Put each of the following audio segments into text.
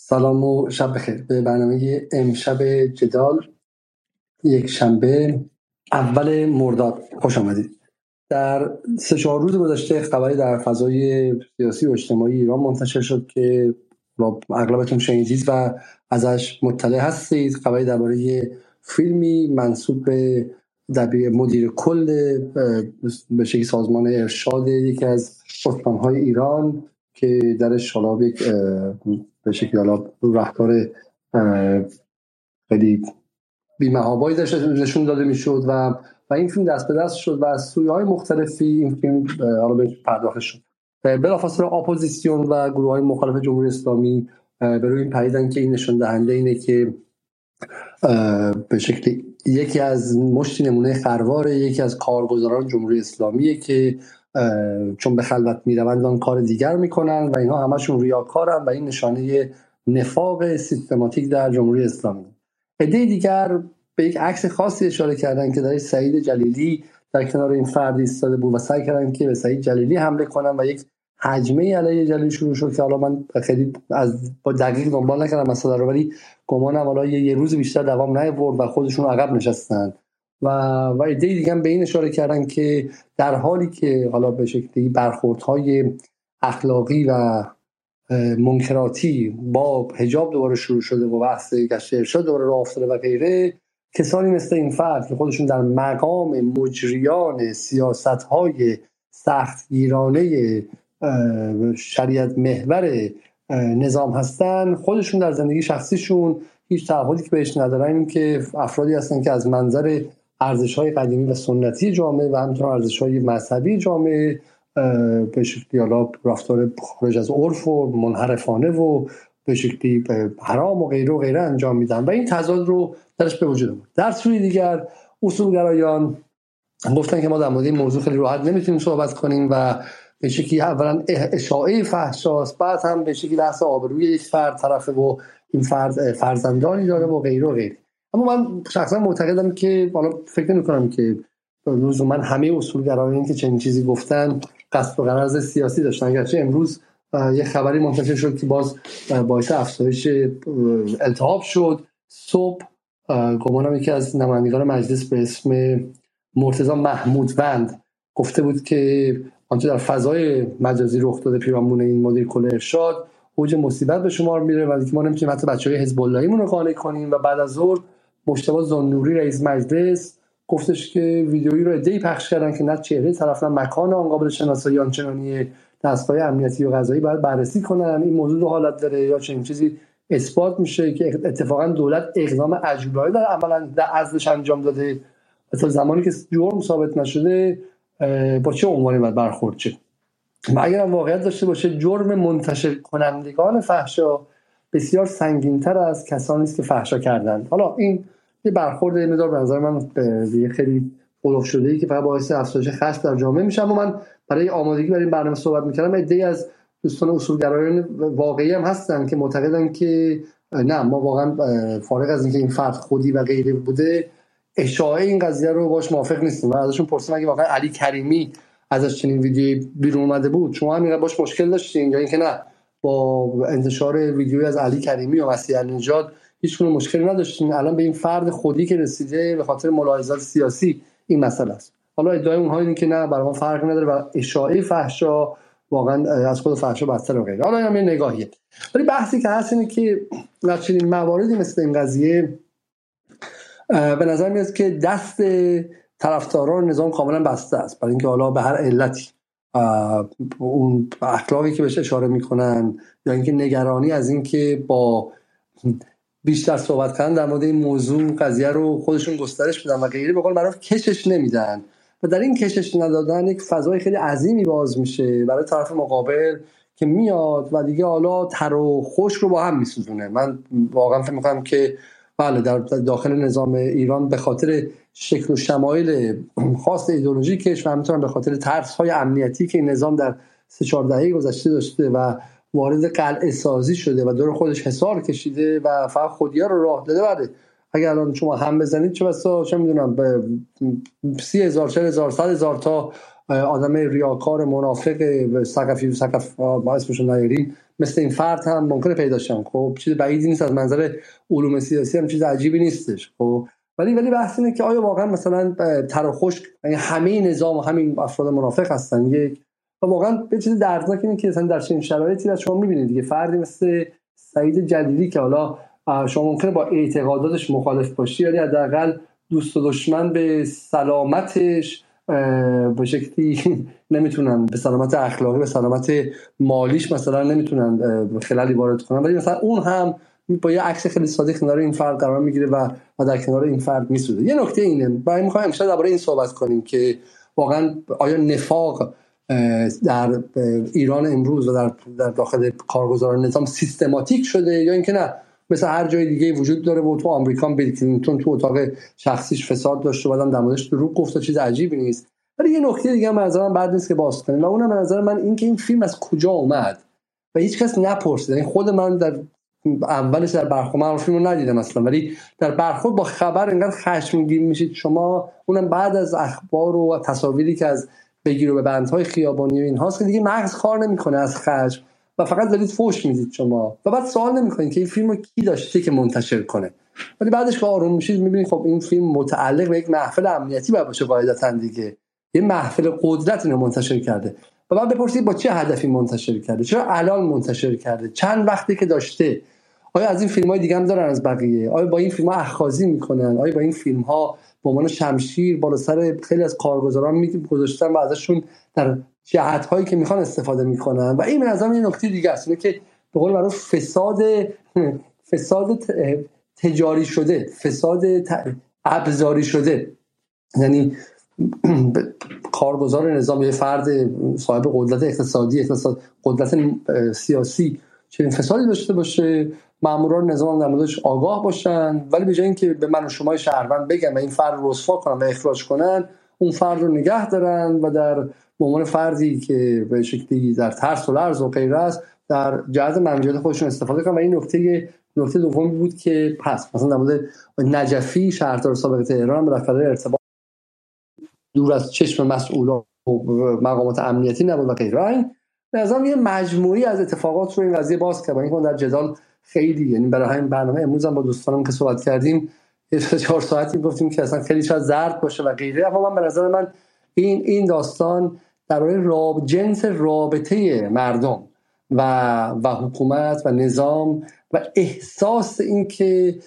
سلام و شب بخیر. به برنامه امشب جدال یک شنبه اول مرداد. خوش آمدید. در سه چهار روز گذشته خبری در فضای سیاسی و اجتماعی ایران منتشر شد که اغلبتون شنیدید و ازش مطلع هستید. خبری درباره فیلمی منصوب به دبیر مدیر کل به شکل سازمان ارشاد یکی از استانهای ایران که درش حالا یک به شکلی حالا رهکار خیلی بیمهابایی داشت نشون داده می‌شد و و این فیلم دست به دست شد و از سویه های مختلفی این فیلم حالا به پرداخت شد. بلافاصله اپوزیسیون و گروه های مخالف جمهوری اسلامی به روی این پریدن که این نشون دهنده اینه که به شکلی یکی از مشتی نمونه خروار یکی از کارگزاران جمهوری اسلامیه که چون به خلوت می‌روند آن کار دیگر می‌کنن و اینها همشون ریاکارن و این نشانه نفاق سیستماتیک در جمهوری اسلامی. عده دیگر به یک عکس خاصی اشاره کردن که در سعید جلیلی در کنار این فرد ایستاده بود و سعی کردن که به سعید جلیلی حمله کنن و یک حجمه علیه جلیلی شروع شد که حالا من خیلی از با دقیق دنبال نکردم مثلا رو ولی گمانم حالا یه روز بیشتر دوام نیاورد و خودشون عقب نشستن. و و ایده دیگه به این اشاره کردن که در حالی که حالا به شکلی برخوردهای اخلاقی و منکراتی با حجاب دوباره شروع شده و بحث گشت ارشاد دوباره راه افتاده و غیره کسانی مثل این فرد که خودشون در مقام مجریان سیاست های سخت گیرانه شریعت محور نظام هستن خودشون در زندگی شخصیشون هیچ تعهدی که بهش ندارن این که افرادی هستن که از منظر ارزش های قدیمی و سنتی جامعه و همینطور ارزش های مذهبی جامعه به شکلی حالا رفتار خارج از عرف و منحرفانه و به شکلی حرام و غیره و غیره انجام میدن. و این تضاد رو درش به وجود بود در سوی دیگر اصولگرایان گفتن که ما در مورد این موضوع خیلی راحت نمی‌تونیم صحبت کنیم و به شکلی اولا اشاعه فحشاست بعد هم به شکلی بحث آبروی یک فرد طرفه و این فرد فرزندانی داره و غیره و غیره. اما من شخصا معتقدم که حالا فکر نمی کنم که من همه اصولگرایان که چنین چیزی گفتن قصد و غرض سیاسی داشتن. اگرچه امروز یه خبری منتشر شد که باز باعث افزایش التهاب شد. صبح گمانم یکی از نمایندگان مجلس به اسم مرتضی محمود وند گفته بود که آنچه در فضای مجازی رخ داده پیرامون این مدیر کل ارشاد اوج مصیبت به شمار میره و ما نمی‌تونیم حتی بچه های حزب رو قانع کنیم و بعد از ظهر مشتبه زنوری رئیس مجلس گفتش که ویدیویی رو ادهی پخش کردن که نه چهره طرف نه مکان آن قابل شناسایی آنچنانی دستگاه امنیتی و قضایی باید بررسی کنن. این موضوع دو حالت داره. یا چنین چیزی اثبات میشه که اتفاقا دولت اقدام عجولانه در عملا در ازش انجام داده. تا زمانی که جرم ثابت نشده با چه عنوانی باید برخورد چه و اگر واقعیت داشته باشه جرم منتشر کنندگان فحشا بسیار سنگینتر از کسانی است که فحشا کردند. حالا این یه برخورد مدار به نظر من به خیلی قلوف شده ای که فقط باعث افزایش خشم در جامعه میشه. اما من برای آمادگی برای این برنامه صحبت می‌کردم. ایده از دوستان اصولگرایان واقعی هم هستن که معتقدن که نه ما واقعا فارغ از اینکه این فرد خودی و غیره بوده اشاعه این قضیه رو باش موافق نیستیم. و ازشون پرسیدم اگه واقعا علی کریمی ازش چنین ویدیویی بیرون اومده بود شما هم باش مشکل داشتین؟ یا اینکه نه؟ با انتشار ویدیویی از علی کریمی و مسیح نژاد هیچ مشکلی نداشتیم الان به این فرد خودی که رسیده به خاطر ملاحظات سیاسی این مسئله است. حالا ادعای اونها اینه که نه برای ما فرق نداره و اشاعه فحشا واقعا از خود فحشا بدتر و غیره. حالا هم یه نگاهیه. ولی بحثی که هست اینه که در چنین مواردی مثل این قضیه به نظر میاد که دست طرفداران نظام کاملا بسته است. برای اینکه حالا به هر علتی. اون اخلاقی که بهش اشاره می‌کنن یا اینکه نگرانی از اینکه با بیشتر صحبت کردن در مورد این موضوع قضیه رو خودشون گسترش بدن و غیره به قول معروف کشش نمیدن. و در این کشش ندادن یک فضای خیلی عظیمی باز میشه برای طرف مقابل که میاد و دیگه حالا تر و خوش رو با هم میسوزونه. من واقعا فکر می‌کنم که بله در داخل نظام ایران به خاطر شکل و شمایل خاص ایدئولوژیکش و همینطور به خاطر ترس های امنیتی که این نظام در سه چهار دهه گذشته داشته و وارد قلعه سازی شده و دور خودش حصار کشیده و فقط خودیا رو راه داده. بده اگر الان شما هم بزنید چه بسا چه می‌دونم به سی هزار چه هزار صد هزار تا آدم ریاکار منافق سقفی سقف ما اسمشو نیاریم مثل این فرد هم ممکنه پیدا شن خب چیز بعیدی نیست از منظر علوم سیاسی هم چیز عجیبی نیستش. خب ولی ولی بحث اینه که آیا واقعا مثلا تر و خشک یعنی همه نظام و همین افراد منافق هستن؟ یک و واقعا به چیز دردناک اینه که مثلا در چنین شرایطی شما می‌بینید. دیگه فردی مثل سعید جلیلی که حالا شما ممکنه با اعتقاداتش مخالف باشی ولی حداقل دوست و دشمن به سلامتش به شکلی نمی‌تونن به سلامت اخلاقی به سلامت مالیش مثلا نمی‌تونن خلالی وارد کنن. ولی مثلا اون هم با یه عکس خیلی ساده کنار این فرد قرار می‌گیره و و در کنار این فرد میسوزه. یه نکته اینه برای می‌خوایم امشب درباره این صحبت کنیم که واقعا آیا نفاق در ایران امروز و در, داخل کارگزار نظام سیستماتیک شده یا اینکه نه؟ مثل هر جای دیگه وجود داره و تو آمریکا بیل کلینتون تو اتاق شخصیش فساد داشته و بعدم در دروغ گفت چیز عجیبی نیست. ولی یه نکته دیگه هم نظر من بعد نیست که باز کنیم. و اونم نظر من این که این فیلم از کجا اومد و هیچ کس نپرسید. یعنی خود من در اولش در برخورد من فیلم رو ندیدم اصلا. ولی در برخورد با خبر انقدر خشمگین میشید شما. اونم بعد از اخبار و تصاویری که از بگیر و به بندهای خیابانی و اینهاست که دیگه مغز کار نمی‌کنه از خشم. و فقط دارید فوش می‌دید شما. و بعد سوال نمی‌کنید که این فیلم رو کی داشته که منتشر کنه. ولی بعدش که آروم میشید می‌بینید خب این فیلم متعلق به یک محفل امنیتی باید باشه قاعدتا دیگه. یه محفل قدرت اینو منتشر کرده. و بعد بپرسید با چه هدفی منتشر کرده؟ چرا الان منتشر کرده؟ چند وقتی که داشته؟ آیا از این فیلم های دیگه هم دارن از بقیه؟ آیا با این فیلم ها می‌کنن؟ آیا با این فیلم ها به عنوان شمشیر بالا سر خیلی از کارگزاران می گذاشتن و ازشون در جهت هایی که می‌خوان استفاده می‌کنن. و این به یه نکته دیگه است. که به قول معروف فساد فساد تجاری شده فساد ابزاری شده. یعنی کارگزار نظام یه فرد صاحب قدرت اقتصادی اقتصاد قدرت سیاسی چنین فسادی داشته باشه. ماموران نظام در موردش آگاه باشن. ولی به جای اینکه به من و شما شهروند بگن و این فرد رسوا کنن و اخراج کنن اون فرد رو نگه دارن و در به عنوان فردی که به شکلی در ترس و لرز و غیره است در جهت منجد خودشون استفاده کنن و این نکته نکته دومی بود که پس مثلا در مورد نجفی شهردار سابق تهران بالاخره ارتباط دور از چشم مسئولان و مقامات امنیتی نبود و غیره نظام یه مجموعی از اتفاقات رو این قضیه باز کرد. این در جدال خیلی یعنی برای همین برنامه امروز هم با دوستانم که صحبت کردیم یه چهار ساعتی گفتیم که اصلا خیلی شاید زرد باشه و غیره. اما من به نظر من این این داستان درباره راب جنس رابطه مردم و و حکومت و نظام و احساس اینکه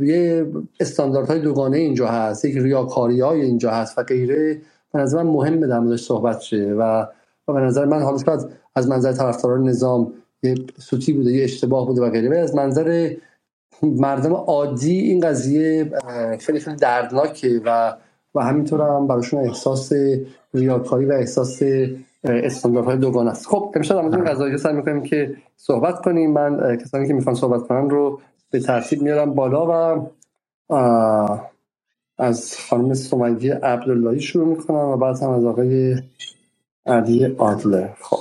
یه استانداردهای دوگانه اینجا هست یک ریاکاری های اینجا هست و غیره به نظر من مهمه در موردش صحبت شه و و به نظر من حالا شاید از منظر طرفداران نظام یه سوتی بوده یه اشتباه بوده و غیره از منظر مردم عادی این قضیه خیلی خیلی دردناکه و و همینطور هم براشون احساس ریاکاری و احساس استانداردهای دوگانه است. خب امشب در مورد قضایی سعی می‌کنیم که صحبت کنیم. من کسانی که می‌خوان صحبت کنن رو به ترتیب میارم بالا و از خانم سمیدی عبداللهی شروع می‌کنم و بعد هم از آقای علی آدلر خب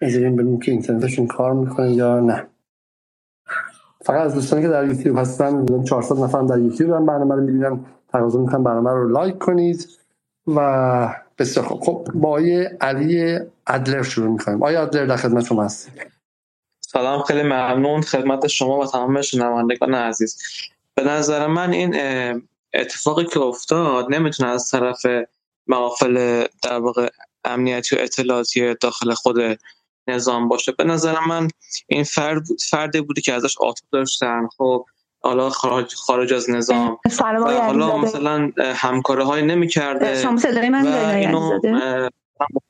از این که اینترنتشون کار می‌کنه یا نه. فقط از دوستانی که در یوتیوب هستن 400 نفر در یوتیوب هم برنامه رو می‌بینن. تقاضا می‌کنم برنامه رو لایک کنید. و بسیار خوب. خب با آیه علی ادلر شروع می‌کنیم. آیا ادلر در خدمت شما هست سلام خیلی ممنون. خدمت شما و تمام شنوندگان عزیز. به نظر من این اتفاقی که افتاد نمی‌تونه از طرف محافل در واقع امنیتی و اطلاعاتی داخل خود نظام باشه. به نظر من این فرد فرده بودی که ازش آتو داشتن. خب حالا خارج, خارج از نظام. حالا مثلا همکاره های نمی کرده شما صدای من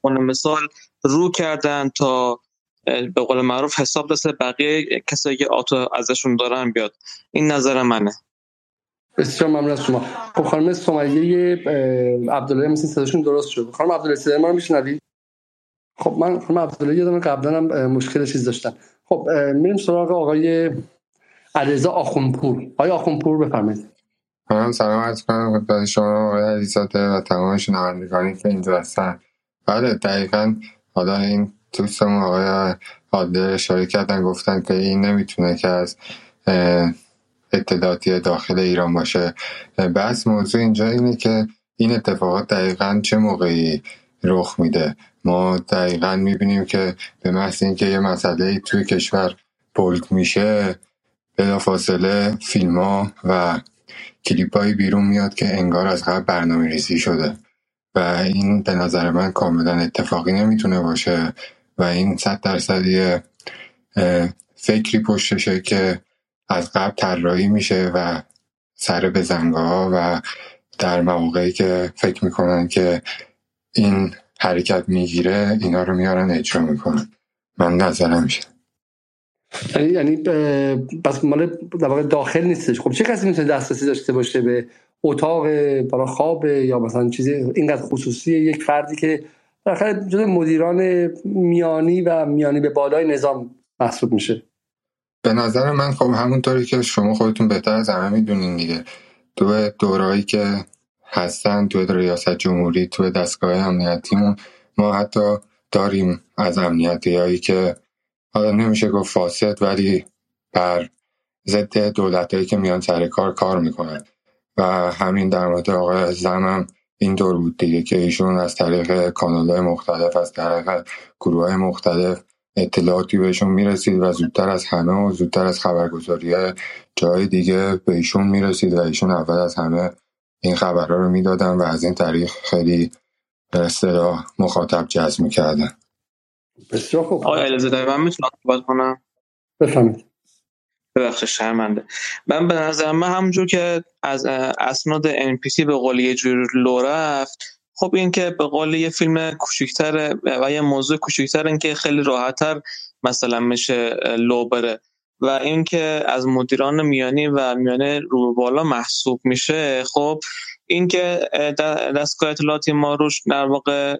و مثال رو کردن تا به قول معروف حساب دست بقیه کسایی که آتو ازشون دارن بیاد. این نظر منه. بسیار ممنون از شما. خب خانم سمیه عبدالله مثل صداشون درست شد. خانم عبدالله صدای ما رو میشنوید خب من خانم عبدالله یادم قبلا هم مشکل چیز داشتم خب میریم سراغ آقای علیرضا آخونپور آقای آخونپور بفرمایید. من سلام عرض کنم خدمت شما آقای علیزاده و تمام شنوندگانی که اینجا هستن. بله دقیقا حالا این دوستمون آقای عادل اشاره کردن گفتن که این نمی‌تونه که از اطلاعاتی داخل ایران باشه. بس موضوع اینجا اینه که این اتفاقات دقیقا چه موقعی رخ میده؟ ما دقیقا می‌بینیم که به محض اینکه یه مسئله توی کشور بولد میشه فاصله فیلم ها و کلیپ بیرون میاد که انگار از قبل برنامه ریزی شده. و این به نظر من کاملا اتفاقی نمی‌تونه باشه و این صد درصدی فکری پشتشه که از قبل طراحی میشه و سر به ها و در مواقعی که فکر می‌کنن که این حرکت می‌گیره اینا رو میارن اجرا می‌کنن. من نظرم میشه یعنی یعنی پس مال در داخل نیستش. خب چه کسی می‌تونه دسترسی داشته باشه به اتاق برای خواب یا مثلا چیزی اینقدر خصوصی یک فردی که بالاخره جز مدیران میانی و میانی به بالای نظام محسوب میشه؟ به نظر من خب همونطوری که شما خودتون بهتر از همه می‌دونین دیگه. تو دورایی که هستن تو ریاست جمهوری تو دستگاه امنیتیمون ما حتی داریم از امنیتی هایی که حالا نمیشه گفت فاسد ولی بر ضد دولت هایی که میان سر کار کار می‌کنن. و همین در مورد آقای زمم این دور بود دیگه که ایشون از طریق کانال های مختلف از طریق گروه مختلف اطلاعاتی بهشون می‌رسید و زودتر از همه و زودتر از خبرگزاری جای دیگه به ایشون می‌رسید و ایشون اول از همه این خبرها رو می‌دادن و از این طریق خیلی به مخاطب جذب می‌کردن. بسیار خوب. آقای علیزاده من می‌تونم صحبت کنم؟ بفهمید ببخشید شرمنده. من به نظر من همونجور که از اسناد NPC به قول یه جور لو رفت خب این که به قول یه فیلم کوچیکتر و یه موضوع کوچیکتر این که خیلی راحتتر مثلا میشه لو بره. و اینکه از مدیران میانی و میانه رو بالا محسوب میشه خب اینکه دستگاه اطلاعاتی ما روش در واقع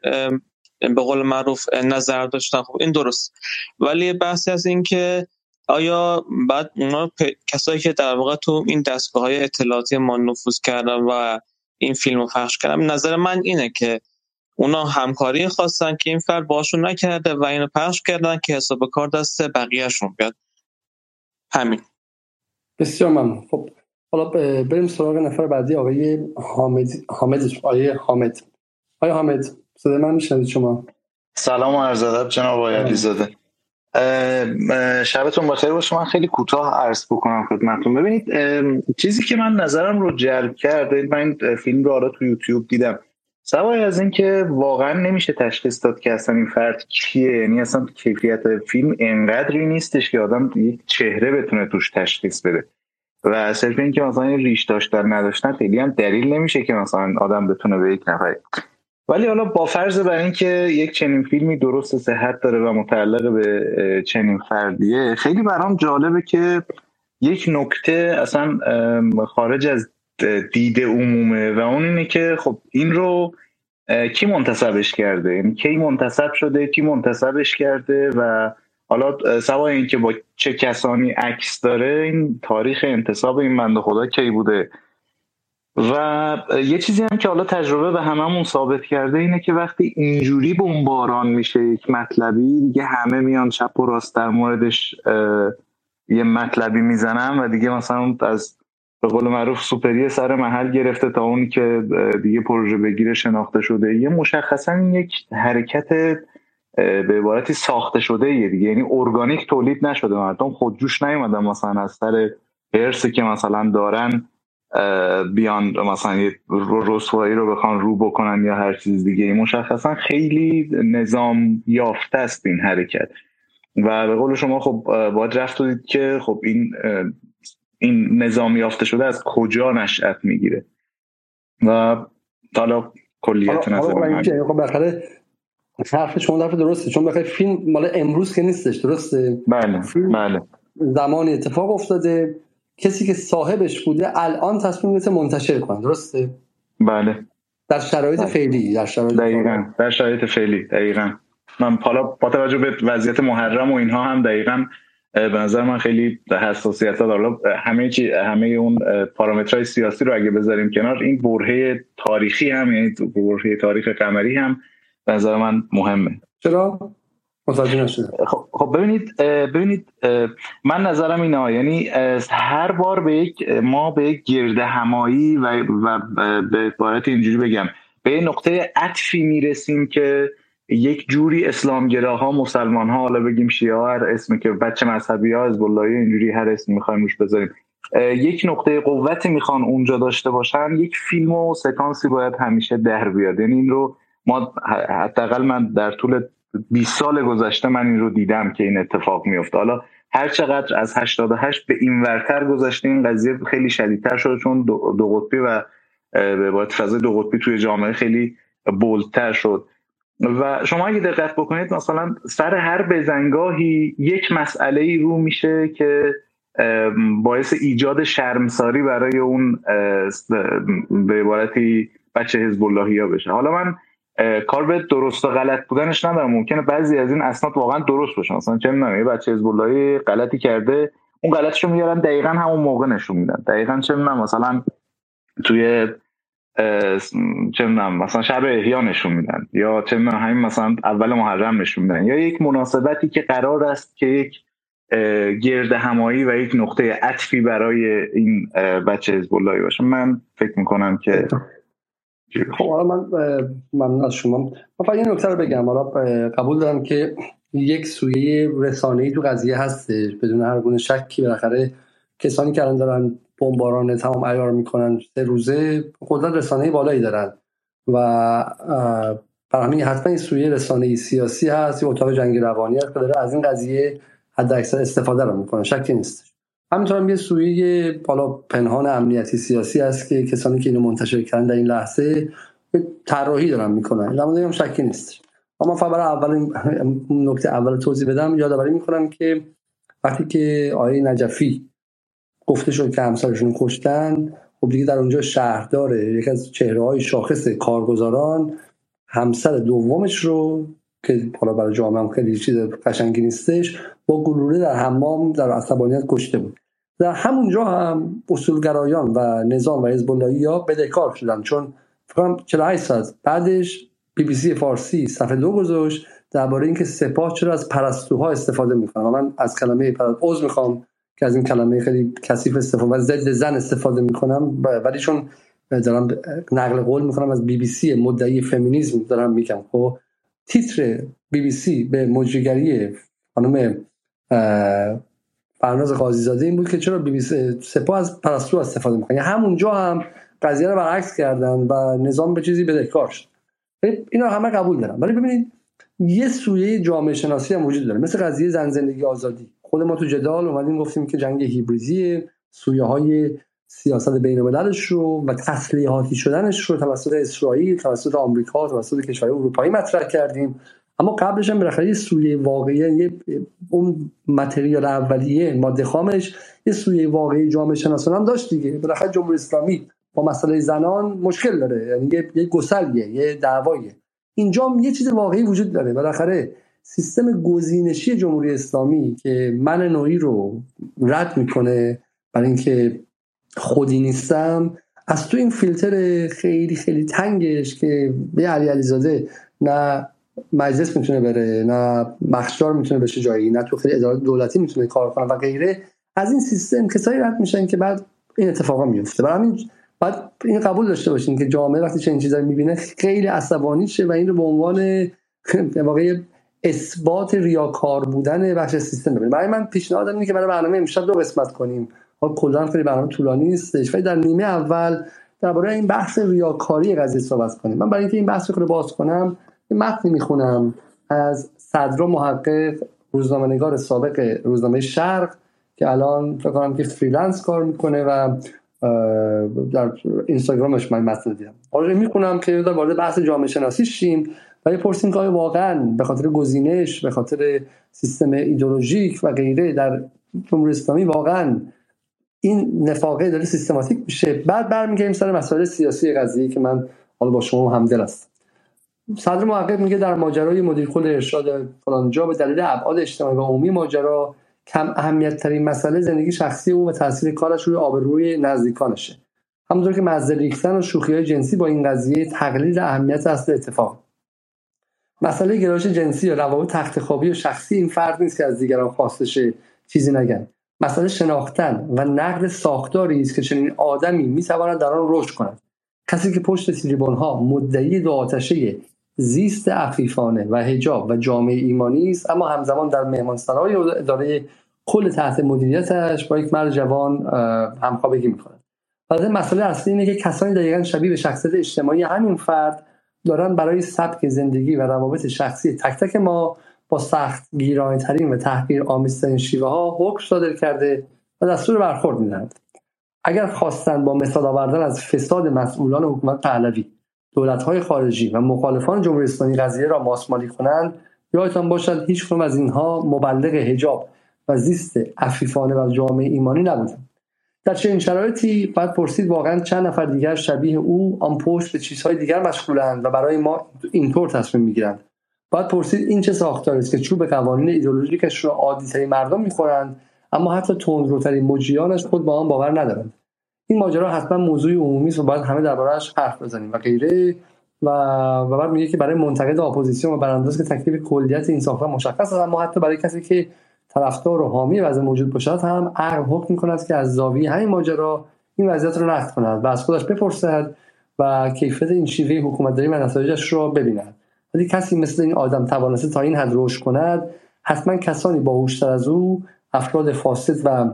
به قول معروف نظر داشتن. خب این درست. ولی بحثی از اینکه آیا بعد اونا کسایی که در واقع تو این دستگاه های اطلاعاتی ما نفوذ کردن و این فیلم رو پخش کردن نظر من اینه که اونا همکاری خواستن که این فرد باشون نکرده و اینو پخش کردن که حساب کار دست بقیهشون بیاد. همین. بسیار ممنون. خب حالا بریم سراغ نفر بعدی آقای حامد حامد آقای حامد. آقای حامد صدای من میشنوید شما؟ سلام و عرض ادب جناب آقای علیزاده. شبتون بخیر باشه. من خیلی کوتاه عرض بکنم خدمتتون. ببینید چیزی که من نظرم رو جلب کرد من فیلم رو حالا تو یوتیوب دیدم. سوای از اینکه واقعا نمیشه تشخیص داد که اصلا این فرد کیه؟ یعنی اصلا کیفیت فیلم انقدری نیستش که آدم یک چهره بتونه توش تشخیص بده. و صرف اینکه مثلا این ریش داشتن نداشتن خیلی هم دلیل نمیشه که مثلا آدم بتونه به یک نفر ولی حالا با فرض بر اینکه یک چنین فیلمی درست صحت داره و متعلق به چنین فردیه خیلی برام جالبه که یک نکته اصلا خارج از دید عمومه و اون اینه که خب این رو کی منتصبش کرده؟ یعنی کی منتصب شده؟ کی منتصبش کرده؟ و حالا سوای اینکه با چه کسانی عکس داره این تاریخ انتصاب این بنده خدا کی بوده؟ و یه چیزی هم که حالا تجربه به هممون ثابت کرده اینه که وقتی اینجوری بمباران میشه یک مطلبی دیگه همه میان چپ و راست در موردش یه مطلبی می‌زنن و دیگه مثلا از به قول معروف سوپری سر محل گرفته تا اونی که دیگه پروژه بگیره شناخته شده. یه مشخصا یک حرکت به عبارتی ساخته شده یه دیگه. یعنی ارگانیک تولید نشده. مردم خودجوش نیومدن مثلا از سر ارسی که مثلا دارن بیان مثلا یه رسوایی رو بخوان رو بکنن یا هر چیز دیگه مشخصا خیلی نظام یافته است این حرکت. و به قول شما خب باید رفت دید که خب این این نظام یافته شده از کجا نشأت می‌گیره. و حالا کلیت نظر خب حرف شما حرف درسته چون بخاطر فیلم مال امروز که نیستش درسته؟ بله بله. زمانی اتفاق افتاده کسی که صاحبش بوده الان تصمیم گرفته منتشر کنه. درسته؟ بله. در شرایط بله. فعلی در شرایط دقیقاً. در شرایط فعلی دقیقاً. من حالا با توجه به وضعیت محرم و اینها هم دقیقاً به نظر من خیلی حساسیت ها همه چی همه اون پارامترهای سیاسی رو اگه بذاریم کنار این برهه تاریخی هم یعنی برهه تاریخ قمری هم به نظر من مهمه. چرا؟ خب،, خب ببینید ببینید من نظرم اینه یعنی هر بار به یک ما به یک گرد همایی و, و به عبارت اینجوری بگم به نقطه عطفی می‌رسیم که یک جوری اسلامگراها مسلمان ها حالا بگیم شیعه هر اسمی که بچه مذهبی ها از اینجوری هر اسم می‌خوایم روش بذاریم یک نقطه قوتی می‌خوان اونجا داشته باشن یک فیلم و سکانسی باید همیشه در بیاد. یعنی این رو ما حداقل من در طول 20 سال گذشته من این رو دیدم که این اتفاق میفته حالا هر چقدر از 88 به این ورتر گذشته این قضیه خیلی شدیدتر شده چون دو, قطبی و به باید فضای دو قطبی توی جامعه خیلی بولتر شد. و شما اگه دقت بکنید مثلا سر هر بزنگاهی یک مسئله ای رو میشه که باعث ایجاد شرمساری برای اون به عبارتی بچه حزب اللهی ها بشه. حالا من کار به درست و غلط بودنش ندارم. ممکنه بعضی از این اسناد واقعا درست باشه. مثلا چه می‌دونم یه بچه حزب غلطی کرده اون غلطشو میارن دقیقا همون موقع نشون میدن. دقیقا چه می‌دونم مثلا توی چه می‌دونم مثلا شب احیا نشون میدن. یا چه می‌دونم همین مثلا اول محرم نشون میدن. یا یک مناسبتی که قرار است که یک گرد همایی و یک نقطه عطفی برای این بچه حزب باشه. من فکر می‌کنم که خب حالا من ممنون از شما. من فقط یه نکته رو بگم. حالا قبول دارم که یک سویه رسانه‌ای تو قضیه هستش. بدون هر گونه شکی بالاخره کسانی که الان دارن بمباران تمام عیار می‌کنن سه روزه قدرت رسانه‌ای بالایی دارن. و برای همین حتما این سویه رسانه‌ای سیاسی هست یا اتاق جنگی روانی هست که داره از این قضیه حد اکثر استفاده رو می‌کنه. شکی نیست همینطور هم یه سویه بالا پنهان امنیتی سیاسی هست که کسانی که اینو منتشر کردن در این لحظه طراحی دارن می‌کنن. در هم شکی نیست. اما فقط اول نکته اول توضیح بدم یادآوری می‌کنم که وقتی که آقای نجفی گفته شد که همسرشون کشتن خب دیگه در اونجا شهردار یکی از چهره های شاخص کارگزاران همسر دومش رو که حالا برای جامعه هم خیلی چیز قشنگی نیستش با گلوله در حمام در عصبانیت کشته بود. در همونجا هم اصولگرایان و نظام و حزب ها بدهکار شدن. چون فکر 48 ساعت بعدش بی بی سی فارسی صفحه دو گذاشت درباره اینکه سپاه چرا از پرستوها استفاده می‌کنن. من از کلمه پرست می‌خوام که از این کلمه خیلی کثیف استفاده و ضد زن استفاده می‌کنم ولی چون دارم نقل قول می‌کنم از بی بی سی مدعی فمینیسم دارم میگم. خب تیتر بی بی سی به مجریگری خانم فرناز قاضیزاده این بود که چرا بی بی سپاه از پرستو استفاده می‌کنه. یعنی همونجا هم قضیه رو برعکس کردن و نظام به چیزی بدهکار شد. اینا همه قبول دارم. ولی ببینید یه سویه جامعه شناسی هم وجود داره. مثل قضیه زن زندگی آزادی. خود ما تو جدال اومدیم گفتیم که جنگ هیبریزی سویه های سیاست بین المللش رو و تسلیحاتی شدنش رو توسط اسرائیل توسط آمریکا توسط کشورهای اروپایی مطرح کردیم. اما قبلش هم بالاخره یه سویه واقعی یه اون متریال اولیه ماده خامش یه سویه واقعی جامعه شناسان هم داشت دیگه. بالاخره جمهوری اسلامی با مسئله زنان مشکل داره. یعنی یه, یه گسلیه یه دعوایه اینجا یه چیز واقعی وجود داره. بالاخره سیستم گزینشی جمهوری اسلامی که من نوعی رو رد می‌کنه برای اینکه خودی نیستم از تو این فیلتر خیلی خیلی تنگش که به علی علیزاده نه مجلس می‌تونه بره نه بخشدار می‌تونه بشه جایی نه تو خیلی اداره دولتی می‌تونه کار کنه و غیره. از این سیستم کسایی رد میشن که بعد این اتفاقا میفته برای همین بعد این قبول داشته باشین که جامعه وقتی چنین چیزایی می‌بینه خیلی عصبانی شه و این رو به عنوان واقعی اثبات ریاکار بودن بخش سیستم ببینید برای من پیشنهاد اینه که برای برنامه امشب دو قسمت کنیم. حالا کلا خیلی برنامه طولانی نیستش ولی در نیمه اول درباره این بحث ریاکاری قضیه صحبت کنیم. من برای اینکه این بحث رو باز کنم یه متنی می‌خونم از صدرا محقق روزنامه‌نگار سابق روزنامه شرق که الان فکر کنم که freelance کار می‌کنه و در اینستاگرامش من متن دیدم. آره می‌خونم که در وارد بحث جامعه شناسی شیم ولی پرسیم که واقعا به خاطر گزینش به خاطر سیستم ایدولوژیک و غیره در جمهوری اسلامی واقعا این نفاقه داره سیستماتیک میشه؟ بعد برمیگردیم سر مسائل سیاسی قضیه که من حالا با شما همدل هستم. صدر محقق میگه در ماجرای مدیر کل ارشاد فلانجا به دلیل ابعاد اجتماعی و عمومی ماجرا کم اهمیت ترین مسئله زندگی شخصی او و تاثیر کارش روی آبروی نزدیکانشه. همونطور که مزه ریختن و شوخی های جنسی با این قضیه تقلیل اهمیت اصل اتفاق. مسئله گرایش جنسی یا روابط تخت خوابی و شخصی این فرد نیست که از دیگران خواستشه چیزی نگن. مسئله شناختن و نقد ساختاری است که چنین آدمی می‌تواند در آن رشد کند. کسی که پشت تریبون ها مدعی دو آتشه زیست عفیفانه و هجاب و جامعه ایمانی است. اما همزمان در مهمانسرای اداره کل تحت مدیریتش با یک مرد جوان همخوابگی می‌کنه و مسئله اصلی اینه که کسانی دقیقا شبیه به شخصیت اجتماعی همین فرد دارن برای سبک زندگی و روابط شخصی تک تک ما با سخت گیرانه ترین و تحقیر آمیزترین شیوه ها حکم صادر کرده و دستور برخورد می‌دهند. اگر خواستند با مثال آوردن از فساد مسئولان حکومت پهلوی های خارجی و مخالفان جمهوری اسلامی قضیه را ماسمالی کنند یادتان باشد هیچ از اینها مبلغ حجاب و زیست عفیفانه و جامعه ایمانی نبودند در چنین شرایطی باید پرسید واقعا چند نفر دیگر شبیه او آن پشت به چیزهای دیگر مشغولند و برای ما اینطور تصمیم می‌گیرند. باید پرسید این چه ساختاری است که چوب قوانین ایدئولوژیکش را عادیترین مردم می‌خورند اما حتی تندروترین مجریانش خود با آن باور ندارند. این ماجرا حتما موضوع عمومی است و باید همه دربارهش حرف بزنیم و غیره. و و بعد میگه که برای منتقد اپوزیسیون و برانداز که تکلیف کلیت این ساختار مشخص است اما حتی برای کسی که طرفدار و حامی وضع موجود باشد هم عقل حکم می‌کند که از زاویه همین ماجرا این وضعیت رو نقد کند و از خودش بپرسد و کیفیت این شیوه حکومتداری و نتایجش رو ببیند. ولی کسی مثل این آدم توانسته تا این حد رشد کند حتما کسانی باهوشتر از او افراد فاسد و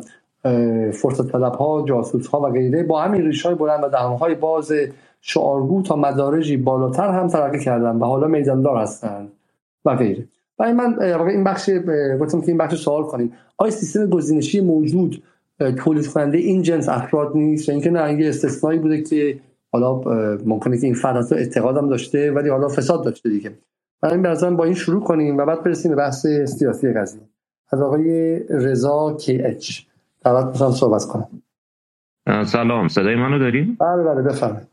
فرصت طلب ها جاسوس ها و غیره با همین ریش های بلند و دهان های باز شعارگو تا مدارجی بالاتر هم ترقی کردن و حالا میداندار هستند و غیره. برای من این بخش گفتم که این بخش سوال کنیم. آیا سیستم گزینشی موجود تولید کننده این جنس افراد نیست؟ یا اینکه نه استثنایی بوده که حالا ممکنه که این فرد اعتقادم داشته ولی حالا فساد داشته دیگه. برای این با این شروع کنیم و بعد برسیم به بحث سیاسی قضیه. از آقای رضا کی اچ دعوت می‌کنم صحبت کنم. سلام. صدای منو داریم؟ بله بله بفرمایید.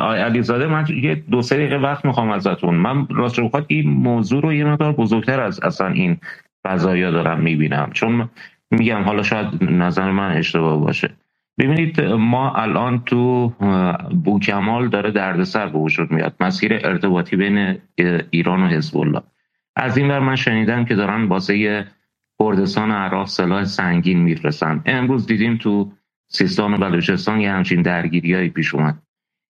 آی علیزاده من یه دو سه دقیقه وقت می‌خوام ازتون. من راست رو این موضوع رو یه مقدار بزرگتر از اصلا این قضایا دارم می‌بینم. چون میگم حالا شاید نظر من اشتباه باشه. ببینید ما الان تو بوکمال داره دردسر به وجود میاد. مسیر ارتباطی بین ایران و حزب الله. از این بر من شنیدم که دارن واسه کردستان عراق سلاح سنگین می‌رسن امروز دیدیم تو سیستان و بلوچستان یه همچین درگیریایی پیش اومد.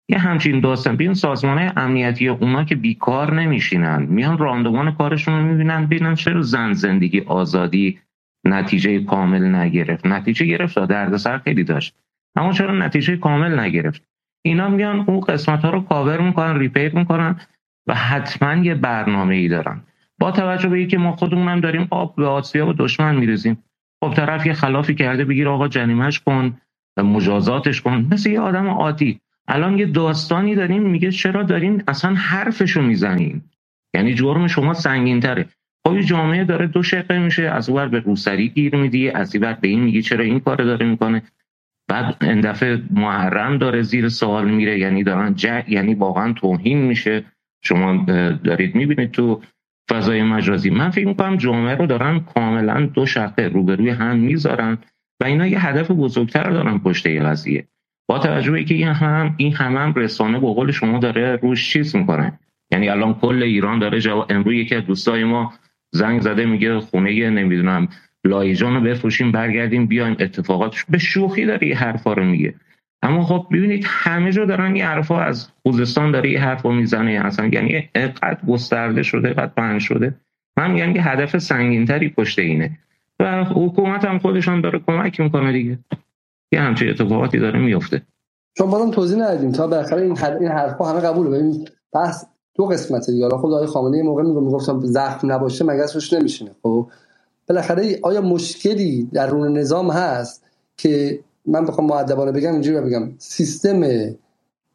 یه همچین داستان. بیان سازمان امنیتی اونا که بیکار نمیشینن میان راندومان کارشون رو می‌بینن ببینن چرا زن زندگی آزادی نتیجه کامل نگرفت. نتیجه گرفت دردسر خیلی داشت اما چرا نتیجه کامل نگرفت؟ اینا میان اون قسمت ها رو کاور می‌کنن ریپیر می‌کنن و حتما یه برنامه ای دارن. با توجه به اینکه ما خودمون داریم آب به و دشمن میرزیم خب طرف یه خلافی کرده بگیر آقا جنیمش کن مجازاتش کن. مثل یه آدم عادی. الان یه داستانی داریم میگه چرا دارین اصلا حرفشو می‌زنین؟ یعنی جرم شما سنگین تره خب جامعه داره دو شقه میشه از اول به روسری گیر میدی از این به این میگه چرا این کار داره می‌کنه. بعد این دفعه محرم داره زیر سوال میره یعنی دارن جه یعنی واقعا توهین میشه. شما دارید می‌بینید تو فضای مجازی. من فکر می‌کنم جامعه رو دارن کاملا دو شقه روبروی هم می‌ذارن و اینا یه هدف بزرگتر دارن پشت این قضیه. با توجه اینکه این هم این هم, هم رسانه به قول شما داره روش چیز می‌کنه. یعنی الان کل ایران داره جواب امروز یکی از دوستای ما زنگ زده میگه خونه نمی‌دونم لایجان رو بفروشیم برگردیم بیایم اتفاقات به شوخی داره یه حرفا رو میگه. اما خب ببینید همه جا دارن یه حرفا از خوزستان داره یه حرفا می‌زنه اصلا یعنی اینقدر گسترده شده اینقدر پهن شده. من یعنی یه هدف سنگینتری پشت اینه. و حکومت هم خودشان داره کمک می‌کنه دیگه. یه همچه اتفاقاتی داره میفته چون بازم توضیح ندادیم. تا بالاخره این این حرفا همه قبوله. ببین بحث دو قسمته دیگه. حالا خود آقای خامنه‌ای موقع میگم می‌گفتم زخم نباشه مگه روش نمیشینه؟ خب بالاخره آیا مشکلی در رون نظام هست که من بخوام مؤدبانه بگم اینجوری بگم. سیستم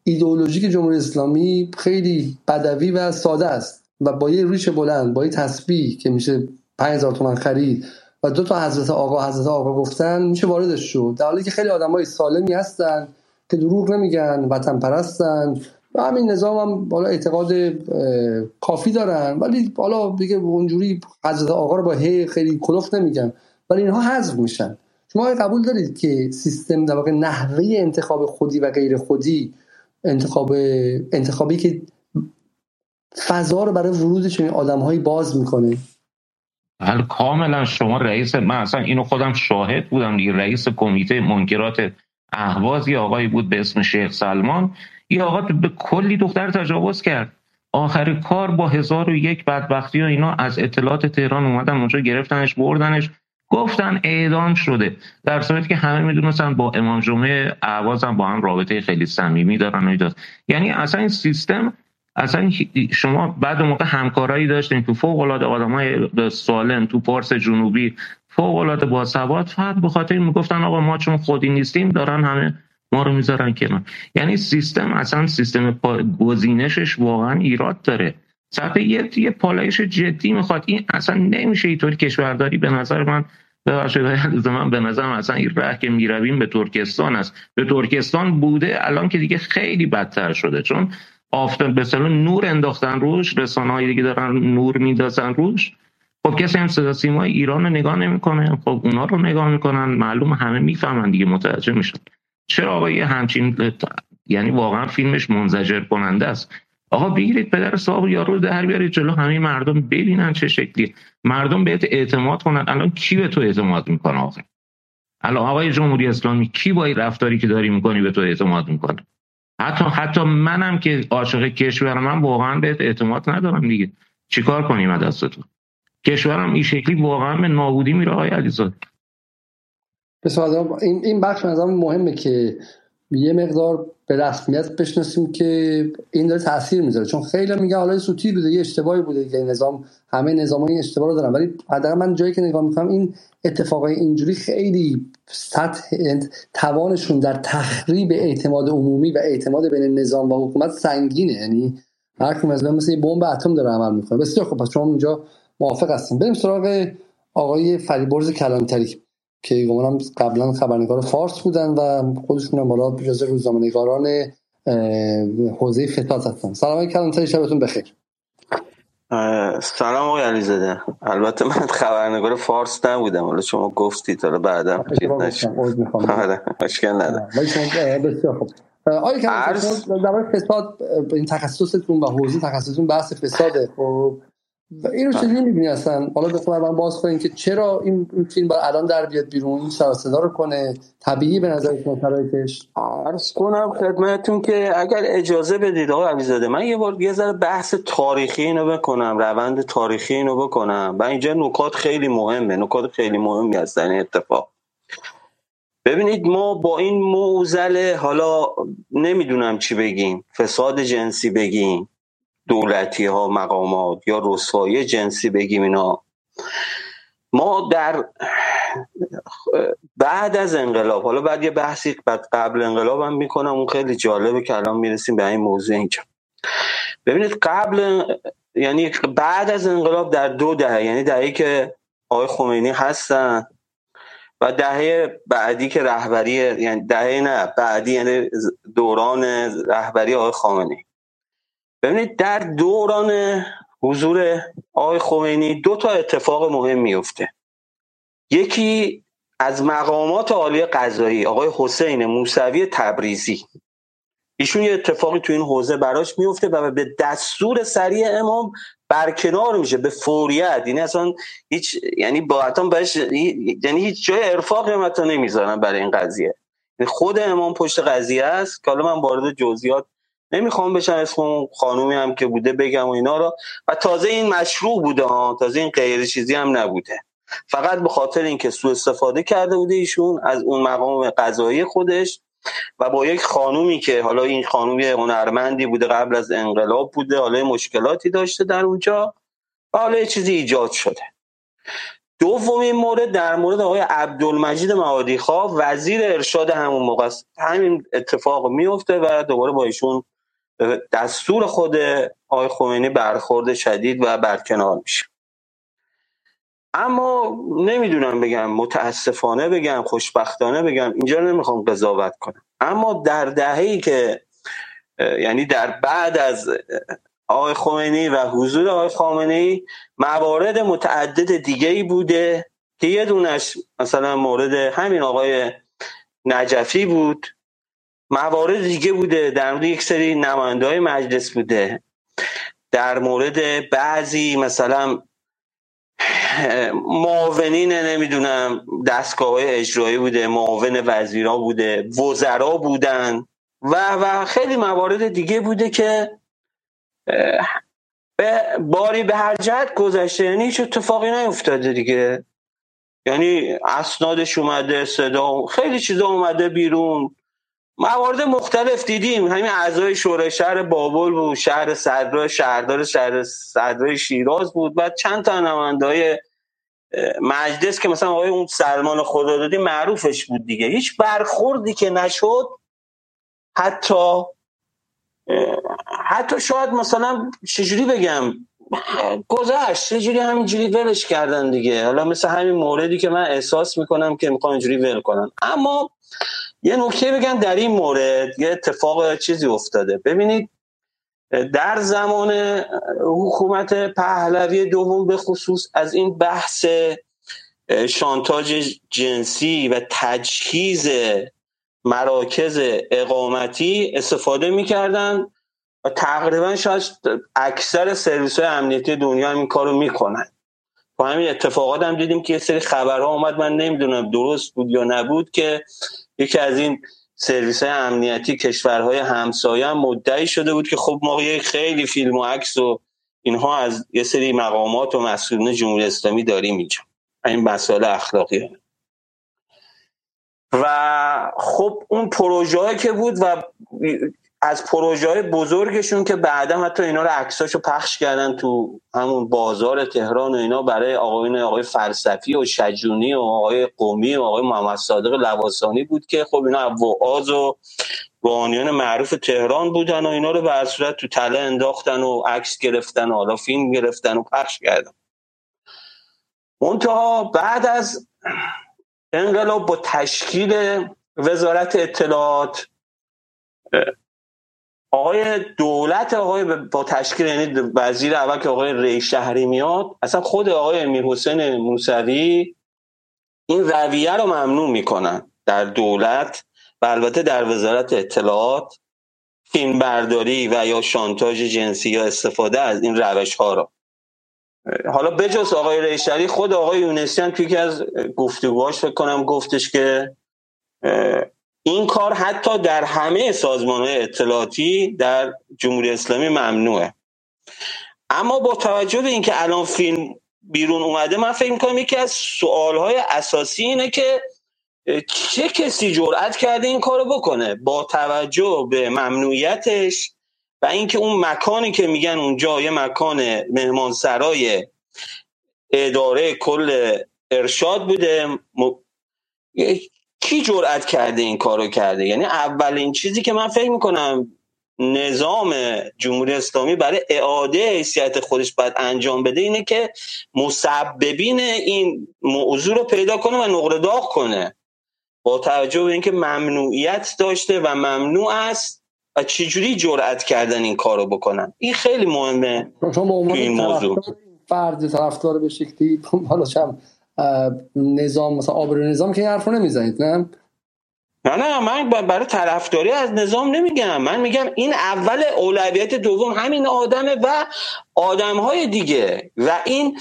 ایدئولوژیک جمهوری اسلامی خیلی بدوی و ساده است و با یه ریش بلند با یه تسبیح که میشه 5000 تومان خرید و دو تا حضرت آقا حضرت آقا گفتن میشه واردش شد. در حالی که خیلی آدمای سالمی هستن که دروغ نمیگن وطن پرستن و همین نظام هم بالا اعتقاد کافی دارن. ولی حالا دیگه اونجوری حضرت آقا رو با هی خیلی کلوف نمیگن. ولی اینها حذف میشن. شما قبول دارید که سیستم در واقع نحوه انتخاب خودی و غیر خودی انتخاب انتخابی که فضا رو برای ورود چنین آدمهایی باز می‌کنه. بله کاملا. شما رئیس من اصلا اینو خودم شاهد بودم دیگه. رئیس کمیته منکرات اهواز یه آقایی بود به اسم شیخ سلمان. یه آقا به کلی دختر تجاوز کرد. آخر کار با هزار و یک بدبختی و اینا از اطلاعات تهران اومدن اونجا گرفتنش بردنش. گفتن اعدام شده. در صورتی که همه می‌دونستن با امام جمعه اعواز هم با هم رابطه خیلی صمیمی دارن و یعنی اصلا این سیستم اصلا شما بعد موقع همکارایی داشتین تو فوق العاده آدمای سالم تو پارس جنوبی فوق العاده باسواد فقط به خاطر می‌گفتن آقا ما چون خودی نیستیم دارن همه ما رو می‌ذارن کنار. یعنی سیستم اصلا سیستم گزینشش واقعا ایراد داره. صرف یه یه پالایش جدی می‌خواد. این اصلا نمیشه اینطوری کشورداری. به نظر من ببخشید من به نظرم اصلا این ره که می‌رویم به ترکستان است. به ترکستان بوده الان که دیگه خیلی بدتر شده. چون آفتاب به نور انداختن روش رسانه های دیگه دارن نور میدازن روش. خب کسی هم صدا سیمای ایران رو نگاه نمی‌کنه. خب اونا رو نگاه می‌کنن. معلوم همه می‌فهمن دیگه متوجه میشن. چرا آقا یه همچین یعنی واقعا فیلمش منزجر کننده است. آقا بگیرید پدر صاحب یارو رو در بیارید جلو همه مردم ببینن چه شکلی. مردم بهت اعتماد کنن. الان کی به تو اعتماد می‌کنه آخه؟ الان آقای جمهوری اسلامی کی با این رفتاری که داری می‌کنی به تو اعتماد می‌کنه؟ حتی حتی منم که عاشق کشورم من واقعا بهت اعتماد ندارم دیگه. چیکار کنیم از دست تو کشورم این شکلی واقعا به نابودی میره آقای علیزاده این این بخش مهمه که یه مقدار به رسمیت بشناسیم که این داره تاثیر می‌ذاره. چون خیلی میگه حالا سوتی بوده یه اشتباهی بوده که نظام همه نظام این اشتباه رو دارن. ولی حداقل من جایی که نگاه می‌کنم این اتفاقای اینجوری خیلی سطح توانشون در تخریب اعتماد عمومی و اعتماد بین نظام و حکومت سنگینه. یعنی هر کدوم از مثل بمب اتم داره عمل می‌کنه. بسیار خب پس شما اینجا موافق هستیم بریم سراغ آقای فریبرز کلانتری. که گمانم قبلا خبرنگار فارس بودن و خودشون هم بالا جزء روزنامه‌نگاران حوزه فساد هستن. سلام کلانتری شبتون بخیر. سلام آقای علیزاده. البته من خبرنگار فارس نبودم. حالا شما گفتید حالا بعدم چیز نشد آره، مشکل نداره. آقای در فساد این تخصصتون و حوزه تخصصتون بحث فساده. خب. اینو چجوری می‌بینی اصلا؟ حالا بخوام من باز کنیم که چرا این فیلم با الان در بیاد بیرون؟ این سر صدا رو کنه؟ طبیعی به نظر شما شرایطش عرض کنم خدمتتون که اگر اجازه بدید آقای علیزاده من یه بار یه ذره بحث تاریخی اینو بکنم روند تاریخی اینو بکنم. و اینجا نکات خیلی مهمه نکات خیلی مهمی هستن این اتفاق. ببینید ما با این موزل حالا نمی‌دونم چی بگیم فساد جنسی بگیم. دولتی ها مقامات یا رسوایی جنسی بگیم اینا. ما در بعد از انقلاب حالا بعد یه بحثی بعد قبل انقلاب هم می‌کنم اون خیلی جالبه که الان می‌رسیم به این موضوع اینجا ببینید قبل یعنی بعد از انقلاب در دو دهه یعنی دهه که آقای خمینی هستن و دهه بعدی که رهبری یعنی دهه نه بعدی یعنی دوران رهبری آقای خامنه‌ای ببینید در دوران حضور آقای خمینی دو تا اتفاق مهم میفته یکی از مقامات عالی قضایی آقای حسین موسوی تبریزی. ایشون یه اتفاقی تو این حوزه براش میفته و به دستور سریع امام برکنار میشه به فوریت. یعنی اصلا هیچ یعنی با حتی بهش یعنی هیچ جای ارفاق هم نمی‌ذارن برای این قضیه. یعنی خود امام پشت قضیه است که حالا من وارد جزئیات نمی‌خوام بشن اسم اون خانومی هم که بوده بگم و اینا رو. و تازه این مشروع بوده تازه این غیر چیزی هم نبوده. فقط به خاطر اینکه سوء استفاده کرده بوده ایشون از اون مقام قضایی خودش. و با یک خانومی که حالا این خانومی هنرمندی بوده قبل از انقلاب بوده حالا مشکلاتی داشته در اونجا. و حالا یه چیزی ایجاد شده. دومین مورد در مورد آقای عبدالمجید معادی خواه وزیر ارشاد همون موقع همین اتفاق میفته و دوباره با ایشون دستور خود آقای خمینی برخورد شدید و برکنار میشه. اما نمی‌دونم بگم متاسفانه بگم خوشبختانه بگم اینجا نمی‌خوام قضاوت کنم. اما در دههی که یعنی در بعد از آقای خمینی و حضور آقای خامنه موارد متعدد دیگه ای بوده که یه دونش مثلا مورد همین آقای نجفی بود. موارد دیگه بوده. در مورد یک سری نماینده های مجلس بوده. در مورد بعضی مثلا معاونین نمی‌دونم دستگاه اجرایی بوده معاون وزیرا بوده وزرا بودن و و خیلی موارد دیگه بوده که به باری به هر جهت گذشته. یعنی هیچ اتفاقی نیفتاده دیگه. یعنی اسنادش اومده صدا خیلی چیزا اومده بیرون. موارد مختلف دیدیم. همین اعضای شورای شهر بابل بود شهر صدرا شهردار شهر صدرای شیراز بود و چند تا نماینده مجلس که مثلا آقای اون سلمان خدادادی معروفش بود دیگه. هیچ برخوردی که نشد حتی حتی شاید مثلا چجوری بگم گذشت چجوری همینجوری ولش کردن دیگه. حالا مثل همین موردی که من احساس می‌کنم که می‌خوام اینجوری ول کنن. اما یه نکته بگم در این مورد یه اتفاق چیزی افتاده. ببینید در زمان حکومت پهلوی دوم به خصوص از این بحث شانتاج جنسی و تجهیز مراکز اقامتی استفاده می‌کردن و تقریبا شاید اکثر سرویس های امنیتی دنیا هم این کارو می‌کنن. با همین اتفاقات هم دیدیم که یه سری خبرها اومد. من نمی‌دونم درست بود یا نبود که یکی از این سرویس های امنیتی کشورهای همسایه هم مدعی شده بود که خب ما یه خیلی فیلم و عکس و اینها از یه سری مقامات و مسئولین جمهوری اسلامی داریم اینجا. این مسائل اخلاقی. و خب اون پروژه که بود و از پروژه های بزرگشون که بعدا حتی اینا رو عکساشو پخش کردن تو همون بازار تهران و اینا برای آقایون آقای فلسفی و شجونی و آقای قومی و آقای محمد صادق لواسانی بود که خب اینا وعاز و روحانیان معروف تهران بودن و اینا رو به صورت تو تله انداختن و عکس گرفتن و حالا فیلم گرفتن و پخش کردن. منتها بعد از انقلاب با تشکیل وزارت اطلاعات آقای دولت آقای با تشکیل یعنی وزیر اول که آقای ری شهری میاد اصلا خود آقای امیر حسین موسوی این رویه رو ممنوع می‌کنن در دولت و البته در وزارت اطلاعات فیلم برداری و یا شانتاج جنسی یا استفاده از این روش ها رو. حالا بجز آقای ریشری خود آقای یونسیان توی که از گفتگوهاش فکر کنم گفتش که این کار حتی در همه سازمان های اطلاعاتی در جمهوری اسلامی ممنوعه. اما با توجه به اینکه الان فیلم بیرون اومده من فکر می‌کنم یکی از سوالهای اساسی اینه که چه کسی جرأت کرده این کارو بکنه؟ با توجه به ممنوعیتش و اینکه اون مکانی که میگن اونجا یه مکان مهمانسرای اداره کل ارشاد بوده کی جرأت کرده این کارو کرده؟ یعنی اولین چیزی که من فکر می‌کنم نظام جمهوری اسلامی برای اعاده حیثیت خودش باید انجام بده اینه که مسببین این موضوع رو پیدا کنه و نقره داغ کنه. با توجه به اینکه ممنوعیت داشته و ممنوع است و چجوری جرأت کردن این کارو بکنن؟ این خیلی مهمه شما این موضوع. فرد طرفدار به شکلی حالا چم نظام مثلا آبرو نظام که حرف رو نمی‌زنید نه؟ نه نه من برای طرفداری از نظام نمیگم. من میگم این اول اولویت دوم همین آدمه و آدم های دیگه و این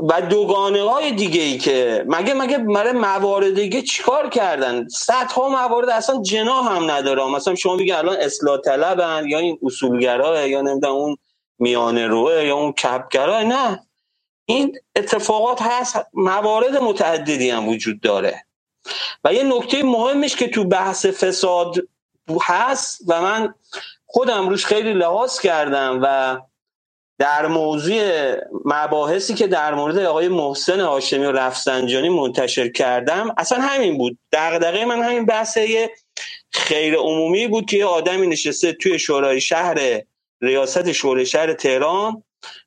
و دوگانه های دیگه ای که مگه مگه برای موارد دیگه چیکار کردن؟ صدها موارد اصلا جنا هم نداره. مثلا شما بگید الان اصلاح طلبن یا این اصولگرا یا نمی‌دونم اون میانه روه یا اون کپگرا نه. این اتفاقات هست موارد متعددی هم وجود داره. و یه نکته مهمش که تو بحث فساد هست و من خودم روش خیلی لحاظ کردم و در موضوع مباحثی که در مورد آقای محسن هاشمی و رفسنجانی منتشر کردم اصلا همین بود. دغدغه من همین بحث خیر عمومی بود که یه آدمی نشسته توی شورای شهر ریاست شورای شهر تهران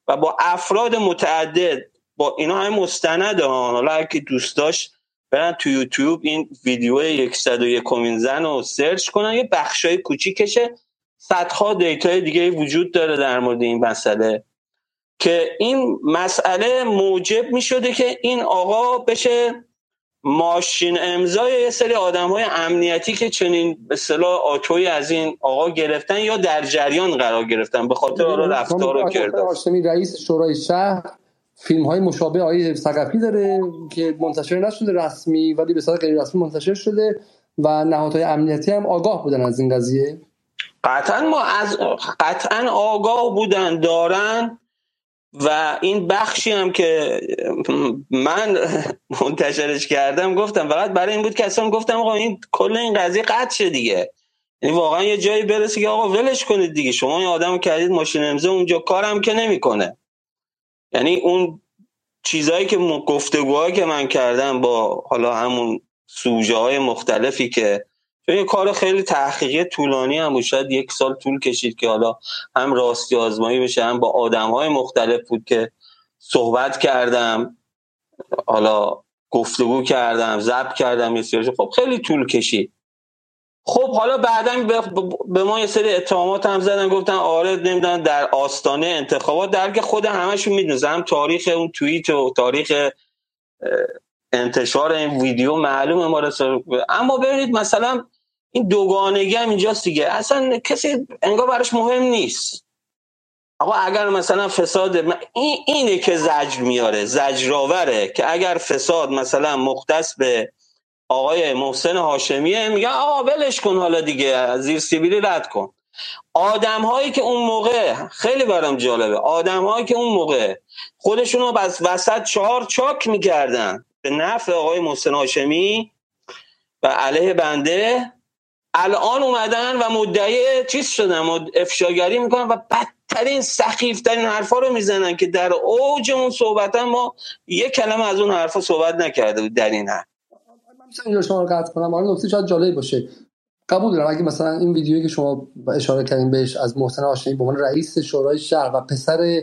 و با افراد متعدد با اینا همه مستند حالا اگه دوست داشت برن تو یوتیوب این ویدیو 101 کمین زن رو search کنن. یه بخشای کوچیکشه. صدها data ی دیگه وجود داره در مورد این مسئله. که این مسئله موجب می شده که این آقا بشه ماشین امضای یه سری آدم های امنیتی که چنین به اصطلاح آتویی از این آقا گرفتن یا در جریان قرار گرفتن به خاطر حالا رفتار رو کرده رئیس شورای شهر فیلم های مشابه آقای سقفی داره که منتشر نشده رسمی ولی به صورت غیر رسمی منتشر شده و نهادهای امنیتی هم آگاه بودن از این قضیه. قطعا ما از قطعا آگاه بودن دارن. و این بخشی هم که من منتشرش کردم گفتم فقط برای این بود که اصلا گفتم آقا این کل این قضیه قطع شه دیگه. یعنی واقعا یه جایی برسه که آقا ولش کنید دیگه. شما این آدم کردید ماشین امضا اونجا کارم که نمی‌کنه. یعنی اون چیزهایی که گفتگوهایی که من کردم با حالا همون سوژه های مختلفی که چون یه کار خیلی تحقیقی طولانی هم بود. شاید یک سال طول کشید که حالا هم راستی آزمایی بشه هم با آدم های مختلف بود که صحبت کردم حالا گفتگو کردم ضبط کردم یه خب خیلی طول کشید. خب حالا بعدا به ما یه سری اتهامات هم زدن گفتن آره نمی‌دونم در آستانه انتخابات در که خود همشون می‌دونن هم تاریخ اون توییت و تاریخ انتشار این ویدیو معلومه ما اما ببینید مثلا این دوگانگی هم اینجاست دیگه. اصلا کسی انگار براش مهم نیست. آقا اگر مثلا فساد این اینه که زجر میاره زجرآوره که اگر فساد مثلا مختص به آقای محسن هاشمیه میگه آقا ولش کن حالا دیگه زیر سیبیلی رد کن. آدم هایی که اون موقع خیلی برام جالبه. آدم هایی که اون موقع خودشون رو بس وسط چهار چاک می‌کردن. به نفع آقای محسن هاشمی و علیه بنده الان اومدن و مدعی چیز شدن افشاگری می‌کنن و بدترین سخیفترین حرفا رو می‌زنن که در اوج اون صحبت ما یک کلمه از اون حرفا صحبت نکرده بود در این حرف. اینجا شما رو قطع کنم. حالا نکته شاید جالب باشه. قبول دارم اگه مثلا این ویدیویی که شما اشاره کردین بهش از محسن هاشمی به عنوان رئیس شورای شهر و پسر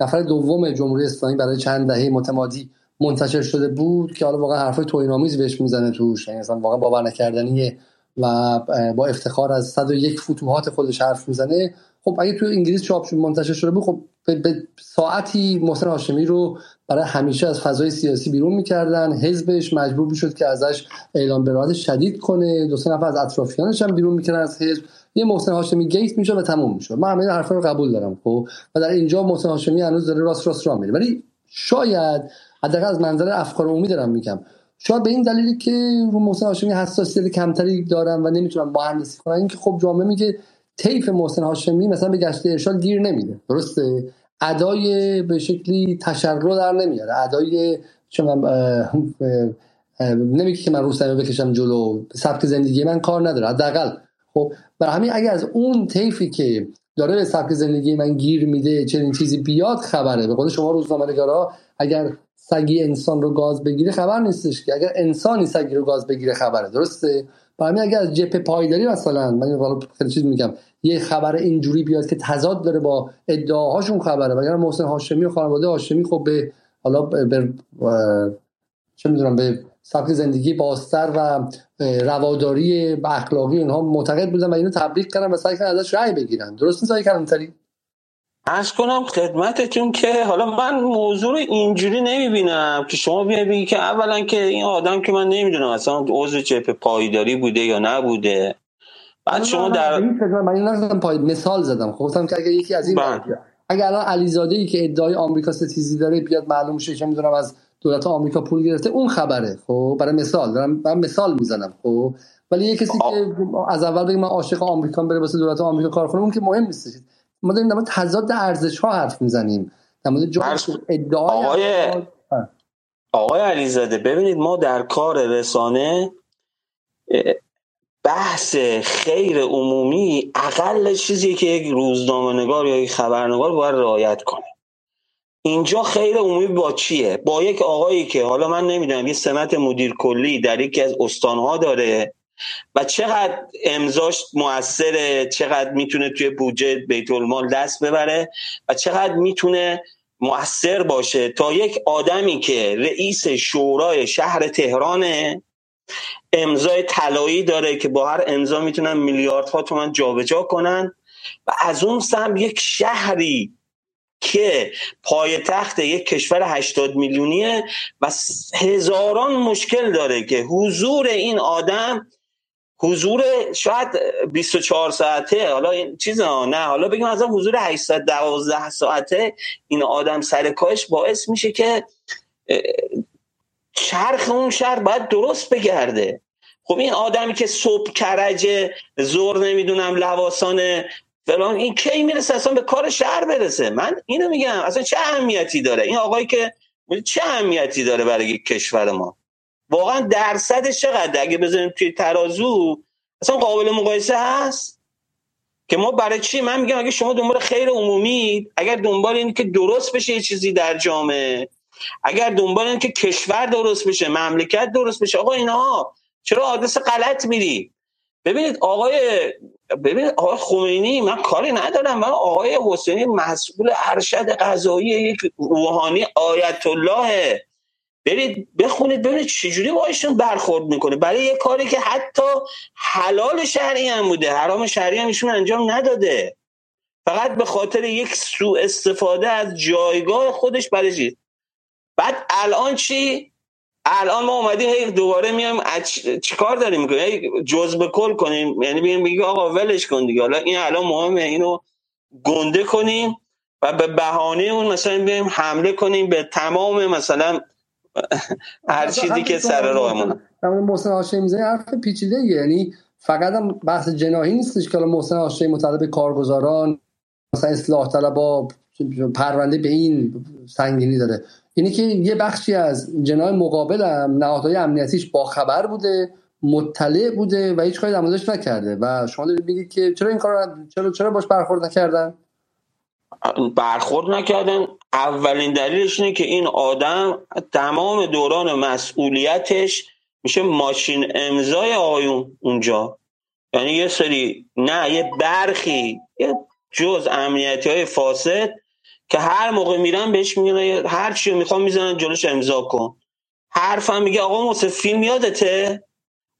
نفر دوم جمهوری اسلامی برای چند دهه متمادی منتشر شده بود که حالا واقعا حرفای توهین‌آمیز بهش می‌زنه توش. یعنی مثلا واقعا باور نکردنیه و با افتخار از 101 فتوحات خودش حرف می‌زنه. خب اگه تو انگلیس چاپ شد منتشر شده بود خب به ساعتی محسن هاشمی رو برای همیشه از فضای سیاسی بیرون می‌کردن. حزبش مجبور می‌شد که ازش اعلام براحت شدید کنه. دو سه نفر از اطرافیانش هم بیرون می‌کردن از حزب. یه محسن هاشمی گیت میشه و تموم میشه من همین حرفا رو قبول دارم خب. و در اینجا محسن هاشمی هنوز داره راست راست راه میره. ولی شاید حداقل از منظر افکار عمومی دارم میگم. شاید به این دلیلی که رو محسن هاشمی حساسیت کمتری دارن و نمی‌تونن هم کنن اینکه خب جامعه میگه طیف محسن هاشمی مثلا به گشت ارشاد گیر نمیده. درسته؟ ادای به شکلی تشرع در نمیاره. ادای چون نمیگه که من رو بکشم جلو سبک زندگی من کار نداره. حداقل. خب برای همین اگه از اون طیفی که داره به سبک زندگی من گیر میده چنین چیزی بیاد خبره. به قول شما روزنامه‌نگارا اگر سگی انسان رو گاز بگیره خبر نیستش که. اگر انسانی سگی رو گاز بگیره خبره درسته؟ برای اگر از جپ پایداری مثلا من خیلی چیز میگم یه خبر اینجوری بیاد که تضاد داره با ادعاهاشون خبره. اگر محسن هاشمی و خانواده هاشمی خب به حالا به چه می‌دونم به سبک زندگی باستر و رواداری اخلاقی اینها معتقد بودن و اینو تبریک کردن و سعی کردن ازش رأی بگیرن. درست نیست کلانتری؟ ارز کنم خدمتتون که حالا من موضوع رو اینجوری نمی‌بینم که شما بیای بگی که اولا که این آدم که من نمی‌دونم اصلا عضو جپ پایداری بوده یا نبوده. بعد شما در من این پای مثال زدم. خب که اگه یکی از این بله. اگه الان علیزاده ای که ادعای آمریکا ستیزی داره بیاد معلوم شه که می‌دونم از دولت آمریکا پول گرفته اون خبره. خب برای مثال. دارم من مثال می‌زنم. خب ولی یه کسی که از اول بگه من عاشق آمریکا بره واسه دولت آمریکا کار کنه اون که مهم نیست ما داریم در مورد تضاد ارزش ها حرف می‌زنیم. در مورد ادعای آقای آقای علیزاده ببینید ما در کار رسانه بحث خیر عمومی اقل چیزی که یک روزنامه نگار یا یک خبرنگار باید رعایت کنه. اینجا خیر عمومی با چیه؟ با یک آقایی که حالا من نمی‌دونم یه سمت مدیر کلی در یکی از استانها داره. و چقدر امضاش موثره چقدر می‌تونه توی بودجه بیت المال دست ببره و چقدر می‌تونه موثر باشه تا یک آدمی که رئیس شورای شهر تهرانه امضای طلایی داره که با هر امضا می‌تونن میلیاردها تومن جابجا کنن و از اون سم یک شهری که پای تخت یک کشور 80 میلیونیه و هزاران مشکل داره که حضور این آدم حضور شاید 24 ساعته حالا این چیز نه حالا بگیم از حضور 812 ساعته این آدم سر کاش باعث میشه که چرخ اون شهر باید درست بگرده. خب این آدمی که صبح کرجه زور نمی‌دونم لواسان فلان این کی می‌رسه اصلا به کار شهر برسه؟ من اینو میگم اصلا چه اهمیتی داره؟ این آقایی که چه اهمیتی داره برای کشور ما؟ واقعا درصدش چقدر؟ اگه بزنیم توی ترازو اصلا قابل مقایسه هست؟ که ما برای چی؟ من میگم اگه شما دنبال خیر عمومی اگر دنبال این که درست بشه یه چیزی در جامعه اگر دنبال این که کشور درست بشه مملکت درست بشه آقا اینا چرا آدرس غلط میری ببینید آقای ببینید آقای خمینی من کاری ندارم من آقای حسینی مسئول ارشد قضایی یک روحانی آیت الله برید بخونید ببینید چجوری با ایشون برخورد می‌کنه. برای یه کاری که حتی حلال شهری هم بوده حرام شهری هم ایشون انجام نداده. فقط به خاطر یک سوء استفاده از جایگاه خودش برای بعد الان چی؟ الان ما اومدیم هی دوباره میایم چیکار داریم می‌کنیم؟ جزء کل کنیم. یعنی بگیم بگیم آقا ولش کن دیگه. حالا این الان مهمه اینو گنده کنیم و به بهانه اون مثلا بیایم حمله کنیم به تمام مثلا هر چیزی که سر راهمون محسن هاشمی می‌زنی حرف پیچیده یعنی فقط هم بحث جناهی نیستش که محسن هاشمی مطالب کارگزاران مثلا اصلاح طلبا پرونده به این سنگینی داره. اینی که یه بخشی از جنای مقابل هم نهادهای امنیتیش با خبر بوده مطلع بوده و هیچ کاری در نکرده. و شما دارید میگید که چرا این کار چرا چرا باش برخورد نکردن؟ برخورد نکردن. اولین دلیلش اینه که این آدم تمام دوران مسئولیتش میشه ماشین امضای آقایون اونجا. یعنی یه سری نه یه برخی یه جز امنیتی های فاسد که هر موقع میرن بهش میگن هر چی می‌خوام می‌زنن جلوش امضا کن. حرفم میگه آقا موسی فیلم یادته؟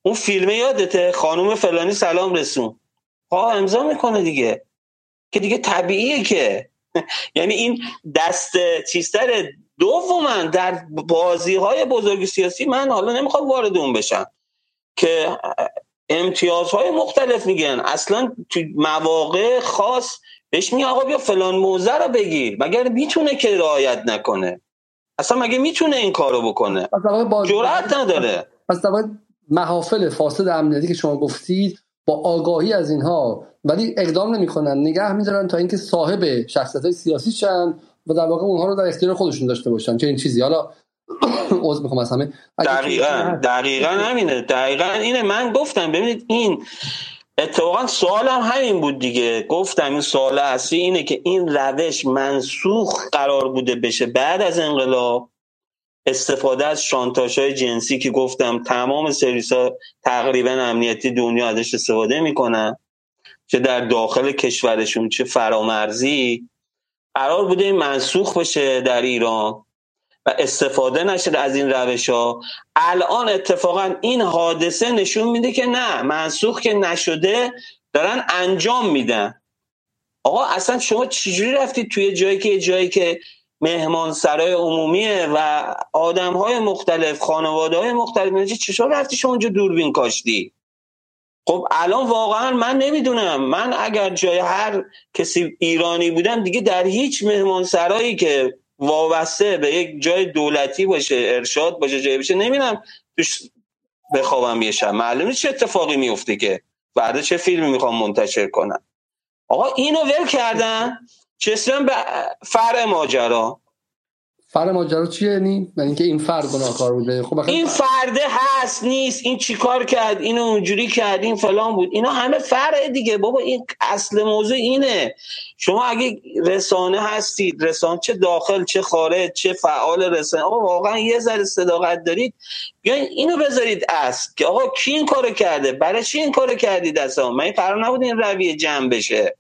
اون فیلم یادته؟ خانوم فلانی سلام رسون ها امضا می‌کنه دیگه. که دیگه طبیعیه که. یعنی این دست چیزتر دوما در بازی های بزرگ سیاسی من حالا نمی‌خوام وارد اون بشم. که امتیازهای مختلف میگن. اصلا تو مواقع خاص بهش میگه آقا بیا فلان موزه رو بگیر. مگر می‌تونه که رعایت نکنه؟ اصلا مگه می‌تونه این کارو بکنه؟ جرأت نداره. پس محافل فاسد امنیتی که شما گفتید با آگاهی از اینها ولی اقدام نمی‌کنن. نگه میدارن تا اینکه صاحب شخصیت های سیاسی شن و در واقع اونها رو در اختیار خودشون داشته باشن. چه این چیزی. حالا عذر می‌خوام از همه. دقیقا دقیقا همینه. دقیقا اینه. من گفتم ببینید این اتفاقا سوالم همین بود دیگه. گفتم این سوال اصلی اینه که این روش منسوخ قرار بوده بشه بعد از انقلاب. استفاده از شانتاش های جنسی که گفتم تمام سرویس ها تقریبا امنیتی دنیا ازش استفاده می‌کنن. چه در داخل کشورشون چه فرامرزی قرار بوده این منسوخ بشه در ایران و استفاده نشد از این روش ها الان اتفاقا این حادثه نشون میده که نه منسوخ که نشده دارن انجام میدن. آقا اصلا شما چجوری رفتید توی جایی که جایی که مهمان سرای عمومیه و آدم های مختلف خانواده های مختلف چطور رفتی شما اونجا دوربین کاشتی؟ خب الان واقعا من نمی‌دونم. من اگر جای هر کسی ایرانی بودم دیگه در هیچ مهمان سرایی که وابسته به یک جای دولتی باشه ارشاد باشه جای باشه نمی‌دونم توش بخوابم یه شب. معلومه چه اتفاقی میفته که بعد چه فیلمی می‌خوام منتشر کنم. آقا اینو ول کردن. چه به فرع ماجرا. فرد ماجرا چیه؟ یعنی اینکه این فرد گناهکار بوده. خب این فرده هست نیست. این چیکار کرد؟ اینو اونجوری کرد این فلان بود. اینا همه فرع دیگه. بابا این اصل موضوع اینه. شما اگه رسانه هستید رسانه چه داخل چه خارج چه فعال رسانه آقا واقعا یه ذره صداقت دارید. بیاین اینو بذارید اصل که آقا کی این کارو کرده؟ برای چی این کارو کردید اصلا؟ من قرار نبود این رویه جمع بشه.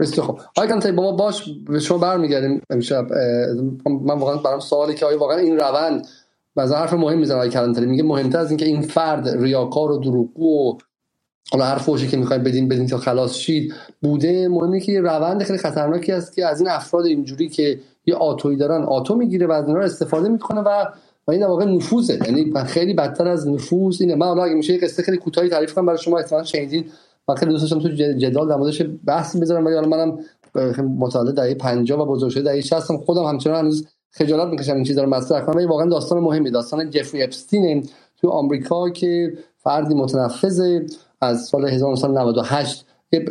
بسیار خوب. آقای با ما باش به شما برمیگردیم امشب. من واقعا برام سوالی که آیا واقعا این روند مثلا حرف مهم می‌زنه آقای کلانتری میگه مهمتر از اینکه این فرد ریاکار و دروغگو و حالا هر فوشی که می‌خوایم بدین بدین تا خلاص شید بوده. مهمه که روند خیلی خطرناکی است که از این افراد اینجوری که یه آتوی دارن آتو می‌گیره و از رو استفاده می‌کنه و و این در واقع نفوذه. یعنی خیلی بدتر از نفوذ اینه. من حالا اگه میشه قصه خیلی کوتاهی تعریف کنم برای شما احتمالاً شنیدین. من خیلی دوست داشتم تو جدال در موردش بحثی بذارم ولی منم مطالعه دهه 50 و بزرگ شده دهه 60 خودم همچنان هنوز خجالت می‌کشم این چیزا رو مطرح کنم ولی واقعا داستان مهمی داستان جفری اپستین تو آمریکا که فردی متنفذ از سال 1998 یه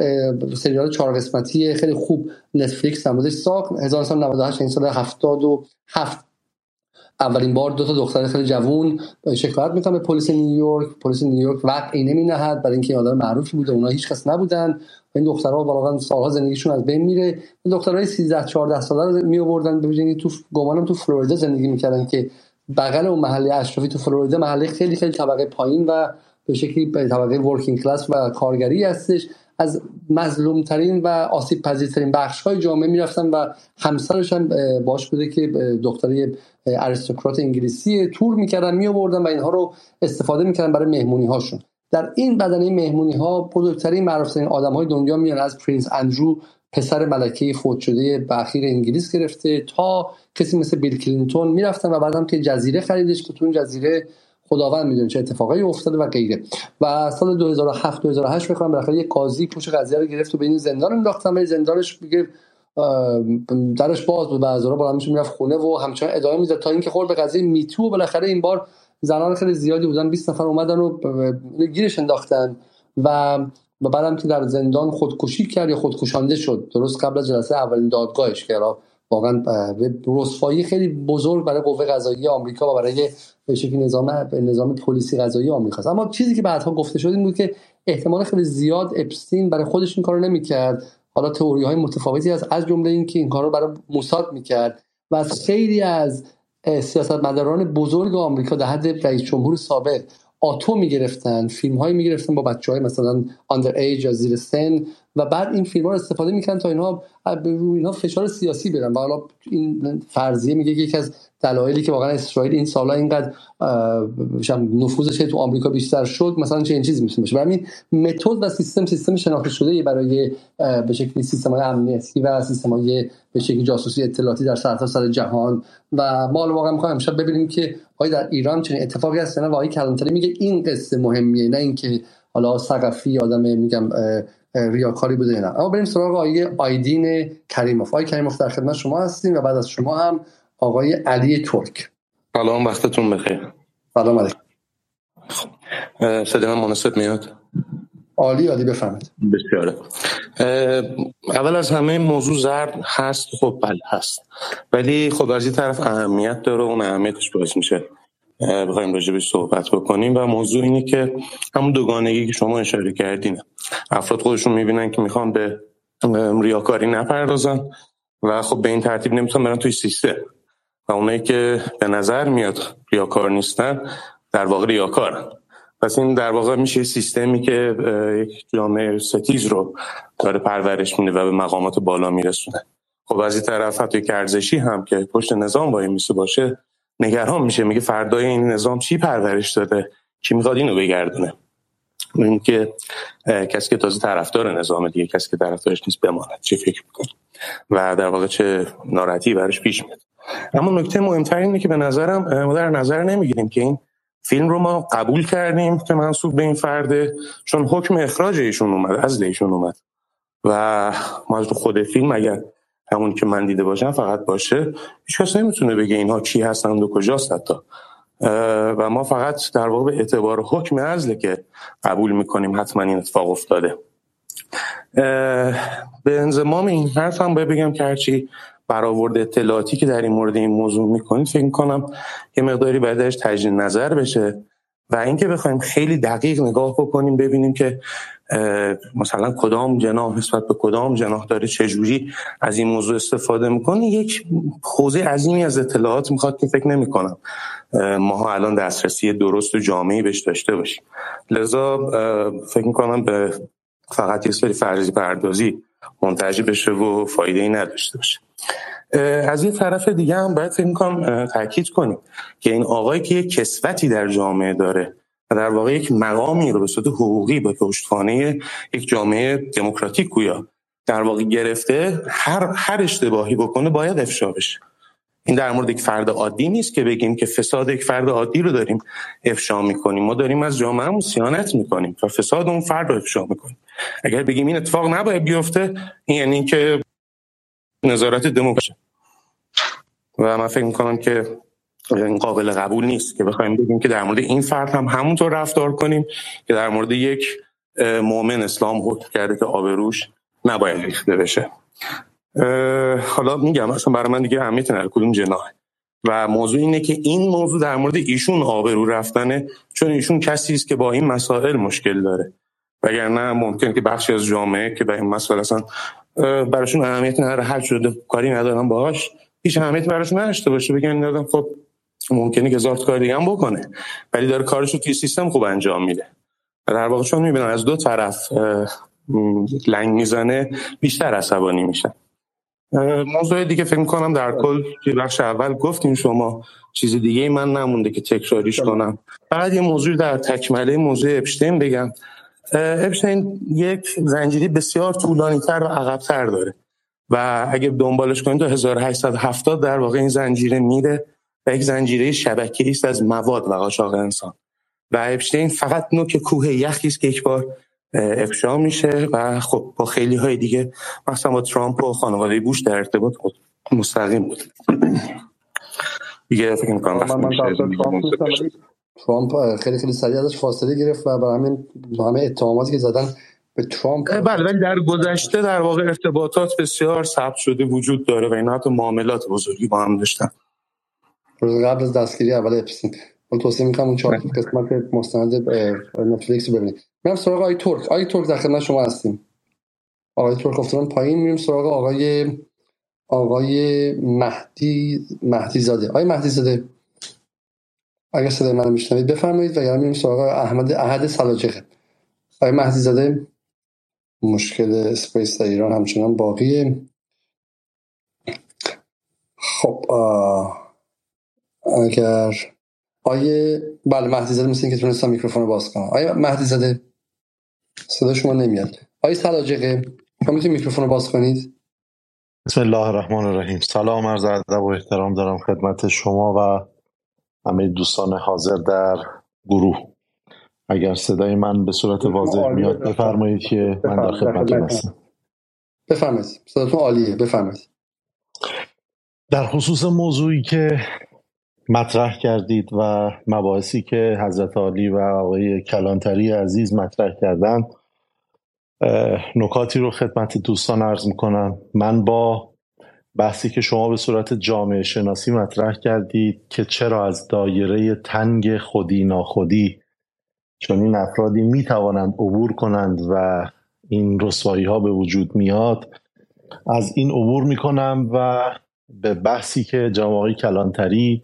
سریال چهار قسمتی خیلی خوب نتفلیکس نمودش ساخت. 1998 این سال 77 اولین بار دو تا دختر خیلی جوون شکایت می‌کنن به پلیس نیویورک. پلیس نیویورک وقعی نمی نهد برای اینکه آدم معروفی بوده. اونا هیچ کس نبودن. این دخترها واقعا سالها زندگیشون از بین میره. دخترای 13 14 ساله رو می آوردن ببینید تو گمانم تو فلوریدا زندگی می‌کردن که بغل اون محله اشرافی تو فلوریدا محله خیلی خیلی طبقه پایین و به شکلی طبقه working class و کارگری هستش. از مظلوم ترین و آسیب پذیرترین بخش های جامعه می‌رفتن و همسرش هم باش بوده که دختری اریستوکرات انگلیسی تور می‌کردن می و اینها رو استفاده می‌کردن برای مهمونی هاشون در این بدنه مهمونی ها بزرگترین معروفترین آدم های دنیا میان از پرینس اندرو پسر ملکه فوت شده بخیر انگلیس گرفته تا کسی مثل بیل کلینتون می‌رفتن و بعدم که جزیره خریدش که تو اون جزیره خداوند می‌دونه چه اتفاقایی افتاده و غیره. و سال 2007 2008 می‌کنم بالاخره یه قاضی پوش قضیه رو گرفت و به این زندان انداختن ولی زندانش میگه درش باز بود. و از با می‌رفت خونه و همچنان ادامه می‌داد تا اینکه خورد به قضیه میتو. و بالاخره این بار زنان خیلی زیادی بودن. 20 نفر اومدن و گیرش انداختن و و بعدم که در زندان خودکشی کرد یا خودکشانده شد. درست قبل از جلسه اولین دادگاهش که واقعا رسوایی خیلی بزرگ برای قوه قضایی آمریکا و برای به شکلی نظام نظام پلیسی قضایی آمریکا اما چیزی که بعدها گفته شد این بود که احتمال خیلی زیاد اپستین برای خودش این کارو نمی‌کرد. حالا تئوری های متفاوتی هست. از جمله اینکه این کارو برای موساد می‌کرد و از خیلی از سیاستمداران بزرگ آمریکا در حد رئیس جمهور سابق آتو می‌گرفتن فیلم هایی می‌گرفتن با بچه های مثلا اندر ایج یا زیر سن و بعد این فیلم ها رو استفاده می‌کنن تا اینها روی اینها فشار سیاسی برن و حالا این فرضیه میگه که یکی از دلایلی که واقعا اسرائیل این سالا اینقدر نفوذش تو آمریکا بیشتر شد مثلا چه این چیزی می‌تونه باشه. همین متد و سیستم سیستم شناخته شده برای به شکلی سیستم های امنیتی و سیستم های به شکلی جاسوسی اطلاعاتی در سرتاسر سر جهان. و ما واقعا می‌خوایم امشب ببینیم که آیا در ایران چنین اتفاقی هست نه. و کلانتری میگه این قصه مهمیه نه اینکه حالا ثقفی آدم میگم ریاکاری بوده نه اما بریم سراغ آقای آیدین کریموف. آقای کریموف در خدمت شما هستیم و بعد از شما هم آقای علی ترک. سلام وقتتون بخیر. سلام علیکم. صدا من مناسب میاد؟ عالی عالی بفهمید بسیاره. اول از همه موضوع زرد هست خب بله هست. ولی خب از این طرف اهمیت داره اون اهمیتش باعث میشه. بخوایم راجبش صحبت بکنیم و موضوع اینه که همون دوگانگی که شما اشاره کردین. افراد خودشون می‌بینن که می‌خوان به ریاکاری نپردازن و خب به این ترتیب نمی‌تونن برن توی سیستم. و اونایی که به نظر میاد ریاکار نیستن در واقع ریاکارن. پس این در واقع میشه سیستمی که یک جامعه ستیز رو داره پرورش میده و به مقامات بالا میرسونه. خب از این طرف حتی ارزشی هم که پشت نظام وای میسه باشه نگران میشه. میگه فردای این نظام چی پرورش داده؟ کی می‌خواد اینو بگردونه؟ این که کسی که تازه طرفدار نظام دیگه کسی که طرفدارش نیست بماند. چه فکر می‌کنه و در واقع چه ناراحتی براش پیش میاد. اما نکته مهمتر اینه که به نظرم ما در نظر نمی‌گیریم که این فیلم رو ما قبول کردیم که منصوب به این فرده چون حکم اخراج ایشون اومد از ایشون اومد. و ما از خود فیلم اگر همون که من دیده باشم فقط باشه. هیچ کس نمی‌تونه بگه اینها کی هستند و کجاست حتی. و ما فقط در واقع به اعتبار حکم ازله که قبول می‌کنیم حتما این اتفاق افتاده. به انضمام این حرف هم باید بگم که هرچی برآورد اطلاعاتی که در این مورد این موضوع می‌کنید فکر می‌کنم یه مقداری باید تجدید نظر بشه. و اینکه بخوایم خیلی دقیق نگاه بکنیم ببینیم که مثلا کدام جناح نسبت به کدام جناح داره چجوری از این موضوع استفاده می‌کنه. یک حوزه عظیمی از اطلاعات می‌خواد که فکر نمی‌کنم ما الان دسترسی درست و جامعی بهش داشته باشیم. لذا فکر می‌کنم به فقط یه سری فرضی پردازی منتجی بشه و فایده ای نداشته باشه. از یه طرف دیگه هم باید فکر کنم تاکید کنیم که این آقایی که یک کسوتی در جامعه داره و در واقع یک مقامی رو به صورت حقوقی به پشتوانه یک جامعه دموکراتیک گویا در واقع گرفته هر هر اشتباهی بکنه باید افشا بشه. این در مورد یک فرد عادی نیست که بگیم که فساد یک فرد عادی رو داریم افشا می‌کنیم. ما داریم از جامعه سیانت می‌کنیم و فساد اون فرد رو افشا می‌کنیم. اگر بگیم این اتفاق نباید بیفته یعنی که نظارت دموکراسی. و من فکر می‌کنم که این قابل قبول نیست که بخوایم بگیم که در مورد این فرد هم همونطور رفتار کنیم که در مورد یک مؤمن اسلام حکم کرده که آبروش نباید ریخته بشه. حالا میگم اصلا برای من دیگه اهمیت نداره کدوم جناه و موضوع اینه که این موضوع در مورد ایشون آبرو رفتنه چون ایشون کسی است که با این مسائل مشکل داره. وگرنه ممکن که بخشی از جامعه که به این مسائل اصلا براشون اهمیت نداره. هر شده کاری ندارن باهاش. هیچ اهمیت براشون نداشته باشه. بگن دادم خب ممکنه که هزار کار دیگه هم بکنه. ولی داره کارش رو توی سیستم خوب انجام میده. در واقع چون می‌بینن از دو طرف لنگ می‌زنه بیشتر عصبانی میشن. موضوع دیگه فکر کنم در کل که بخش اول گفتیم شما. چیز دیگه من نمونده که تکراریش کنم. بعد یه موضوع در تکمله موضوع اپشتین بگم. اپشتین یک زنجیری بسیار طولانی تر و عقبتر داره. و اگه دنبالش کنید تا 1870 در واقع این زنجیره میره و یک زنجیره شبکه است از مواد و قاچاق انسان. و اپشتین فقط نوک کوه یخی است که یک بار افشا میشه و خب با خیلی های دیگه مثلا با ترامپ و خانواده بوش در ارتباط مستقیم بود. دیگه فکر می‌کنم ترامپ خیلی خیلی سریع ازش فاصله گرفت و برای همین همه اتهاماتی که زدن به ترامپ بله ولی در گذشته در واقع ارتباطات بسیار ثبت شده وجود داره و اینا حتی معاملات بزرگی با هم داشتن. قبل از دستگیری اول اپسین. حالا توصیه می‌کنم اون چهار قسمت مستند نتفلیکس رو ببینید میرم سراغ آقای ترک. آقای ترک در خدمت شما هستیم. آقای ترک افتادن پایین. میریم سراغ آقای آقای مهدی مهدی زاده. آقای مهدی زاده. اگر صدای منو میشنوید بفرمایید و میریم سراغ احمد احد سلاجقه آقای مهدی زاده مشکل space در ایران همچنان باقیه. خب اگر آقای بله مهدی زاده مثل اینکه تونستم میکروفون رو باز کنم. آقای مهدی زاده صدا شما نمیاد. آقای سلاجقه شما می‌تونید میکروفون رو باز کنید؟ بسم الله الرحمن الرحیم. سلام عرض ادب و احترام دارم خدمت شما و همه دوستان حاضر در گروه. اگر صدای من به صورت واضح میاد بفرمایید. که من در خدمتتون هستم. بفرمایید. صداتون عالیه بفرمایید. در خصوص موضوعی که مطرح کردید و مباحثی که حضرت عالی و آقای کلانتری عزیز مطرح کردن نکاتی رو خدمت دوستان عرض می‌کنم. من با بحثی که شما به صورت جامعه شناسی مطرح کردید که چرا از دایره تنگ خودی ناخودی چون این افرادی می‌توانند عبور کنند و این رسوایی ها به وجود میاد؟ از این عبور می‌کنم و به بحثی که جامعه کلانتری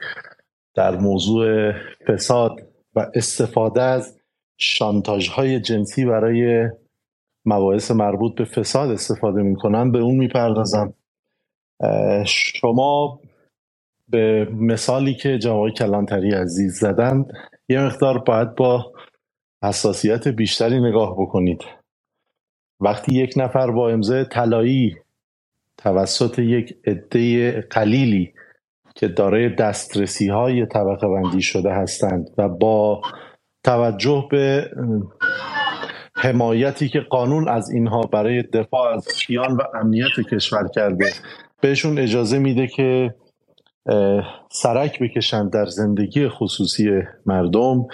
در موضوع فساد و استفاده از شانتاژ های جنسی برای مباحث مربوط به فساد استفاده می‌کنن به اون می‌پردازم. شما به مثالی که جوای کلانتری عزیز زدند یه مقدار باید با حساسیت بیشتری نگاه بکنید. وقتی یک نفر با امضای طلایی توسط یک عده قلیلی که دارای دسترسی های طبقه بندی شده هستند و با توجه به حمایتی که قانون از اینها برای دفاع از کیان و امنیت کشور کرده بهشون اجازه میده که سرک بکشند در زندگی خصوصی مردم.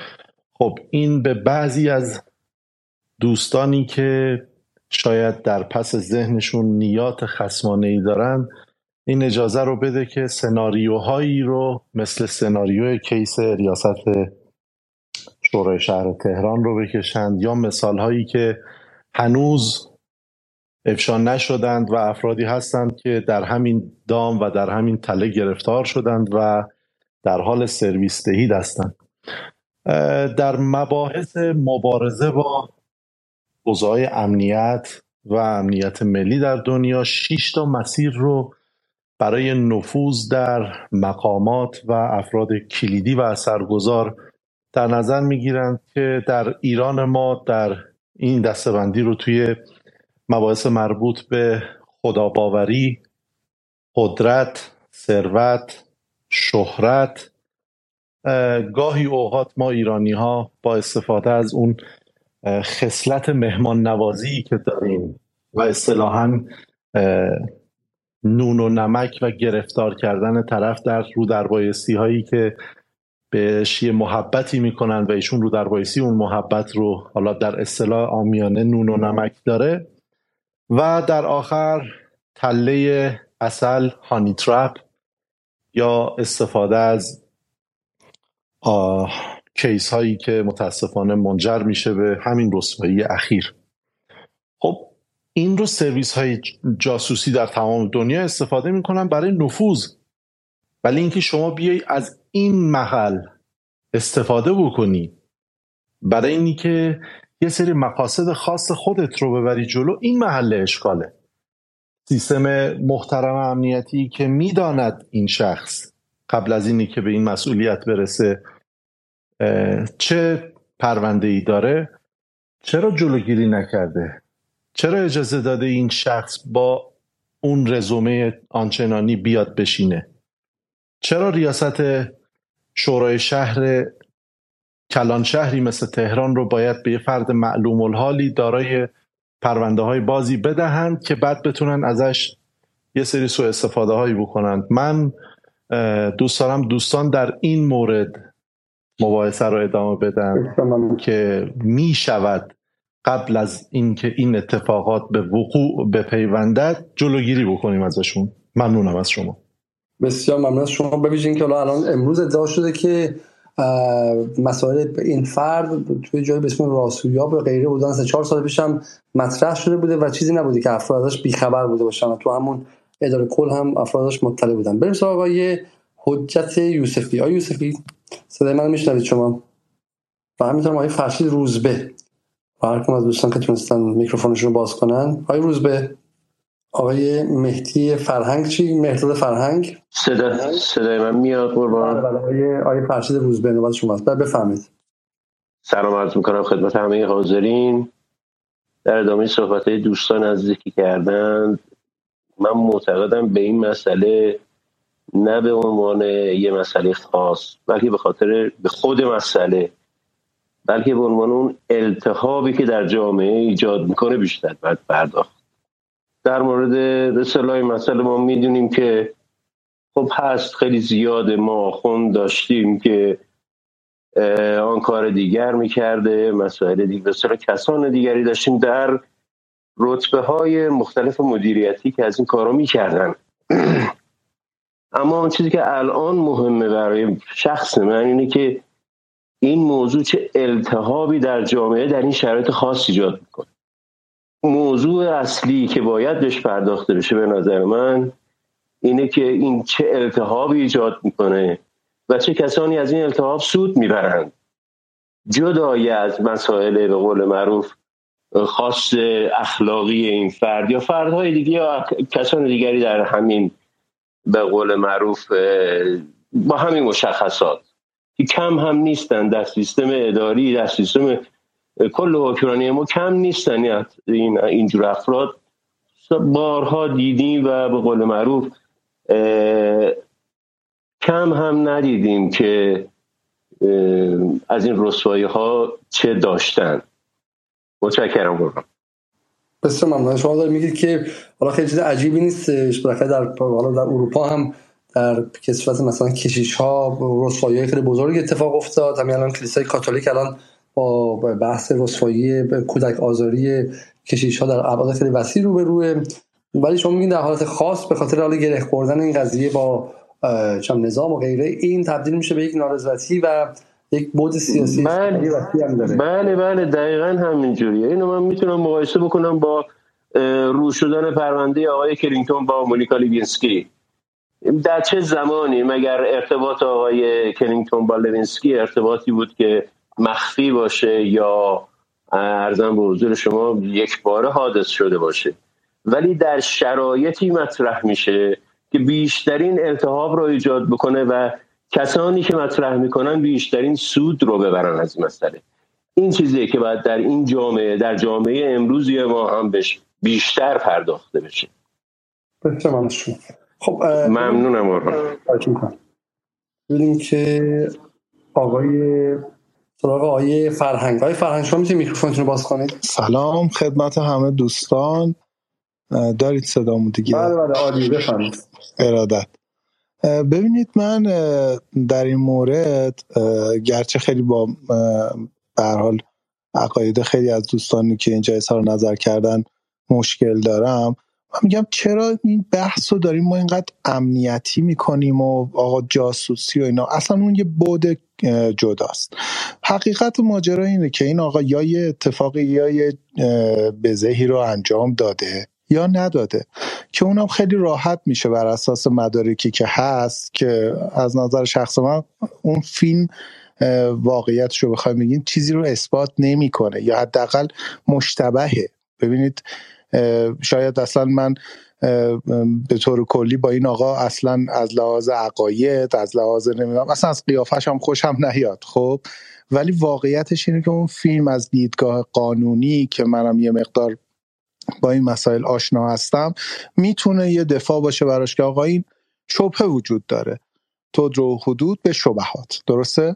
خب این به بعضی از دوستانی که شاید در پس ذهنشون نیات خسمانه ای دارن این اجازه رو بده که سناریوهایی رو مثل سناریوی کیس ریاست شورای شهر تهران رو بکشند یا مثال هایی که هنوز افشا نشدند و افرادی هستند که در همین دام و در همین تله گرفتار شدند و در حال سرویس دهی هستند. در مباحث مبارزه با اوضاع امنیت و امنیت ملی در دنیا شش تا مسیر رو برای نفوذ در مقامات و افراد کلیدی و اثرگذار در نظر می‌گیرند که در ایران ما در این دستبندی رو توی مباحث مربوط به خداباوری قدرت ثروت شهرت. گاهی اوقات ما ایرانی ها با استفاده از اون خصلت مهمان نوازی که داریم و اصطلاحا نون و نمک و گرفتار کردن طرف در رو در هایی که به یه محبتی می‌کنن و ایشون رو در اون محبت رو حالا در اصطلاح آمیانه نون و نمک داره. و در آخر تله اصل هانی ترپ یا استفاده از کیس هایی که متاسفانه منجر میشه به همین رسوایی اخیر. خب این رو سرویس های جاسوسی در تمام دنیا استفاده می‌کنن برای نفوذ. ولی اینکه شما بیای از این محل استفاده بکنی برای اینی که یه سری مقاصد خاص خودت رو ببری جلو این محل اشکاله. سیستم محترم امنیتی که می‌داند این شخص قبل از اینی که به این مسئولیت برسه چه پرونده ای داره؟ چرا جلوگیری نکرده؟ چرا اجازه داده این شخص با اون رزومه آنچنانی بیاد بشینه؟ چرا ریاست شورای شهر کلان شهری مثل تهران رو باید به یه فرد معلوم الحالی دارای پرونده های بازی بدهند که بعد بتونن ازش یه سری سوء استفاده هایی بکنند. من دوست دارم دوستان در این مورد مباحثه رو ادامه بدن که می شود قبل از اینکه این اتفاقات به وقوع بپیوندد جلوگیری بکنیم ازشون. ممنونم از شما. بسیار ممنون از شما. ببینید که الان امروز ادعا شده که مسائل این فرد توی جای به اسم راسویا به غیره بودن. سه چهار سال پیش هم مطرح شده بوده و چیزی نبوده که افرادش بیخبر بوده باشن تو همون اداره کل هم افرادش مطلع بودن. بریم سراغ آقای حجت یوسفی. آقای یوسفی صدای من میشنوید شما؟ و همینطور آقای فرشید روزبه. و هر از دوستان که تونستن میکروفونشون رو باز کنن. آقای روزبه. آقای مهدی فرهنگ چی؟ مهداد فرهنگ. صدا صدای من میاد قربان. بله آقای آقای فرشید روزبه نوبت شما است. بفهمید سلام عرض می‌کنم خدمت همه حاضرین. در ادامه صحبت های دوستان نزدیکی کردن من معتقدم به این مسئله نه به عنوان یه مسئله خاص بلکه به خاطر به خود مسئله بلکه به عنوان اون التهابی که در جامعه ایجاد می‌کنه بیشتر باید پرداخت. در مورد رسالای مسئله ما می‌دونیم که خب هست خیلی زیاد ما خون داشتیم که آن کار دیگر می‌کرده مسائل دیگر کسان دیگری داشتیم در رتبه های مختلف مدیریتی که از این کارا می‌کردن. اما اون چیزی که الان مهمه برای شخص من اینه که این موضوع چه التهابی در جامعه در این شرایط خاص ایجاد می‌کنه. موضوع اصلی که باید بهش پرداخته بشه به نظر من اینه که این چه التهابی ایجاد می‌کنه و چه کسانی از این التهاب سود می‌برند. جدای از مسائل به قول معروف خاص اخلاقی این فرد یا فردهای دیگه یا کسان دیگری در همین به قول معروف با همین مشخصات که کم هم نیستن در سیستم اداری در سیستم کل ما کم نیستن. این اینجور افراد بارها دیدیم و به قول معروف کم هم ندیدیم که از این رسوایی ها چه داشتن. متشکرم قربان بسیار ممنون. شما دارید میگید که حالا خیلی چیز عجیبی نیستش. بالاخره در حالا در اروپا هم در کسفت مثلا کشیش ها رسوایی خیلی بزرگ اتفاق افتاد. همین الان کلیسای کاتولیک الان با بحث رسوایی کودک آزاری کشیش ها در ابعاد خیلی وسیع رو به روی ولی شما میگین در حالت خاص به خاطر حال گره خوردن این قضیه با چم نظام و غیره این تبدیل میشه به یک نارضایتی و یک بعد سیاسی بله. بله بله. دقیقا همینجوریه. اینو من می‌تونم مقایسه بکنم با رو شدن پرونده آقای کلینتون با مونیکا لوینسکی. در چه زمانی مگر ارتباط آقای کلینتون با لوینسکی ارتباطی بود که مخفی باشه یا عرضم به حضور شما یک بار حادث شده باشه. ولی در شرایطی مطرح میشه که بیشترین التهاب رو ایجاد بکنه و کسانی که مطرح می‌کنن بیشترین سود رو ببرن از این مسئله. این چیزیه که باید در این جامعه در جامعه امروزی ما هم بش بیشتر پرداخته بشه. خب ممنونم ببینیم که آقای سراغ آقای فرهنگ. های فرهنگ شما می‌تونید میکروفونتون رو باز کنید؟ سلام خدمت همه دوستان. دارید صدامو دیگه؟ بله بله عالی بفرمایید. ارادت. ببینید من در این مورد گرچه خیلی با به هر حال عقاید خیلی از دوستانی که اینجا اظهار نظر کردن مشکل دارم. من میگم چرا این بحث رو داریم ما اینقدر امنیتی می‌کنیم و آقا جاسوسی و اینا؟ اصلا اون یه بود جداست. حقیقت ماجرا اینه که این آقا یا یه اتفاقی یا یه بزهی رو انجام داده یا نداده که اونم خیلی راحت میشه بر اساس مدارکی که هست که از نظر شخص من اون فیلم اه، واقعیتش رو بخوایم بگیم چیزی رو اثبات نمی‌کنه یا حداقل مشتبهه. ببینید شاید اصلا من به طور کلی با این آقا اصلا از لحاظ عقاید از لحاظ نمی‌دونم اصلا از قیافش هم خوشم نیاد خب. ولی واقعیتش اینه که اون فیلم از دیدگاه قانونی که منم یه مقدار با این مسائل آشنا هستم می‌تونه یه دفاع باشه براش که آقا این شبهه وجود داره. تدرو حدود به شبهات. درسته؟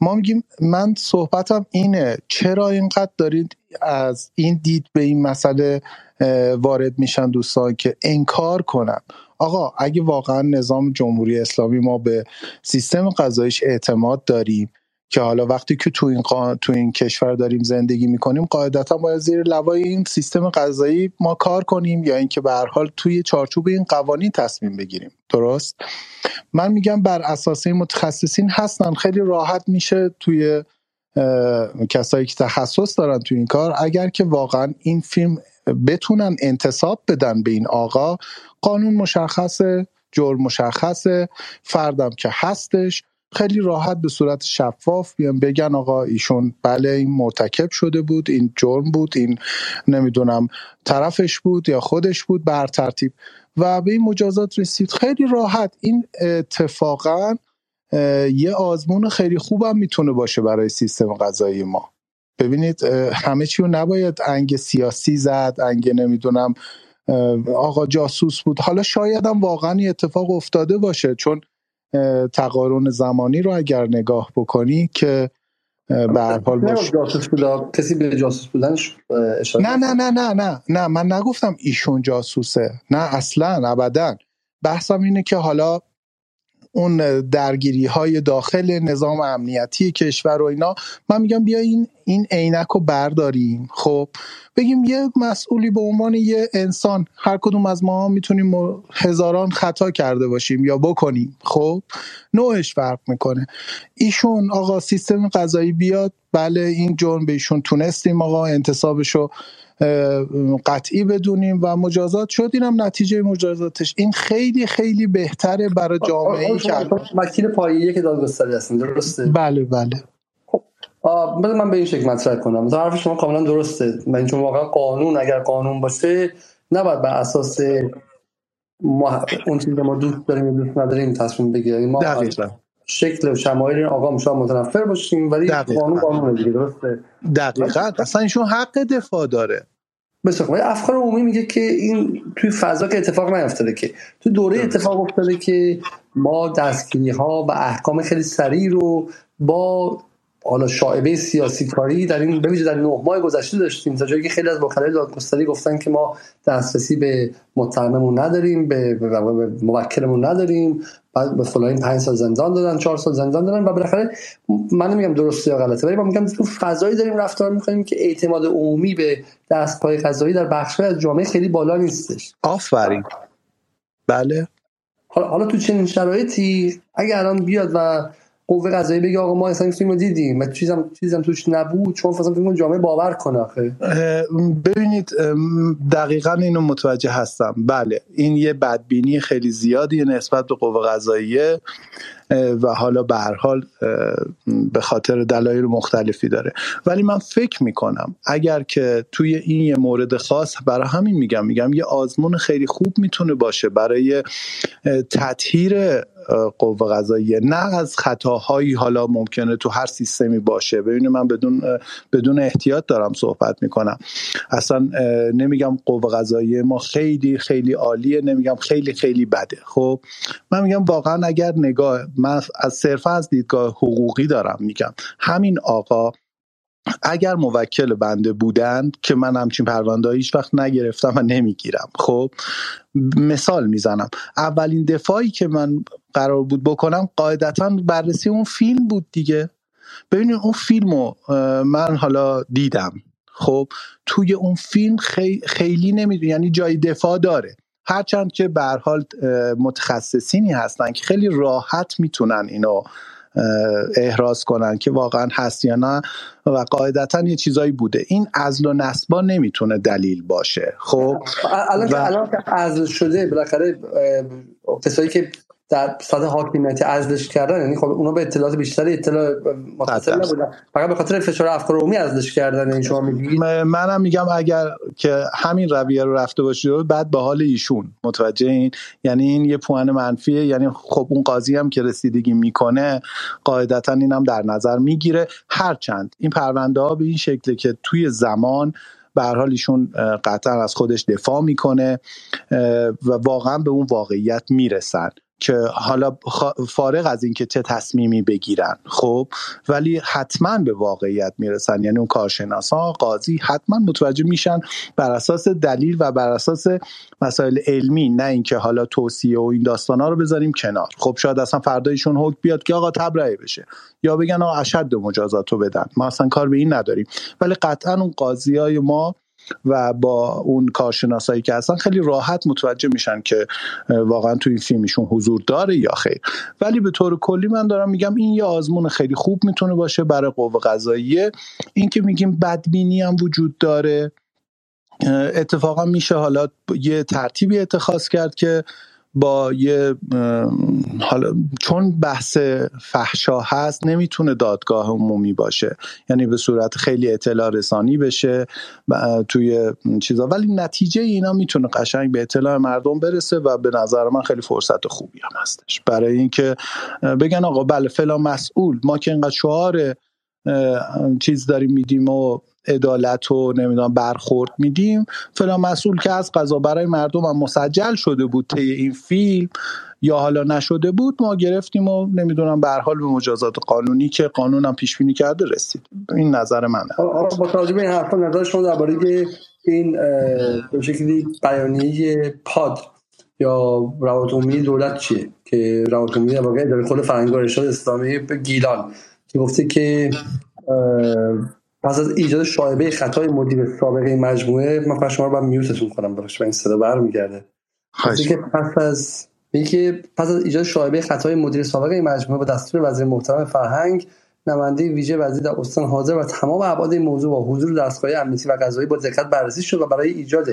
ما میگیم من صحبتم اینه چرا اینقدر دارید از این دید به این مسئله وارد میشن دوستان که انکار کنن؟ آقا اگه واقعا نظام جمهوری اسلامی ما به سیستم قضاییش اعتماد داریم که حالا وقتی که تو این, قا... تو این کشور داریم زندگی می‌کنیم قاعدتا باید زیر لوای این سیستم قضایی ما کار کنیم یا اینکه به هر حال توی چارچوب این قوانین تصمیم بگیریم. درست؟ من میگم بر اساس این متخصصین هستن. خیلی راحت میشه توی اه، کسایی که تخصص دارن توی این کار اگر که واقعا این فیلم بتونن انتصاب بدن به این آقا قانون مشخصه جرم مشخصه فردم که هستش خیلی راحت به صورت شفاف بیان بگن آقا ایشون بله این مرتکب شده بود این جرم بود این نمی‌دونم طرفش بود یا خودش بود بر ترتیب و به این مجازات رسید. خیلی راحت. این اتفاقا یه آزمون خیلی خوبم می‌تونه باشه برای سیستم قضایی ما. ببینید همه چی رو نباید انگ سیاسی زد انگ نمی‌دونم آقا جاسوس بود. حالا شاید هم واقعا اتفاق افتاده باشه چون تقارن زمانی رو اگر نگاه بکنی که به هر حال باش جاسوس بودا کسی به جاسوس بودنش اشاره نه نه نه نه نه نه من نگفتم ایشون جاسوسه. نه اصلا ابدا. بحثم اینه که حالا اون درگیری های داخل نظام امنیتی کشور و اینا من میگم بیا این این عینک رو برداریم. خب بگیم یه مسئولی به عنوان یه انسان هر کدوم از ما می‌تونیم هزاران خطا کرده باشیم یا بکنیم. خب نوعش فرق می‌کنه. ایشون آقا سیستم قضایی بیاد بله این جرم به ایشون تونستیم آقا انتصابش رو قطعی بدونیم و مجازات شد. اینم نتیجه مجازاتش. این خیلی خیلی بهتره برای جامعه ای که وکیل پایه که دادگستری هستین درسته؟ بله بله. بذار من به این شکل مطرح کنم. مثلا حرف شما کاملا درسته. من چون واقعا قانون اگر قانون باشه نباید بر اساس ما اون چیزی که ما دوست داریم یا دوست نداریم تصمیم بگیریم. ما دقیقا. شکل و شمایل این آقا شاید متنفر باشیم ولی. قانون قانون دیگه درسته؟ دقیقا. اصلا ایشون حق دفاع داره. بسیار خوب. افکار عمومی میگه که این توی فضا که اتفاق نیفتاده که تو دوره اتفاق افتاده که ما دستگیری ها و احکام خیلی سریع رو با حالا شاعبه سیاسی کاری در این بویژه در نه ماه گذشته داشتیم. تا جایی که خیلی از وکلای دادگستری گفتن که ما دسترسی به متهممون نداریم به, به, به موکلمون نداریم. بعد به فلان پنج سال زندان دادن چهار سال زندان دادن و بالاخره من نمیگم درسته یا غلطه ولی من میگم تو فضایی داریم رفتار می‌کنیم که اعتماد عمومی به دستگاه قضایی در بخش از جامعه خیلی بالا نیستش. آفرین. بله. حالا حالا تو چنین شرایطی اگه الان بیاد و قوه قضایی بگه آقا ما اصلا این فیلم رو دیدیم. و چیزم چیزم توش نبود چون مثلا فیلم رو جامعه باور کنه آخه. ببینید دقیقا اینو متوجه هستم. بله این یه بدبینی خیلی زیادی نسبت به قوه قضاییه و حالا به هر حال به خاطر دلایل مختلفی داره. ولی من فکر می‌کنم اگر که توی این یه مورد خاص برای همین میگم میگم یه آزمون خیلی خوب می‌تونه باشه برای تطهیر قوه قضاییه. نه از خطاهایی حالا ممکنه تو هر سیستمی باشه. ببینید من بدون بدون احتیاط دارم صحبت می‌کنم. اصلا نمیگم قوه قضاییه ما خیلی خیلی عالیه. نمیگم خیلی خیلی بده. خب من میگم واقعا اگر نگاه من از صرفا از دیدگاه حقوقی دارم میگم. همین آقا اگر موکل بنده بودند که من همچین پرونده هیچ وقت نگرفتم و نمی‌گیرم. خب مثال می‌زنم. اولین دفاعی که من قرار بود بکنم قاعدتا بررسی اون فیلم بود دیگه. ببینید اون فیلم رو من حالا دیدم. خب توی اون فیلم خیلی نمی‌دونی یعنی جای دفاع داره. هرچند که به حال متخصصینی هستن که خیلی راحت می‌تونن اینو احراز کنن که واقعا هست یا نه. و قاعدتا یه چیزایی بوده. این ازل و نسبا نمی‌تونه دلیل باشه. خب؟ الان و... الان ازل شده بالاخره کسایی که در سطح حاکمیتی ازلش کردن یعنی خب اونا به اطلاعات بیشتری اطلاع متصل نبودن. فقط به خاطر فشار افکار عمومی ازلش کردن این شما میگید منم میگم اگر که همین رویه رو رفته باشید بعد به حال ایشون. متوجه این؟ یعنی این یه پوان منفیه. یعنی خب اون قاضی هم که رسیدگی می‌کنه قاعدتا اینم در نظر می‌گیره. هرچند این پرونده ها به این شکله که توی زمان به حال ایشون قطعا از خودش دفاع می‌کنه و واقعا به اون واقعیت می‌رسن. که حالا فارغ از اینکه چه تصمیمی بگیرن خب؟ ولی حتما به واقعیت می‌رسن. یعنی اون کارشناسا قاضی حتما متوجه میشن بر اساس دلیل و بر اساس مسائل علمی نه اینکه حالا توصیه و این ها رو بذاریم کنار. خب شاید اصلا فردایشون حکم بیاد که آقا تبرئه بشه. یا بگن آقا اشد مجازات رو بدن. ما اصلا کار به این نداریم. ولی قطعا اون قاضی های ما و با اون کارشناسایی که هستن خیلی راحت متوجه میشن که واقعا تو این فیلمشون حضور داره یا خیر. ولی به طور کلی من دارم میگم این یه آزمون خیلی خوب می‌تونه باشه برای قوه قضاییه. این که میگیم بدبینی هم وجود داره اتفاقا میشه حالا یه ترتیبی اتخاذ کرد که با یه حالا چون بحث فحشا هست نمی‌تونه دادگاه عمومی باشه. یعنی به صورت خیلی اطلاع رسانی بشه توی چیزا. ولی نتیجه اینا می‌تونه قشنگ به اطلاع مردم برسه و به نظر من خیلی فرصت خوبی هم هستش. برای اینکه بگن آقا بله فلان مسئول ما که اینقدر شعار چیز داریم میدیم و عدالت و نمی‌دونم برخورد میدیم. فلان مسئول که از قضا برای مردم هم مسجل شده بود طی این فیلم یا حالا نشده بود ما گرفتیم و نمی‌دونم به حال به مجازات قانونی که قانون هم پیش بینی کرده رسید. این نظر منه. با توجه به حرفا نظر شما درباره این به شکلی بیانیه پاد یا روابط دولت چیه؟ که روابط عمومی در واقع خود فرهنگ ارشاد اسلامی به گیلان که گفته که پس از ایجاد شایبه خطای مدیر سابق این مجموعه من پس شما رو باید میوتتون کنم بخش این صدا برمیگرده. که پس از که پس از ایجاد شایبه خطای مدیر سابق این مجموعه با دستور وزیر محترم فرهنگ نماینده ویژه وزیر در استان حاضر و تمام ابعاد این موضوع با حضور دستگاه امنیتی و قضایی با دقت بررسی شد و برای ایجاد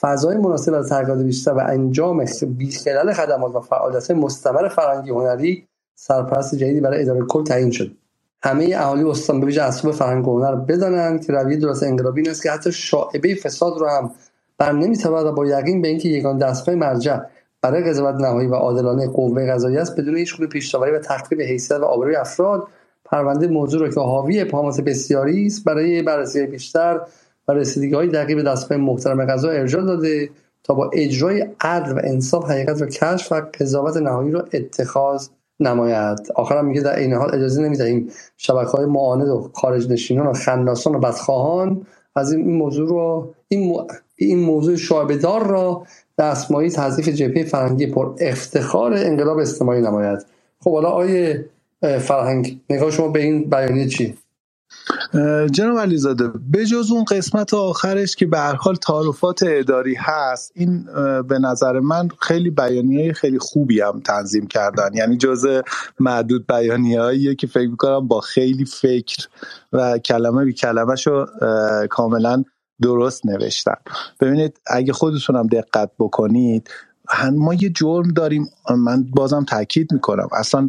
فضای مناسب از تحقیقات بیشتر و انجام بیخلال خدمات و فعالیت مستمر فرهنگی هنری سرپرست جدیدی برای اداره کل تعیین شد. همه اهالی استان به ویژه اصحاب فرهنگ هنر بدانند که رویه درست انقلابی است که حتی شاعبه فساد رو هم بر نمی‌تواند با یقین به اینکه یگان دستگاه مرجع برای قضاوت نهایی و عادلانه قوه قضایی است بدون هیچ گونه پیشتاوری و تخریب حیثیت و آبروی افراد پرونده موضوع را که حاوی ابهامات بسیاری است برای بررسی بیشتر و رسیدگی های دقیق به دستگاه محترم قضا ارجاع داده تا با اجرای عدل و انصاف حقیقت را کشف و قضاوت نهایی را اتخاذ نماید. آخرم میگه در این حال اجازه نمی‌دهیم شبکه های معاند و خارج نشینان و خنداسان و بدخواهان از این موضوع رو این, این موضوع شعبدار را دستمایی تضیف جبهه فرهنگی پر افتخار انقلاب اجتماعی نماید. خب حالا آیه فرهنگ نگاه شما به این بیانیه چی جناب علیزاده جز اون قسمت آخرش که به حال تعارفات اداری هست این به نظر من خیلی بیانیه خیلی خوبی هم تنظیم کردن. یعنی جز معدود بیانیه که فکر می‌کنم با خیلی فکر و کلمه بی کلمه شو کاملا درست نوشتن. ببینید اگه خودتونم دقت بکنید ما یه جرم داریم. من بازم تاکید می‌کنم. اصلا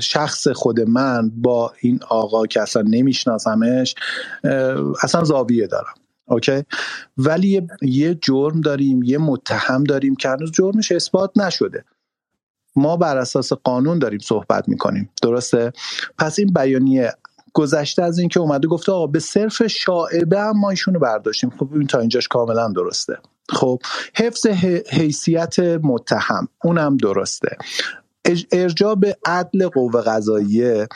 شخص خود من با این آقا که اصلا نمیشناسمش اصلا زاویه دارم. اوکی؟ ولی یه جرم داریم یه متهم داریم که هنوز جرمش اثبات نشده. ما بر اساس قانون داریم صحبت می‌کنیم. درسته؟ پس این بیانیه گذشته از اینکه اومده گفته آقا به صرف شاعبه هم ما ایشونو برداشتیم. خب این تا اینجاش کاملا درسته. خب حفظ حیثیت متهم اونم درسته. ارجاع به عدل قوه قضاییه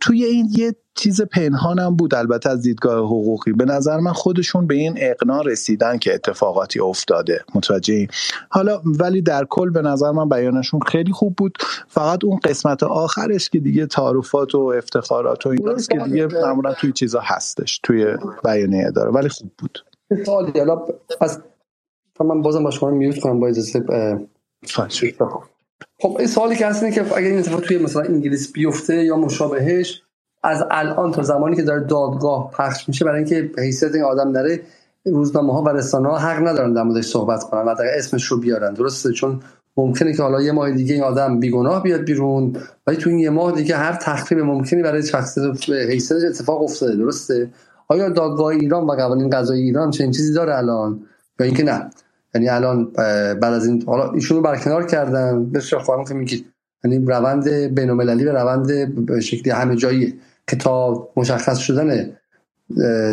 توی این یه چیز پنهانم بود البته از دیدگاه حقوقی. به نظر من خودشون به این اقنا رسیدن که اتفاقاتی افتاده. متوجه حالا ولی در کل به نظر من بیانشون خیلی خوب بود. فقط اون قسمت آخرش که دیگه تعارفات و افتخارات و این که دیگه معمولا توی چیزا هستش توی بیانیه داره. ولی خوب بود. سوالی حالا از من بازم با شما میوت کنم با اجازه خب این سوالی که هست اینه که اگر این اتفاق توی مثلا انگلیس بیفته یا مشابهش از الان تا زمانی که داره دادگاه پخش میشه برای اینکه حیثیت این آدم نره روزنامه ها و رسانه ها حق ندارن در موردش صحبت کنن و اسمش رو بیارن. درسته؟ چون ممکنه که حالا یه ماه دیگه این آدم بیگناه بیاد بیرون ولی تو این یه ماه دیگه هر تخریب ممکنی برای شخصیت حیثیت اتفاق افتاده. درسته؟ آیا دادگاه ایران و قوانین قضایی ایران چنین چیزی داره الان؟ یا اینکه نه؟ یعنی الان بعد از این حالا ایشونو برکنار کردن بسیار خواهم که میگید یعنی روند بین‌المللی و روند شکلی همه جایی که تا مشخص شدن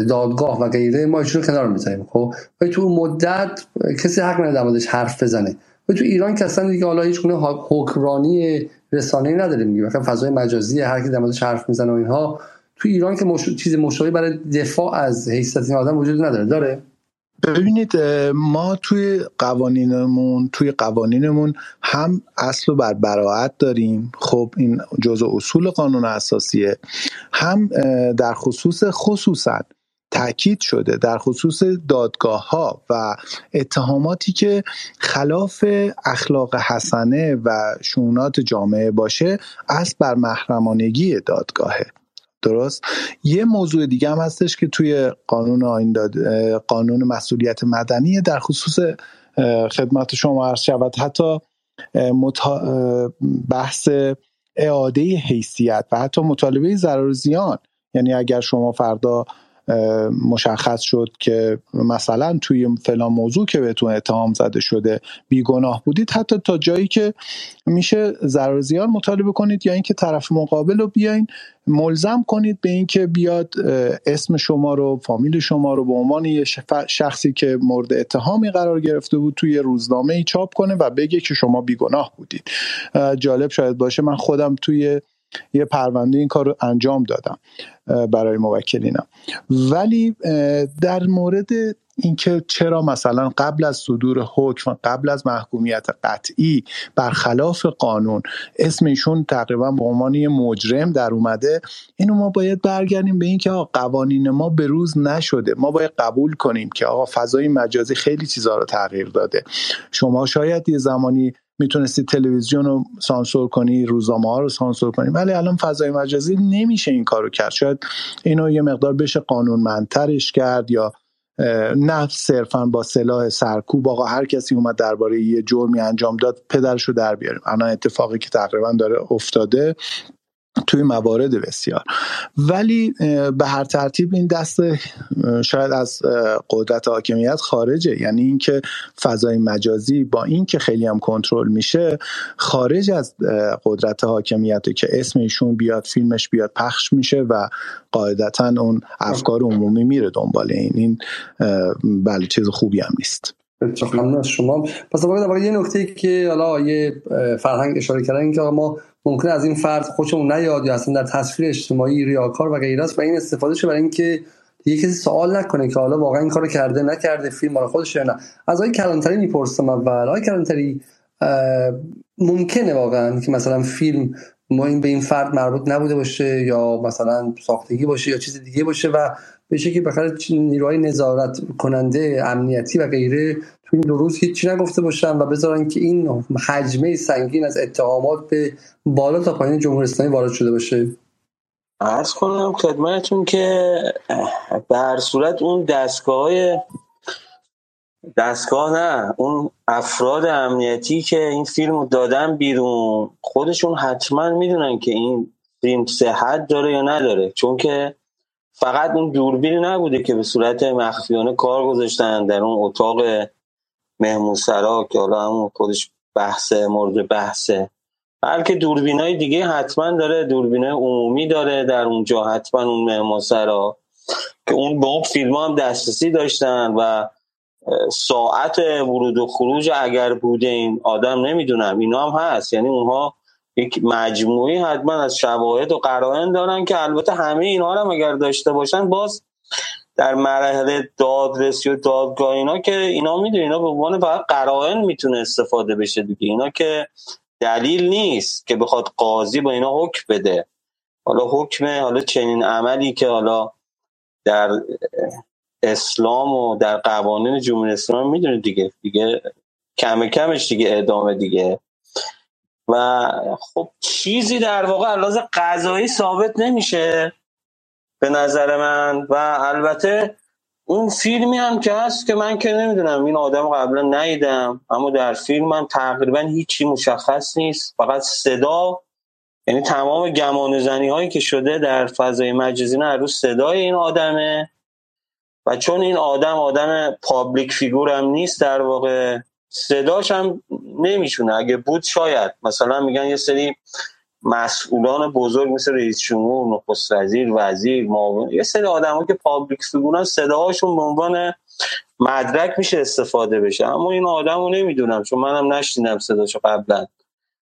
دادگاه و غیره ما ایشونو کنار می‌ذاریم خب؟ و تو مدت کسی حق نداره حرف بزنه. و تو ایران که اصلا دیگه حالا هیچ گونه حکمرانی رسانه‌ای نداریم دیگه. مثلا فضای مجازی هر کی در حرف می‌زنه و اینها. تو ایران که مش... چیز مشابهی برای دفاع از حیثیت آدم وجود نداره. داره؟ ببینید ما توی قوانینمون توی قوانینمون هم اصل بر براعت داریم. خب این جزء اصول قانون اساسیه. هم در خصوص خصوصا تاکید شده. در خصوص دادگاه ها و اتهاماتی که خلاف اخلاق حسنه و شونات جامعه باشه اصل بر محرمانگی دادگاهه. درست. یه موضوع دیگه هم هستش که توی قانون آین قانون مسئولیت مدنی در خصوص خدمت شما عرض شود. حتی بحث اعاده حیثیت و حتی مطالبه ضرر زیان. یعنی اگر شما فردا مشخص شد که مثلا توی فلان موضوع که بهتون اتهام زده شده بیگناه بودید حتی تا جایی که میشه ضرر زیان مطالبه کنید یا اینکه طرف مقابل رو بیاین ملزم کنید به اینکه بیاد اسم شما رو فامیل شما رو به عنوان یه شخصی که مورد اتهامی قرار گرفته بود توی روزنامه ای چاپ کنه و بگه که شما بیگناه بودید. جالب شاید باشه من خودم توی یه پرونده این کار رو انجام دادم برای موکلینم. ولی در مورد اینکه چرا مثلا قبل از صدور حکم قبل از محکومیت قطعی برخلاف قانون اسم ایشون تقریبا به عنوان مجرم در اومده اینو ما باید برگردیم به اینکه قوانین ما به روز نشده. ما باید قبول کنیم که آقا فضای مجازی خیلی چیزها رو تغییر داده. شما شاید یه زمانی می‌تونستی تلویزیون رو سانسور کنی روزنامه ها رو سانسور کنی. ولی الان فضای مجازی نمیشه این کارو کرد. شاید اینو یه مقدار بشه قانونمندترش کرد یا نه صرفا با سلاح سرکوب. آقا هر کسی اومد درباره یه جرمی انجام داد پدرش رو در بیاریم. الان اتفاقی که تقریبا داره افتاده توی موارد بسیار. ولی به هر ترتیب این دست شاید از قدرت حاکمیت خارجه. یعنی اینکه فضای مجازی با اینکه خیلی هم کنترل میشه خارج از قدرت حاکمیت که اسم ایشون بیاد فیلمش بیاد پخش میشه و قاعدتا اون افکار عمومی میره دنبال این. این بله چیز خوبی هم نیست. ممنون از شما. پس واقعا یه نکته که حالا یه فرهنگ اشاره کردن که ما ممکن از این فرد خودمون نیاد یا اصلا در تصویر اجتماعی ریاکار و غیره است و این استفاده شه برای اینکه دیگه کسی سوال نکنه که حالا واقعا این کارو کرده نکرده فیلم مال خودش نه. از آقای کلانتری می‌پرسم اول. آقای کلانتری ممکنه واقعا که مثلا فیلم ما این به این فرد مربوط نبوده باشه یا مثلا ساختگی باشه یا چیز دیگه باشه و به شکلی بخاطر نیروهای نظارت کننده امنیتی و غیره تو این دو روز هیچی نگفته باشن و بذارن که این حجمه سنگین از اتهامات به بالا تا پایین جمهوری اسلامی وارد شده باشه. عرض کنم خدمتتون که به هر صورت اون دستگاه دستگاه نه اون افراد امنیتی که این فیلم دادن بیرون خودشون حتما می‌دونن که این فیلم صحت داره یا نداره. چون که فقط اون دوربینی نبوده که به صورت مخفیانه کار گذاشتن در اون اتاق مهمون سرا که حالا همون خودش بحث مورد بحثه بلکه دوربین های دیگه حتما داره دوربین عمومی داره در اونجا حتما اون مهمانسرا که اون به اون فیلم هم دسترسی داشتن و ساعت ورود و خروج اگر بوده این آدم نمی‌دونم اینا هم هست. یعنی اونها یک مجموعی حتما از شواهد و قرائن دارن که البته همه اینها هم اگر داشته باشن باز در مرحله دادرسی و دادگاه اینا که اینا می‌دونی اینا به عنوان فقط قرائن می‌تونه استفاده بشه دیگه. اینا که دلیل نیست که بخواد قاضی با اینا حکم بده. حالا حکم حالا چنین عملی که حالا در اسلام و در قوانین جمهوری اسلامی می‌دونه دیگه. دیگه کم کمش دیگه ادامه دیگه. و خب چیزی در واقع علاوه قضایی ثابت نمیشه به نظر من و البته اون فیلمی هم که هست که من که نمی‌دونم این آدم قبلا ندیدم اما در فیلم هم تقریبا هیچی مشخص نیست فقط صدا یعنی تمام گمانه زنی هایی که شده در فضای مجازی نه رو صدای این آدمه و چون این آدم آدم public figure هم نیست در واقع صداش هم نمیشونه. اگه بود شاید. مثلا میگن یه سری مسئولان بزرگ مثل رئیس جمهور نخست وزیر وزیر معاون یه سری آدما که public figure ن صداهاشون به عنوان مدرک میشه استفاده بشه. اما این آدمو نمی‌دونم چون منم نشنیدم صداشو قبلا.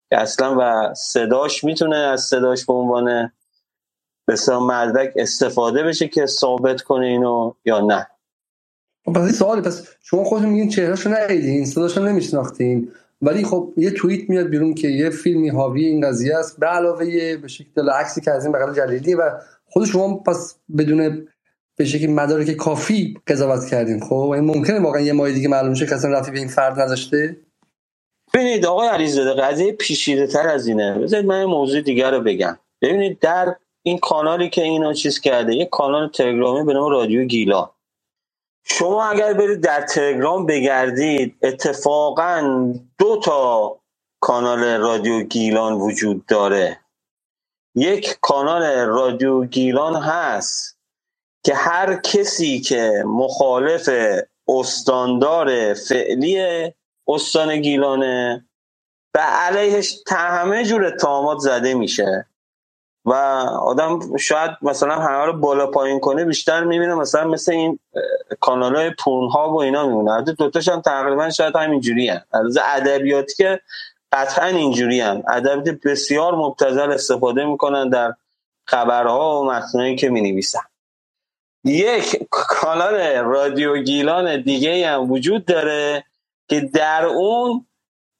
که اصلا و صداش می‌تونه از صداش به عنوان بسیار مدرک استفاده بشه که ثابت کنه اینو یا نه. پس سوالی پس شما خودتون میگین چهرهشو ندیدین صداشو نمیشناختین. ولی خب یه توییت میاد بیرون که یه فیلمی حاوی این قضیه است. به علاوه به شکل عکسی که از این بغل جلیلی و خود شما پس بدون به شکل مدارک کافی قضاوت کردین. خب این ممکنه واقعا یه ماه دیگه معلوم شه کسی رفتی به این فرد نداشته؟ ببینید آقای علیزاده قضیه پیچیده تر از اینه. بذارید من موضوع دیگر رو بگم. ببینید در این کانالی که اینا چیز کرده یه کانال تلگرامی به نام رادیو گیلا. شما اگر برید در تلگرام بگردید اتفاقا دو تا کانال رادیو گیلان وجود داره. یک کانال رادیو گیلان هست که هر کسی که مخالف استاندار فعلی استان گیلانه به علیهش همه جور اتهامات زده میشه. و آدم شاید مثلا همه رو بالا پایین کنه بیشتر می‌بینه مثلا مثل این کانال های پون ها و اینا میمونه دوتاش هم تقریبا شاید همینجوری هم از ادبیاتی که قطعا اینجوری هم ادبیات بسیار مبتزل استفاده می‌کنن در خبرها و متنایی که می‌نویسن. یک کانال رادیو گیلان دیگه هم وجود داره که در اون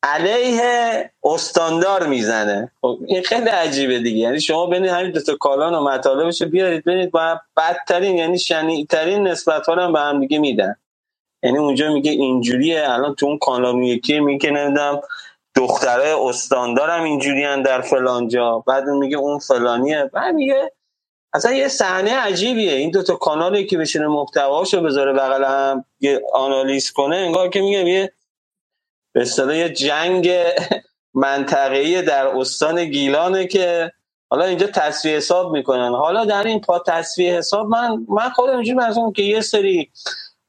علیه استاندار می‌زنه. خب این خیلی عجیبه دیگه. یعنی شما ببینید همین دو تا کالان و مطالبش بیارید ببینید با بدترین یعنی شنیعترین نسبت ها هم به هم دیگه میدن. یعنی اونجا میگه اینجوریه الان تو اون کانال یکی میگه دختره استاندارم اینجوری در فلان جا. بعد میگه اون فلانیه. بعد میگه اصلا یه صحنه عجیبیه. این دو تا کانالی که بشینه محتواشو بذاره بغل هم آنالیز کنه انگار که میگه یه به اصطلاح جنگ منطقه‌ای در استان گیلانه که حالا اینجا تصویه حساب می‌کنن. حالا در این پا تصویه حساب من من خودم اینجوری که یه سری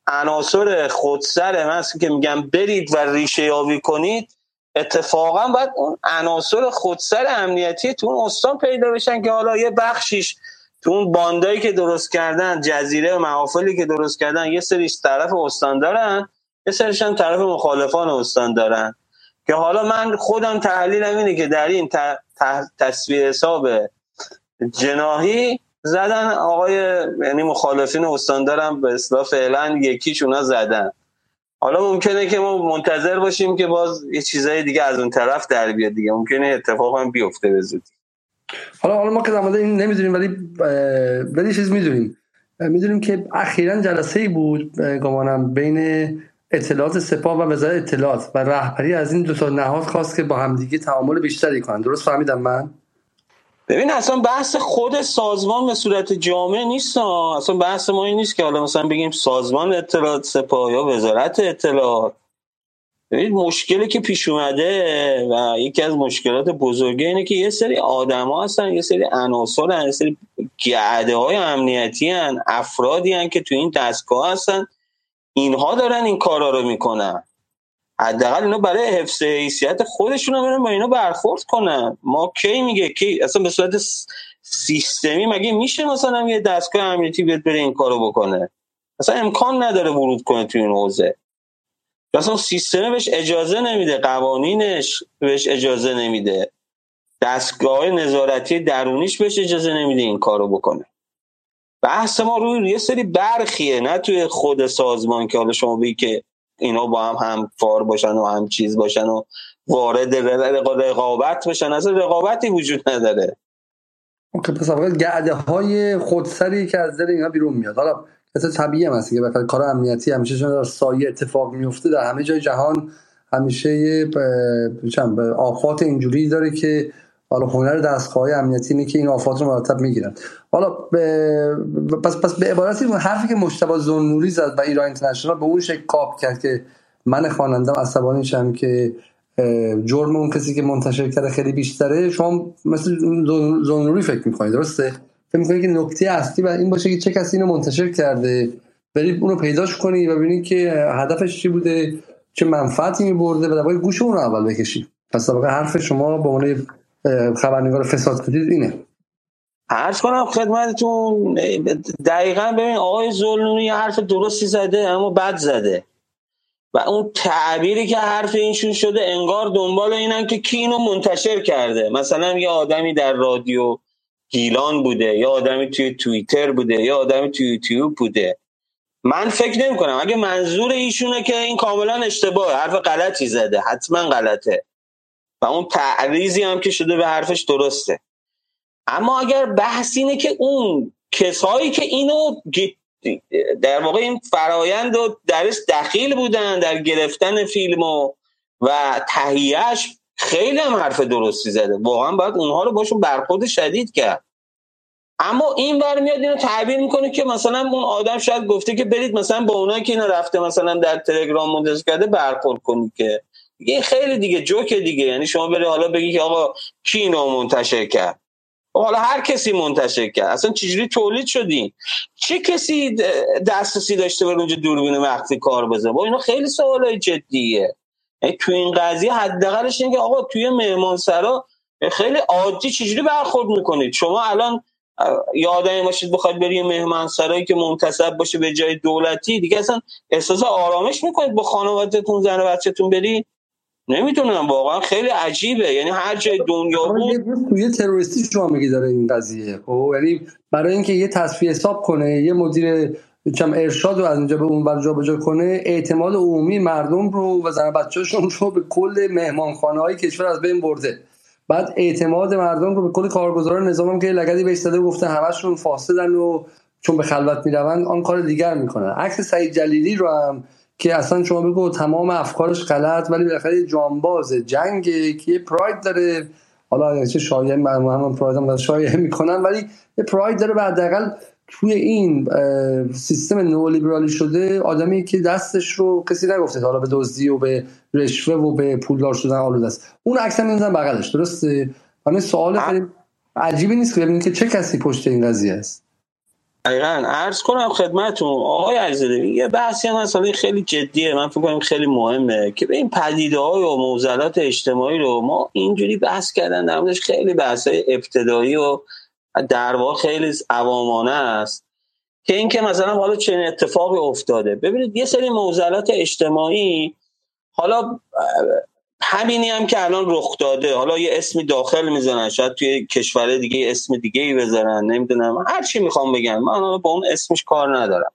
عناصر خودسر من که میگم برید و ریشه یابی کنید اتفاقا باید اون عناصر خودسر امنیتی تو اون استان پیدا بشن که حالا یه بخشیش تو اون باندایی که درست کردن جزیره و محافلی که درست کردن یه سریش طرف استان دارن. یه سرشان طرف مخالفان استان دارن. که حالا من خودم تحلیلم اینه که در این تصویر حساب جناهی زدن آقای یعنی مخالفین استان دارن به اصلاح فعلا یکیشون زدن. حالا ممکنه که ما منتظر باشیم که باز یه چیزای دیگه از اون طرف در بیاد دیگه. ممکنه اتفاق هم بیفته به زودی. حالا حالا ما که در این نمی‌دونیم ولی ولی چیز می‌دونیم. می‌دونیم که اخیرا جلسه ای بود گمانم بین اطلاعات سپاه و وزارت اطلاعات و رهبری از این دو تا نهاد خواست که با همدیگه تعامل بیشتری کنن درست فهمیدم من؟ ببین اصلا بحث خود سازمان به صورت جامع نیست اصلا بحث ما این نیست که حالا مثلا بگیم سازمان اطلاعات سپاه یا وزارت اطلاعات. ببین مشکلی که پیش اومده و یکی از مشکلات بزرگه اینه که یه سری آدم ها هستن یه سری عناصر یه سری گعده های امنیتی هن افرادی هن که تو این دستگاه هستن اینها دارن این کارا رو می‌کنن. حداقل اینا برای حفظ حیثیت خودشون برن با اینا برخورد کنن. ما کی میگه کی؟ اصلا به صورت سیستمی مگه میشه مثلا یه دستگاه امنیتی بیاد بره این کارو بکنه؟ اصلا امکان نداره ورود کنه توی این حوزه. اصلا سیستم بهش اجازه نمیده قوانینش بهش اجازه نمیده. دستگاه نظارتی درونیش بهش اجازه نمیده این کارو بکنه. بحث ما روی یه سری برخیه نه توی خود سازمان که حالا شما بگی که اینا با هم هم فار باشن و هم چیز باشن و وارد رقابت بشن. اصلا رقابتی وجود نداره. اوکی پس گعده های خودسری که از دل اینا بیرون میاد. حالا مثل طبیعی هم هست که بخاطر کار امنیتی همیشه چون در سایه اتفاق میفته در همه جای جهان همیشه یه آفات اینجوری داره که حالا هنر دستگاه امنیتی اینه که این آفات رو مرتب می‌گیرن. حالا پس پس به عبارتی حرفی که مشتبه زنوری زد و ایران اینترنشنال به اون شکل کاپ کرد که من خوانندم عصبانی شم که جرم اون کسی که منتشر کرده خیلی بیشتره. شما مثل زنوری فکر می‌کنید درسته؟ فکر می‌کنید که نکته اصلی و این باشه که چه کسی اینو منتشر کرده؟ برید اونو پیداش کنی و ببینید که هدفش چی بوده چه منفعتی میبرده و در گوش اون اول بکشید پس در حرف شما به عنوان خبرنگار فساد کردید اینه. عرض کنم خدمتتون دقیقا ببین آقای زلنونی حرف درستی زده اما بد زده. و اون تعبیری که حرف اینشون شده انگار دنبال اینن که کی اینو منتشر کرده. مثلا یه آدمی در رادیو گیلان بوده یا آدمی توی توییتر بوده یا آدمی توی یوتیوب بوده. من فکر نمی کنم اگه منظور ایشونه که این کاملا اشتباه حرف غلطی زده حتما غلطه. و اون تعریضی هم که شده به حرفش درسته. اما اگر بحث اینه که اون کسایی که اینو در واقع این فرایند رو درش دخیل بودن در گرفتن فیلم و, و تهیهش خیلی هم حرف درستی زده. واقعا باید اونها رو باشون برخورد شدید کرد. اما این بر میاد اینو تعبیر می‌کنه که مثلا اون آدم شاید گفته که برید مثلا با اونایی که اینو رفته مثلا در تلگرام منتشر کرده برخورد کنید که این خیلی دیگه جوک دیگه. یعنی شما بری حالا بگی که آقا کی اینو منتشر کرد؟ خب حالا هر کسی منتشر کرد. اصلا چجوری تولید شدیم چه کسی دسترسی داشته به اونجا دوربین مخفی کار بزنه؟ با اینا خیلی سوالای جدیه. تو این قضیه حداقلش اینه که آقا توی مهمانسرا خیلی عادی چجوری برخورد می‌کنید؟ شما الان یه آدمی باشید بخواید بری مهمان سرایی که منتصب باشه به جای دولتی دیگه اصلا احساس آرامش می‌کنید با خانوادتون زن و بچهتون بری؟ نمی‌دونم واقعا خیلی عجیبه. یعنی هر جای دنیا بود. توی تروریستی شما میگی داره این قضیه. خب یعنی برای اینکه یه تصفیه حساب کنه یه مدیر چم ارشاد رو از اینجا به اون بر جابجا کنه اعتماد عمومی مردم رو و زن بچه‌شون رو به کل مهمانخانه های کشور از بین برده. بعد اعتماد مردم رو به کل کارگزاران نظام هم که لگدی بهش داده گفته همشون فاسدن و چون به خلوت می‌روند آن کار دیگر می‌کنن. عکس سعید جلیلی رو هم که اصلا شما بگو تمام افکارش غلط ولی بالاخره جانباز جنگ که یه پراید داره. حالا چه شایعه هم پراید هم شایعه می‌کنن ولی یه پراید داره بعد حداقل توی این سیستم نولیبرالی شده آدمی که دستش رو کسی نگفته حالا به دزدی و به رشوه و به پولدار شدن آلوده است. اون عکس هم بغلش. درسته؟ من سوال خیلی عجیبی نیست که ببینید که چه کسی پشت این قضیه است. دقیقا. عرض کنم خدمتون آقای عزیزی یه بحثی هم مثلا خیلی جدیه من فکر کنم خیلی مهمه که به این پدیده های و موزلات اجتماعی رو ما اینجوری بحث کردن در خیلی بحث ابتدایی و در واقع خیلی عوامانه است که اینکه مثلا حالا چنین اتفاقی افتاده. ببینید یه سری موزلات اجتماعی حالا همینی هم که الان رخ داده. حالا یه اسمی داخل می‌زنن شاید توی کشور دیگه اسم دیگه ای بزنن نمی‌دونم. هر چی می‌خوام بگم. من با اون اسمش کار ندارم.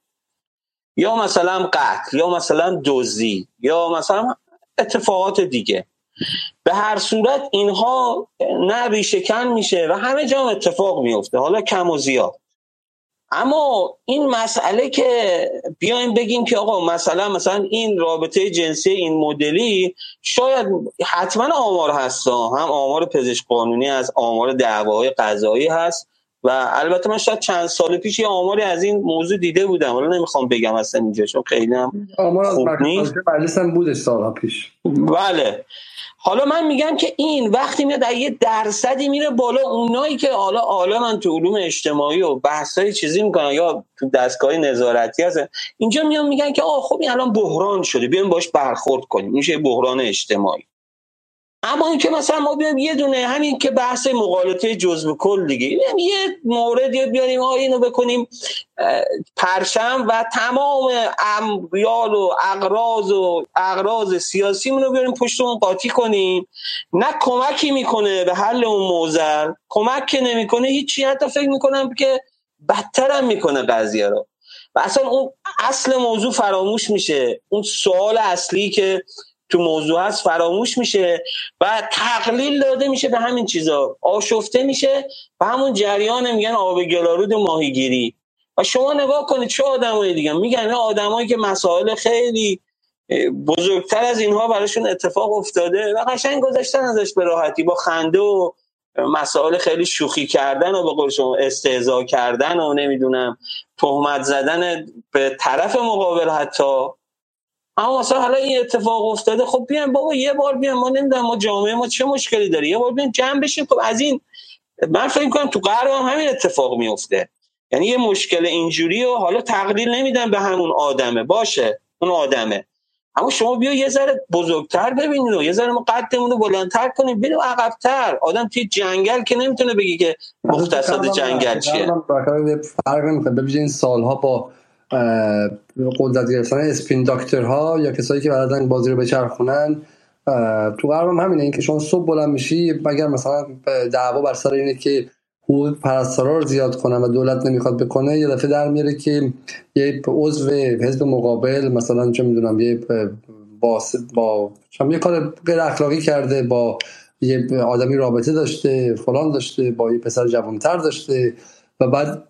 یا مثلا قتل یا مثلا دوزی یا مثلا اتفاقات دیگه. به هر صورت اینها نه میشه و همه جا اتفاق میفته حالا کم و زیاد. اما این مسئله که بیایم بگیم که آقا مثلا مثلا این رابطه جنسی این مدلی شاید حتما آمار هست. هم آمار پزشک قانونی هست آمار دعواهای قضایی هست و البته من شاید چند سال پیش یه آماری از این موضوع دیده بودم. حالا نمی‌خوام بگم اصلا اینجا چون خیلی هم آمار از مجلس هم بودش سالها پیش. بله. حالا من میگم که این وقتی میاد در یه درصدی میره بالا اونایی که حالا عالمن تو علوم اجتماعی و بحثای چیزی می‌کنن یا تو دستگاه نظارتی هستن اینجا میان میگن که آه خب این الان بحران شده بیایم باش برخورد کنیم میشه بحران اجتماعی. اما اینکه مثلا ما بیایم یه دونه همین که بحث مقالطه جزء کل دیگه یه مورد یا بیاریم آه اینو بکنیم اه، پرچم و تمام اموال و اقراض و اقراض سیاسی رو بیاریم پشت اون قاطی کنیم. نه کمکی می‌کنه به حل اون موزل کمک که نمی‌کنه هیچی. حتی فکر می‌کنم که بدتر هم می‌کنه قضیه رو. و اصلا اون اصل موضوع فراموش میشه. اون سوال اصلی که تو موضوع هست فراموش میشه و تقلیل داده میشه به همین چیزا. آشفته میشه و همون جریان میگن آب گلارود ماهیگیری. و شما نگاه کنید چه آدمایی دیگه. میگن آدمایی که مسائل خیلی بزرگتر از اینها براشون اتفاق افتاده و قشنگ گذاشتن ازش به راحتی. با خنده و مسائل خیلی شوخی کردن و به قول شما استهزا کردن و نمی‌دونم تهمت زدن به طرف مقابل حتی. اما مثلا حالا این اتفاق افتاده. خب بیایم بابا یه بار بیایم. ما نمی‌دونم ما جامعه ما چه مشکلی داره. یه بار بیایم جمع بشیم. خب از این من فکر کنم تو غرب هم همین اتفاق میفته یعنی یه مشکل اینجوری و حالا تقلیل نمیدن به همون آدمه. باشه اون آدمه. اما شما بیا یه ذره بزرگتر ببینید و یه ذره ما قدمون رو بلندتر کنیم. بریم عقبتر. آدم توی جنگل که نمی‌تونه بگی که مختصات جنگل چیه. فرق نمی‌کنه. ببینید این سالها با قدرت گرفتن اسپین داکترها یا کسایی که بلدن بازی رو بچرخونن تو غرب هم همینه اینکه شما صبح بلند میشی مگر مثلا دعوا بر سر اینه که حقوق پرستارا رو زیاد کنن و دولت نمی‌خواد بکنه یه دفعه در میاره که یه عضو حزب مقابل مثلا چه می‌دونم یه با با یه کار غیر اخلاقی کرده با یه آدمی رابطه داشته فلان داشته با یه پسر جوانتر داشته و بعد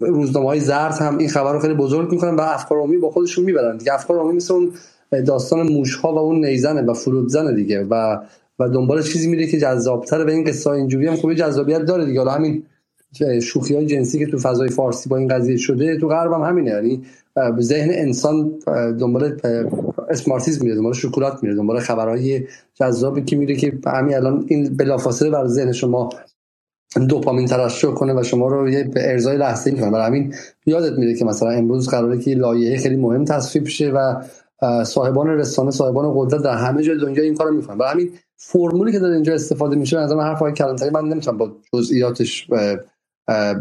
روزنامه های زرد هم این خبر رو خیلی بزرگ می‌کنن و افکار عمومی با خودشون می‌برن. دیگه افکار عمومی مثل اون داستان موش ها و اون نیزنه و فرودزنه دیگه و و دنبال چیزی میره که جذابتر به این قصه اینجوری هم خوبی جذابیت داره دیگه. حالا همین شوخی های جنسی که تو فضای فارسی با این قضیه شده تو غرب هم همینه. یعنی ذهن انسان دنبال اسمارتیزم میره دنبال شکلات میره دنبال خبرهای جذابی که میره که همین الان این بلافاصله بر ذهن شما دوپامین ترشح کنه و شما رو یه به ارزای لحظه می‌کنه برای همین یادت میره که مثلا امروز قراره که لایحه خیلی مهم تصویب شه و صاحبان رسانه صاحبان قدرت در همه جای دنیا این کارو می‌کنن. برای همین فرمولی که داره اینجا استفاده میشه از من حرفای کلانتری من نمی‌تونم با جزئیاتش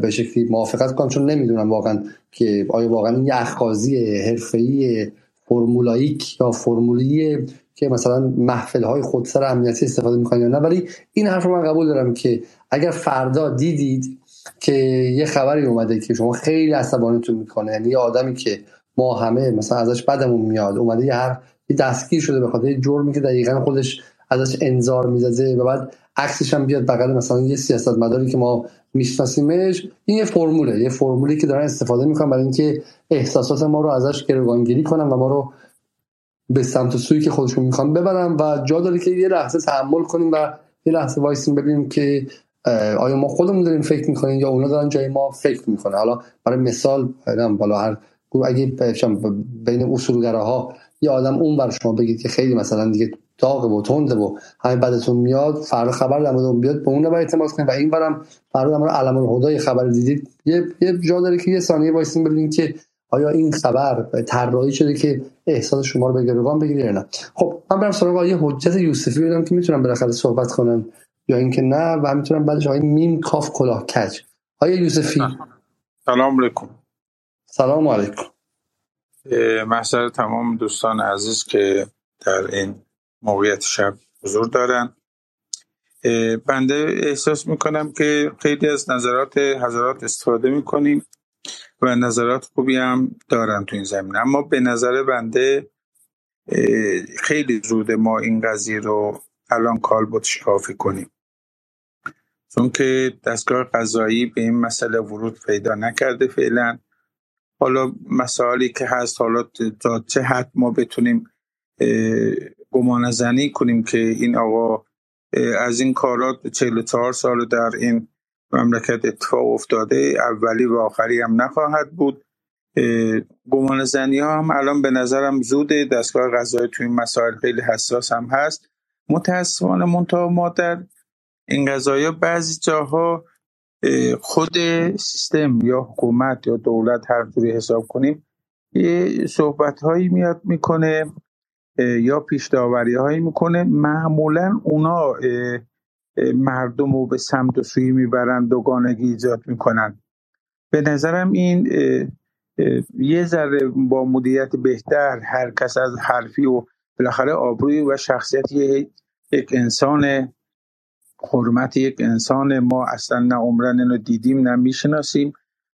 به شکلی موافقت کنم چون نمی‌دونم واقعا که آیا واقعا این یه اخاذی حرفه‌ای فرمولاییک یا فرمولی که مثلا محفل های خودسر امنیتی استفاده می‌کنن یا نه. ولی این حرف رو من قبول دارم که اگر فردا دیدید که یه خبری اومده که شما خیلی عصبانیتون می‌کنه یعنی یه آدمی که ما همه مثلا ازش بدمون میاد اومده یه هر دستگیر شده به خاطر جرمی که دقیقا خودش ازش انذار می‌زده و بعد عکسش هم بیاد بغل مثلا یه سیاست مداری که ما میشناسیمش این یه فرموله یه فرمولی که دارن استفاده می‌کنن برای اینکه احساسات ما رو ازش گروگانگیری کنن و ما رو به سمت سویی که خودشون می‌خوان ببرن و جا داره که یه لحظه تحمل کنیم و یه لحظه وایسیم ببینیم که آیا ما خودمون داریم فکر می‌کنیم یا اونا دارن جای ما فکر می‌کنن؟ حالا برای مثال بالا هر اگه بین اصولگراها یه آدم اون بر شما بگید که خیلی مثلا دیگه داغه و تنده و همه بعدتون میاد فردا خبر در مورد بیاد به اون رو اعتماد کنید. و این برم فردا در علم الهدى خبر دیدید. یه یه جا داره که یه ثانیه وایسیم ببینیم که آیا این خبر طراحی شده که احساس شما رو به گروگان بگیره نه. خب من برم سراغ آقای حجت یوسفی ببینم که می‌تونم بالاخره صحبت کنم. یا اینکه نه و می‌تونم بعدش آقای میم کاف کلاه کج. آقای یوسفی. سلام علیکم. سلام علیکم. محضر تمام دوستان عزیز که در این موقعیت شب حضور دارن. بنده احساس می‌کنم که خیلی از نظرات حضرات استفاده می‌کنیم و نظرات خوبی هم دارن تو این زمینه. اما به نظر بنده خیلی زوده ما این قضیه رو الان کالبد شکافی کنیم. چون که دستگاه قضایی به این مسئله ورود پیدا نکرده فعلا. حالا مسائلی که هست حالا تا چه حد ما بتونیم گمان زنی کنیم که این آقا از این کارات 44 سال در این مملکت اتفاق افتاده اولی و آخری هم نخواهد بود. گمان زنی ها هم الان به نظرم زوده. دستگاه غذایی توی این مسائل خیلی حساس هم هست. متاسفانه منتها ما در این قضایی بعضی جاها خود سیستم یا حکومت یا دولت هر جوری حساب کنیم یه صحبت هایی میاد می‌کنه یا پیش هایی می‌کنه. معمولا اونا مردم رو به سمت و سوی می‌برن دوگانگی ایجاد می‌کنن. به نظرم این یه ذره با مدیریت بهتر هر کس از حرفی و بالاخره آبروی و شخصیت یک انسان حرمت یک انسان ما اصلا نه عمرن اینو دیدیم نه می‌شناسیم.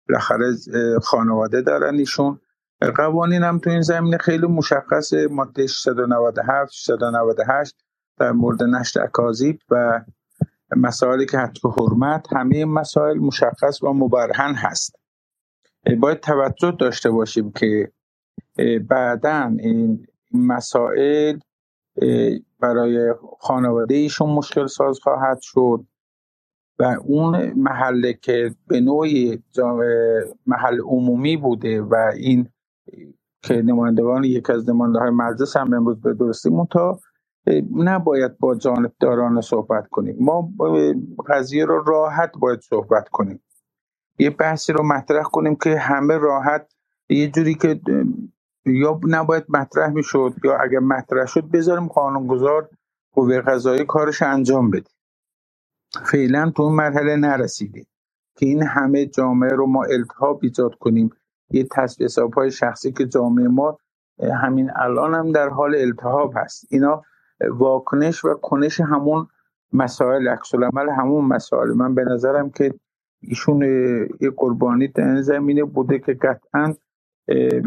بالاخره خانواده دارن ایشون. قوانین هم تو این زمینه خیلی مشخصه. ماده 697 698 در مورد نشر اکاذیب و مسائلی که حتی حرمت همه مسائل مشخص و مبرهن هست. باید توجه داشته باشیم که بعدا این مسائل برای خانواده ایشون مشکل ساز خواهد شد و اون محله که به نوعی محل عمومی بوده و این که نمایندگان یک از نماینده های مجلس هم امروز به درستی تا نباید با جانبداران صحبت کنیم. ما قضیه رو راحت باید صحبت کنیم. یه بحثی رو مطرح کنیم که همه راحت یه جوری که یا نباید مطرح می‌شد یا اگر مطرح شد بذاریم قانونگذار قوه قضایی کارش انجام بده. فعلا تو اون مرحله نرسیده که این همه جامعه رو ما التهاب ایجاد کنیم. یه تصویه های شخصی که جامعه ما همین الان هم در حال التهاب هست. اینا واکنش و کنش همون مسائل عکس همون مسائل. من به نظرم که ایشون یه قربانی در زمینه بوده که قطعا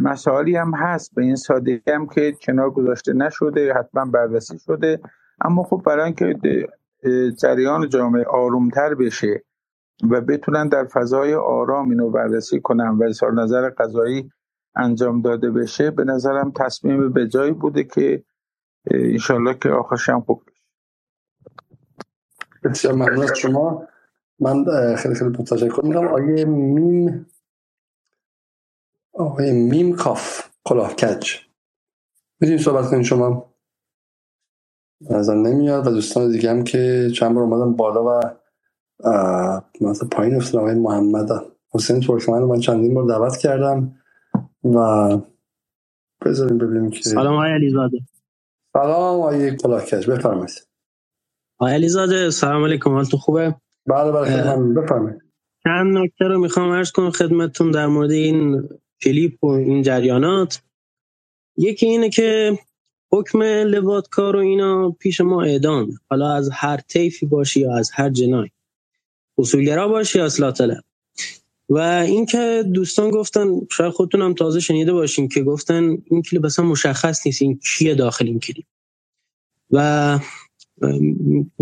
مسائلی هم هست به این سادگی هم که کنار گذاشته نشده حتما بررسی شده. اما خب برای اینکه جریان جامعه آرومتر بشه و بتونن در فضای آرام اینو بررسی کنن و اظهار نظر قضایی انجام داده بشه به نظرم تصمیم به جایی بوده که انشالله که آخرش هم خوب بشه. بسیار ممنون شما. من خیلی خیلی تشکر می‌کنم آیه میم آقای میم کاف کلاه کج. می‌دونی صحبت کنید شما؟ نظر نمیاد و دوستان دیگه هم که چند بار اومدن بالا و مثلا پایین افتادن. آقای محمد حسین ترکمن رو من چندین بار دعوت کردم و بذاریم ببینیم که سلام آقای علیزاده. سلام آقای کلاکش بفرمایید. آقای علیزاده سلام علیکم. حالتون خوبه؟ بله بله بفرمایید. چند نکته رو می‌خوام عرض کنم خدمتتون در مورد این کلیپ و این جریانات. یکی اینه که حکم لباتکار و اینا پیش ما اعدام. حالا از هر طیفی باشی یا از هر جنای اصولگرا باشی یا اصلاح و اینکه دوستان گفتن شاید خودتون هم تازه شنیده باشین که گفتن این کلیپ اصلا مشخص نیست این کیه داخل این کلیپ. و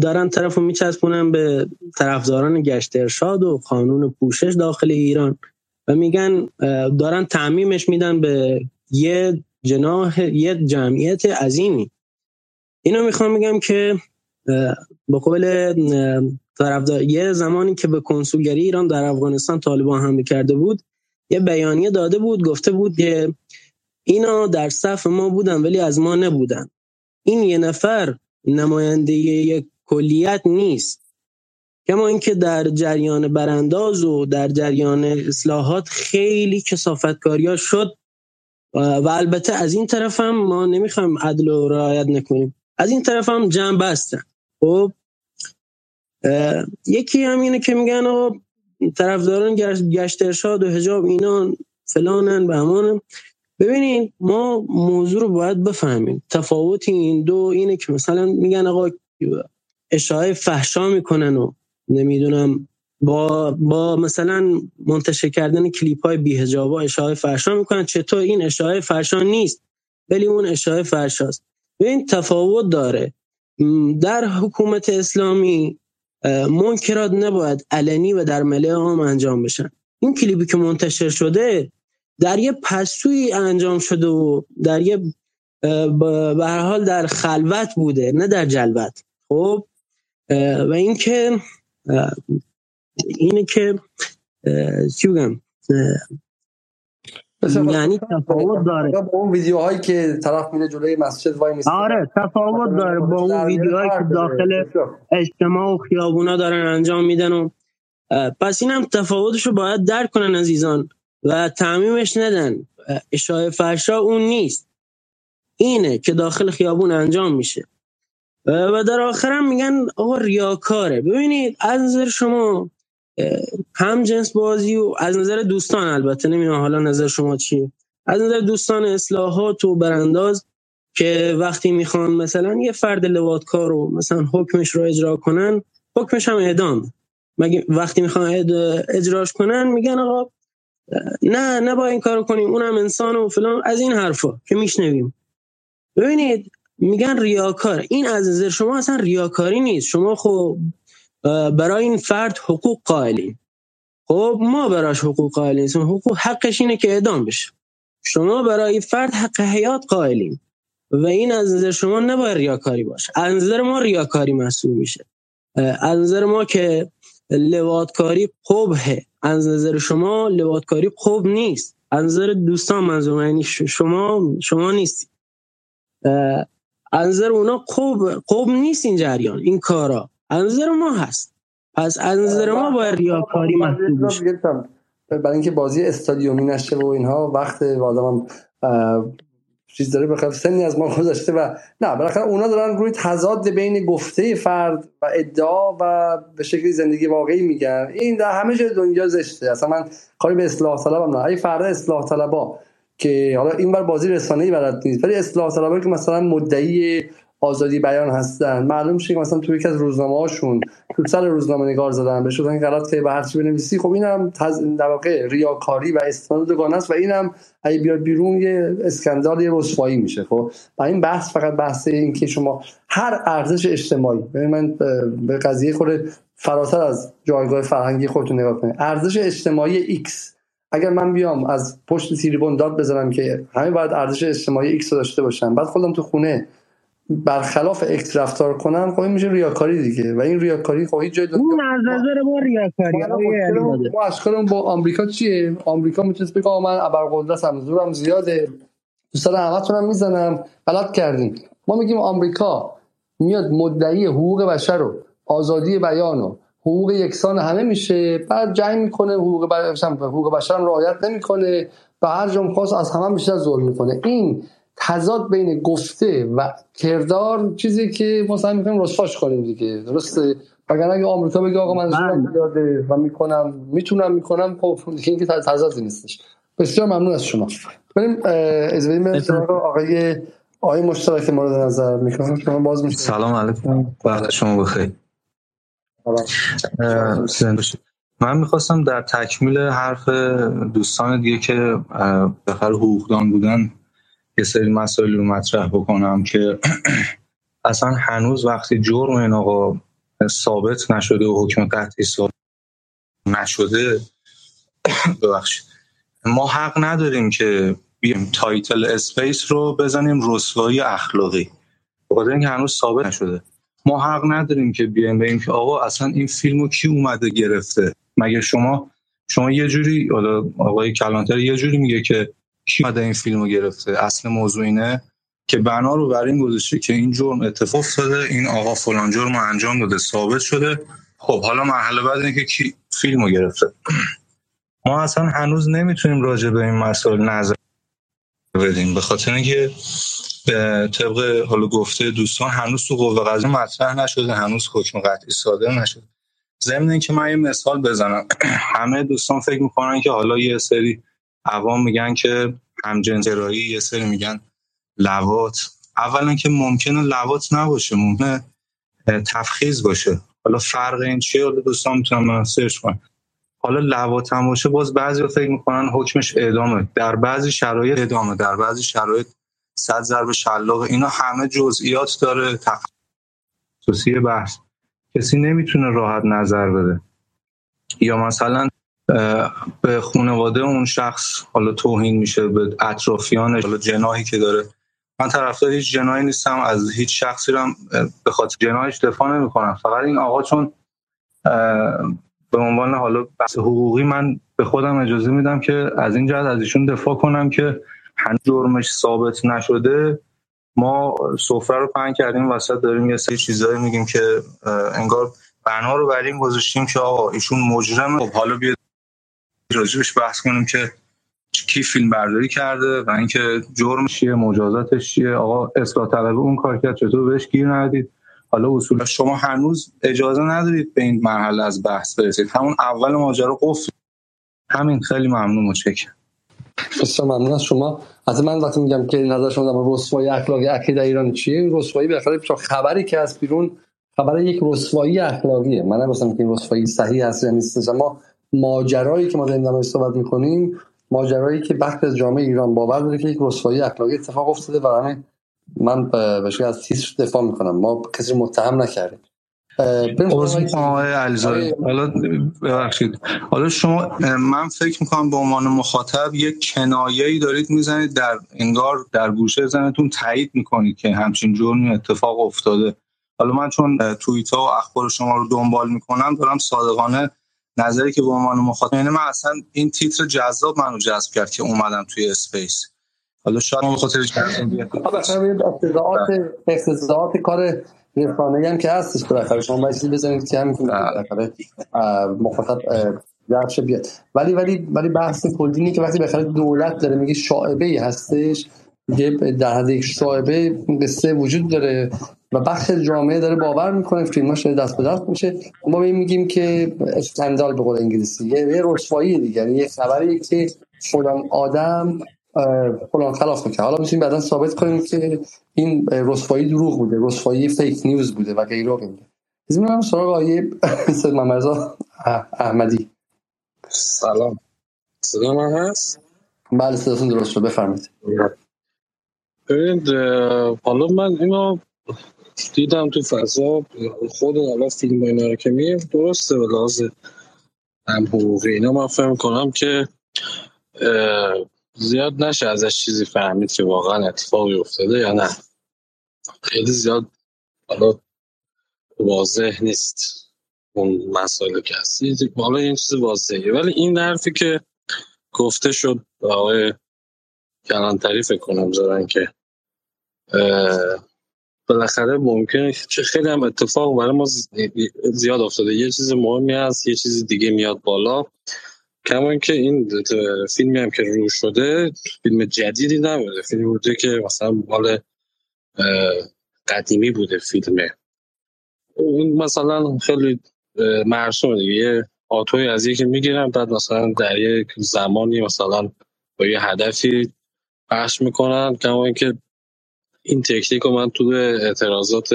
دارن طرفو میچسبونن به طرفداران گشت ارشاد و قانون پوشش داخل ایران. و میگن دارن تعمیمش میدن به یه جناح یه جمعیت عظیمی. اینو می‌خوام میگم که با قول طرفدار یه زمانی که به کنسولگری ایران در افغانستان طالبان حمله کرده بود یه بیانیه داده بود گفته بود که اینا در صف ما بودن ولی از ما نبودن. این یه نفر نماینده یک کلیت نیست. کما اینکه در جریان برانداز و در جریان اصلاحات خیلی کسافتکاریا شد و البته از این طرف هم ما نمی‌خوایم عدل و رعایت نکنیم. از این طرف هم جمع بستن. خب یکی هم اینه که میگن آقا طرفداران گشت ارشاد و حجاب اینا فلانن به همانن. ببینید ما موضوع رو باید بفهمیم. تفاوت این دو اینه که مثلا میگن آقا اشاعه فحشا می‌کنن و نمی‌دونم. با با مثلا منتشر کردن کلیپ های بیهجابا اشاعه فرشا می‌کنن. چطور این اشاعه فرشا نیست ولی اون اشاعه فرشاست. این تفاوت داره. در حکومت اسلامی منکرات نباید علنی و در ملع عام انجام بشن. این کلیپی که منتشر شده در یه پسوی انجام شده و در یه به هر حال در خلوت بوده نه در جلوت. خب و اینکه اینه که چی بگم؟ یعنی تفاوت داره. با اون ویدیوهایی که طرف میره جلوی مسجد وای میسته آره تفاوت داره. با اون ویدیوهایی که داخل اجتماع و خیابونا دارن انجام میدن و پس این هم تفاوتش رو باید درک کنن عزیزان و تعمیمش ندن. اشاعه فرشا اون نیست. اینه که داخل خیابون انجام میشه. و در آخرم میگن آقا ریاکاره. ببینید از نظر شما هم جنس بازی و از نظر دوستان البته نمی‌دونم حالا نظر شما چیه. از نظر دوستان اصلاحات و برانداز که وقتی می‌خوان مثلا یه فرد لواتکار رو مثلا حکمش رو اجرا کنن حکمش هم اعدام. مگه وقتی می‌خوان اجراش کنن میگن آقا نه نه با این کارو کنیم اونم انسان و فلان از این حرفا که میشنویم. ببینید میگن ریاکار. این از نظر شما اصلا ریاکاری نیست. شما خب برای این فرد حقوق قائلین. خب ما براش حقوق قائلین. حقوق حقش اینه که اعدام بشه. شما برای فرد حق حیات قائلین. و این از نظر شما نباید ریاکاری باشه. از نظر ما ریاکاری محسوب میشه. از نظر ما که لواتکاری قبه از نظر شما لواتکاری قب نیست. از نظر دوستان منظور یعنی شما شما نیستی از نظر اونا قب قب نیست این جریان این کارا. از نظر ما هست. پس از نظر ما باید ریاکاری محسوب بشه برای اینکه بازی استادیومی نشه و اینها وقت آدم چیز داره بخاطر سنی از ما گذاشته و نه بالاخره اونا دارن روی تضاد بین گفته فرد و ادعا و به شکلی زندگی واقعی میگن. این در همه جای دنیا زشته. اصلا من کاری به اصلاح طلبم نه ای فرد اصلاح طلبا که حالا این بر بازی رسانه‌ای بلد نیست ولی اصلاح طلبایی که مثلا مدعی آزادی بیان هستن. معلوم شه که مثلا تو یکی از روزنامه هاشون تو سر روزنامه نگار زدن. به شدن غلط که به هر چی بنویسی خب اینم تز... در واقع ریاکاری و استناد است و اینم اگه بیاد بیرون یه اسکندال یه رسوایی میشه خب؟ و این بحث فقط بحث این که شما هر ارزش اجتماعی من به قضیه خود فراتر از جایگاه فرهنگی خودتون نگاه کنید. ارزش اجتماعی X اگر من بیام از پشت تیریبون داد بزنم که همه باید ارزش اجتماعی X داشته باشن بعد خودم تو خونه برخلاف اکس رفتار کنن خب این میشه ریاکاری دیگه. و این ریاکاری خب هیچ جای اون از نظر ما ریاکاری ما اشکالمون با آمریکا چیه؟ آمریکا می‌تونه بگه من ابرقدرتم زورم زیاده. تو سر همتونم می‌زنم. غلط کردیم. ما میگیم آمریکا میاد مدعی حقوق بشر رو آزادی بیان و حقوق یکسان همه میشه. بعد جنگ می‌کنه حقوق بشر حقوق بشر رعایت نمی‌کنه. و هر جمع خاص از همه بیشتر ظلم می‌کنه. این تضاد بین گفته و کردار چیزی که ما سعی می‌کنیم رسواش کنیم دیگه. درسته؟ اگر اگه آمریکا بگه آقا من زورم زیاده و می‌کنم می‌تونم می‌کنم خب دیگه اینکه تضادی نیستش. بسیار ممنون از شما. بریم از بریم آقای آقای مشترک مورد نظر. می‌کنم شما باز میشه. سلام علیکم. وقت شما بخیر. من می‌خواستم در تکمیل حرف دوستان دیگه که غیر حقوقدان بودن یه سری مسائل رو مطرح بکنم که اصلا هنوز وقتی جرم این آقا ثابت نشده و حکم قطعی ثابت نشده ببخشید. ما حق نداریم که بیایم title space رو بزنیم رسوایی اخلاقی. بخاطر اینکه هنوز ثابت نشده. ما حق نداریم که بیایم بگیم که آقا اصلا این فیلمو کی اومده گرفته؟ مگه شما شما یه جوری آقای کلانتر یه جوری میگه که کی اومده این فیلمو گرفته؟ اصل موضوع اینه که بنا رو بر این گذاشته که این جرم اتفاق افتاده این آقا فلان جرم انجام داده ثابت شده. خب حالا مرحله بعد اینه که کی فیلمو گرفته. ما اصلا هنوز نمی‌تونیم راجع به این مسائل نظر بدیم به خاطر اینکه طبق حالا گفته دوستان هنوز تو قوه قضاییه مطرح نشده هنوز حکم قطعی صادر نشده. ضمن اینکه من یه مثال بزنم. همه دوستان فکر می‌کنن که حالا یه سری عوام میگن که همجنسگرایی یه سری میگن لوات اولا که ممکنه لوات نباشه ممکنه تفخیز باشه. حالا فرق این چیه؟ حالا دوستان می‌تونن سرچ کنن. حالا لوات هم باشه باز بعضی فکر می‌کنن حکمش اعدامه. در بعضی شرایط اعدامه. در بعضی شرایط صد ضرب شلاق اینا همه جزئیات داره. تخصصی بحث. کسی نمی‌تونه راحت نظر بده. یا مثلا به خانواده اون شخص حالا توهین میشه به اطرافیانش حالا جناحی که داره. من طرفدار هیچ جناحی نیستم. از هیچ شخصی رو به خاطر جناحش دفاع نمی‌کنم. فقط این آقا چون به عنوان حالا بحث حقوقی من به خودم اجازه میدم که از این جهت از ایشون دفاع کنم که هنوز جرمش ثابت نشده. ما سفره رو پهن کردیم وسط داریم یه سری چیزایی میگیم که انگار بنا رو بر این گذاشتیم که آقا ایشون مجرمه خب حالا بیا راجبش بحث کنیم که کی فیلم برداری کرده و اینکه جرمش چیه مجازاتش چیه. آقا اصلاح طلبه اون کار کرد چطور بهش گیر ندید حالا اصول شما هنوز اجازه ندارید به این مرحله از بحث برسید. همون اول ماجرا قفل. همین. خیلی ممنون متشکرم. بسیار ممنون از شما. از من وقتی میگم که نظر شما در رسوایی اخلاقی عقیده ایران چیه؟ رسوایی بالاخره خبری که از بیرون خبر یک رسوایی اخلاقیه. من نمیستم که این رسوایی صحیح هست یا نیست. اما ماجرایی که ما داریم در صحبت می‌کنیم ماجرایی که بخت از جامعه ایران باور داره که یک رسوایی اخلاقی اتفاق افتاده و همه من به از تیتر دفاع می‌کنم. ما کسی متهم نکردیم. حالا ببخشید. حالا شما من فکر می‌کنم به عنوان مخاطب یک کنایه ای دارید می‌زنید در انگار در گوشه زنتون تایید می‌کنید که همچین جرمی اتفاق افتاده. حالا من چون توییت ها و اخبار شما رو دنبال می‌کنم دارم صادقانه نظری که به عنوان مخاطب یعنی من اصلا این تیتر جذاب منو جذب کرد که اومدم توی اسپیس. حالا شاید به خاطر اقتضاعات کار رسانه هم که هستش بالاخره. شما باید بزنید که همین بالاخره مخاطب درش بیاد. ولی ولی ولی بحث کلی که وقتی بالاخره دولت داره میگه شاعبه ای هستش در حد یک شاعبه قصه وجود داره و بخش جامعه داره باور می‌کنه فیلماش دست به دست میشه. ما میگیم که اسکندال به قول انگلیسی یه رسوایی دیگه یعنی یه خبری که فلان آدم فلان خلاف می‌کنه. حالا می‌تونیم بعدا ثابت کنیم که این رسوایی دروغ بوده رسوایی فیک نیوز بوده و غیره و غیره. از من سراغ آیه سید محمد احمدی. سلام. صدا من هست؟ بله صداتون درست شد. بفرمایید. ببینید حالا من اینو دیدم تو فضا. خود حالا فیلم اینا رو که میم درسته به لحاظ هم حقوقی. اینا من فهم کنم که زیاد نشه ازش چیزی فهمید که واقعا اتفاقی افتاده یا نه. خیلی زیاد حالا واضح نیست اون مسائل که هست. حالا این چیز واضحه ولی این حرفی که گفته شد آقای کلانتری فکر کنم زارن که بالاخره ممکنه چه خیلی هم اتفاق برای ما زیاد افتاده. یه چیز مهمی هست یه چیز دیگه میاد بالا. کما که این فیلمی هم که رو شده فیلم جدیدی نبوده. فیلم بوده که مثلا مال قدیمی بوده فیلمه این مثلا خیلی مرسوم دیگه. یه آتوی از یکی می‌گیرم بعد مثلا در یک زمانی مثلا با یه هدفی پخش می‌کنن. کما اینکه این تکنیک رو من تو اعتراضات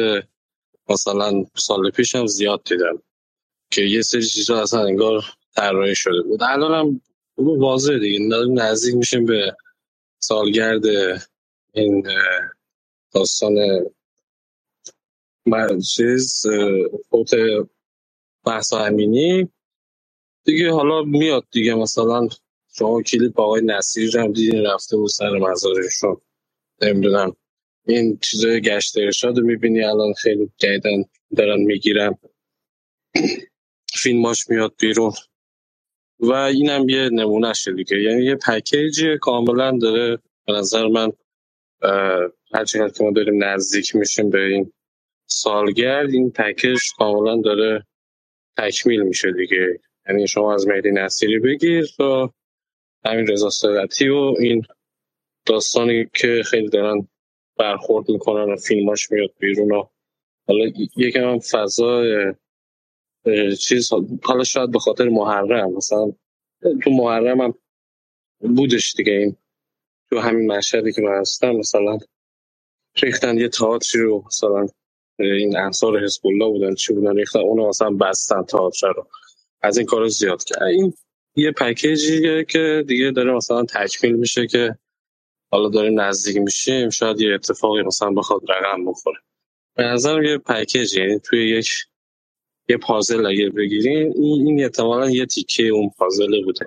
مثلا سال پیش هم زیاد دیدم. که یه سری چیزا اصلا انگار طراحی شده بود. الان هم واضح دیگه. نزدیک میشیم به سالگرد این داستان چیز فوت بحث امینی. دیگه حالا میاد دیگه. مثلا شما کلیپ آقای نصیر هم دیدین رفته بود سر مزارشون. نمی‌دونم. این چیزای گشت ارشاد رو می‌بینی الان خیلی جدیدن دارن می‌گیرن. فیلماش میاد بیرون. و اینم یه نمونه دیگه. یعنی یه پکیجی کاملا داره به نظر من هر چقدر که ما داریم نزدیک میشیم به این سالگرد این پکیج کاملا داره تکمیل میشه دیگه. یعنی شما از مهدی نصیری بگیر تا همین رضا سرتی و این داستانی که خیلی دارن برخورد می‌کنن و فیلماش میاد بیرون و حالا یکم هم فضا چیز حالا شاید به خاطر محرم مثلا تو محرم هم بودش دیگه این تو همین مشهدی که من هستم مثلا ریختن یه تئاتری رو مثلا این انصار حزب الله بودن چی بودن ریختن اونو مثلا بستن تئاتر رو. از این کارو زیاد کرد. این یه پکیجیه که دیگه داره مثلا تکمیل میشه که حالا داریم نزدیک میشیم شاید یه اتفاقی مثلا بخواد رقم بخوره. به نظرم یه پکیج یعنی توی یک یه پازل اگه بگیریم این این احتمالا یه تیکه اون پازل بوده.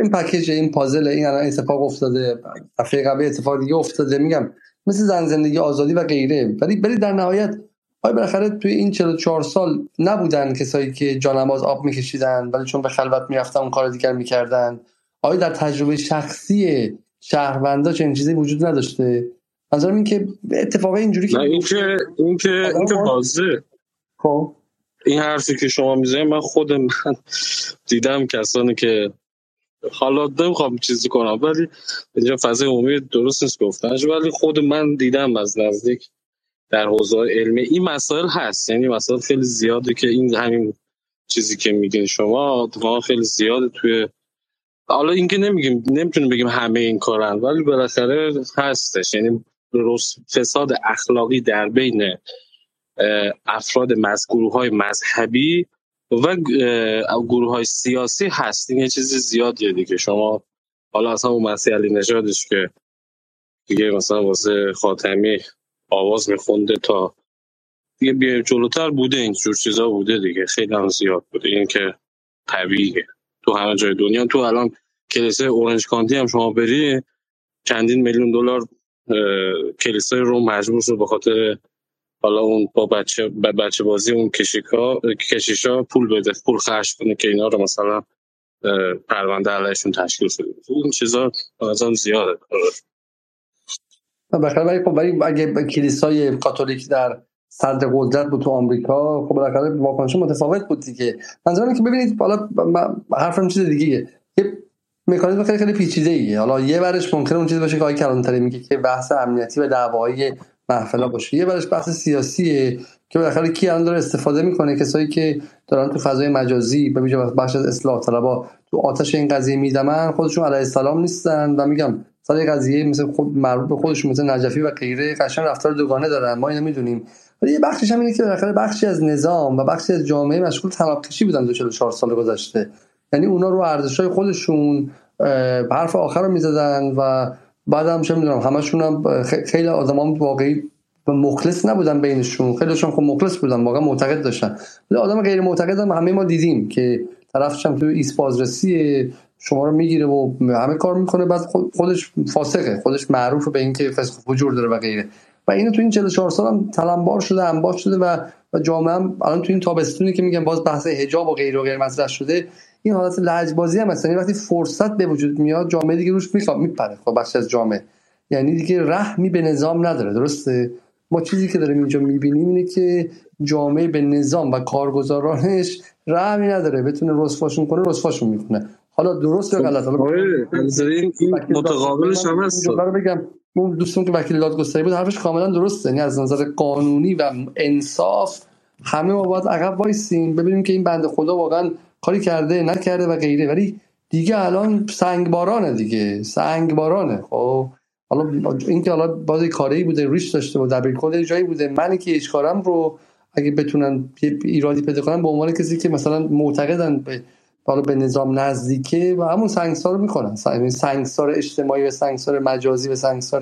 این پکیج این پازل این الان اتفاق افتاده. دفعه قبل اتفاق دیگه افتاده. میگم مثل زن زندگی آزادی و غیره. ولی ولی در نهایت آیا بالاخره توی این 44 سال نبودن کسایی که جانماز آب میکشیدن ولی چون به خلوت می‌رفتن اون کار دیگر می‌کردن؟ آیا در تجربه شخصی شهروندا چنین چیزی وجود نداشته؟ نظرم این که اتفاقی اینجوری که این که این که این که بازه خب. این حرفی که شما می‌زنید من خود من دیدم کسانی که حالا نمی‌خوام چیزی کنم ولی اینجا فضای عمومی درست نیست گفتنش ولی خود من دیدم از نزدیک در حوزه علمی. این مسائل هست. یعنی مسائل خیلی زیاده که این همین چیزی که میگین شما اتفاقا خیلی زیاده توی حالا اینکه نمیگیم نمی‌تونیم بگیم همه این کارن ولی بالاخره هستش. یعنی رس- فساد اخلاقی در بین افراد. گروه های مذهبی و گروه های سیاسی هست. این یه چیز زیادیه دیگه. شما حالا اصلا اون مسیح علی نژادش که دیگه مثلا واسه خاتمی آواز میخونده تا دیگه بیایم جلوتر بوده این جور چیزا بوده دیگه. خیلی هم زیاد بوده. این که طبیعیه. تو همه جای دنیا تو الان کلیسای اورنج کانتی هم شما بری چندین میلیون دلار کلیسای روم مجبور شد به خاطر حالا اون با بچه با بچه بازی اون کشیکا کشیشا پول بده پول خرج کنه که اینا رو مثلا پرونده علیشون تشکیل شده. این چیزا نظرم زیاده. بالاخره ولی خب ولی اگه کلیسای کاتولیک در صدر قدرت بود تو آمریکا خب بالاخره واکنش متفاوت بود دیگه. منظورم که ببینید حالا حرفم چیز دیگه یه مکانیزم خیلی خیلی پیچیده ایه حالا یه برش ممکنه اون چیز باشه که آقای کلانتری میگه که بحث امنیتی و دعوایی محفلا باشه. یه برش بحث سیاسیه که بالاخره کی الان داره استفاده می‌کنه؟ کسایی که دارن تو فضای مجازی به ویژه بخش از اصلاح طلبا تو آتش این قضیه میدمن خودشون علیه السلام نیستن و میگم سر یه قضیه مثل خود مربوط به خودشون مثل نجفی و غیره قشنگ رفتار دوگانه دارن. ما اینو می‌دونیم. ولی یه بخشش هم اینه که بالاخره بخشی از نظام و بخشی از جامعه مشغول کشی بودن دو 44 سال گذشته. یعنی اونا رو ارزش‌های خودشون حرف آخر رو می‌زدن و بعدم چه می‌دونم همشون هم خیلی آدم هم واقعی مخلص نبودن بینشون. خیلیشون خب مخلص بودن واقعا معتقد داشتن. ولی آدم غیر معتقد هم همه ما دیدیم که طرفش هم توی ایست بازرسی شما رو می‌گیره و همه کار می‌کنه بعد خود- خودش فاسقه. خودش معروف به اینکه فسق فجور داره و غیره. و اینو تو این 44 سال هم تلمبار شده انباش شده و جامعه هم الان تو این تابستونی که میگن باز بحث حجاب و غیره و غیر مطرح شده این حالت لجبازی هم هست یعنی وقتی فرصت به وجود میاد جامعه دیگه روش می‌خواد میپره. خب بخش از جامعه. یعنی دیگه رحمی به نظام نداره. درسته؟ ما چیزی که داریم اینجا می‌بینیم اینه که جامعه به نظام و کارگزارانش رحمی نداره. بتونه رسواشون کنه رسواشون می‌کنه. حالا درست یا غلط؟ حالا این متقابلش هم هست. بگم. اون دوستون که وکیل دادگستری بود حرفش کاملا درسته. یعنی از نظر قانونی و انصاف همه ما باید عقب وایسیم. ببینیم که این بنده خدا واقعا کاری کرده نکرده و غیره. ولی دیگه الان سنگبارانه دیگه. سنگبارانه. خب؟ حالا این که حالا باز کاری بوده ریش داشته و دبیر جایی بوده. منی که هیچ کارم رو اگه بتونن ایرادی پیدا کنن به عنوان کسی که مثلا معتقدن به حالا به نظام نزدیکه و همون سنگسار رو می‌کنن. یعنی سنگسار اجتماعی و سنگسار مجازی و سنگسار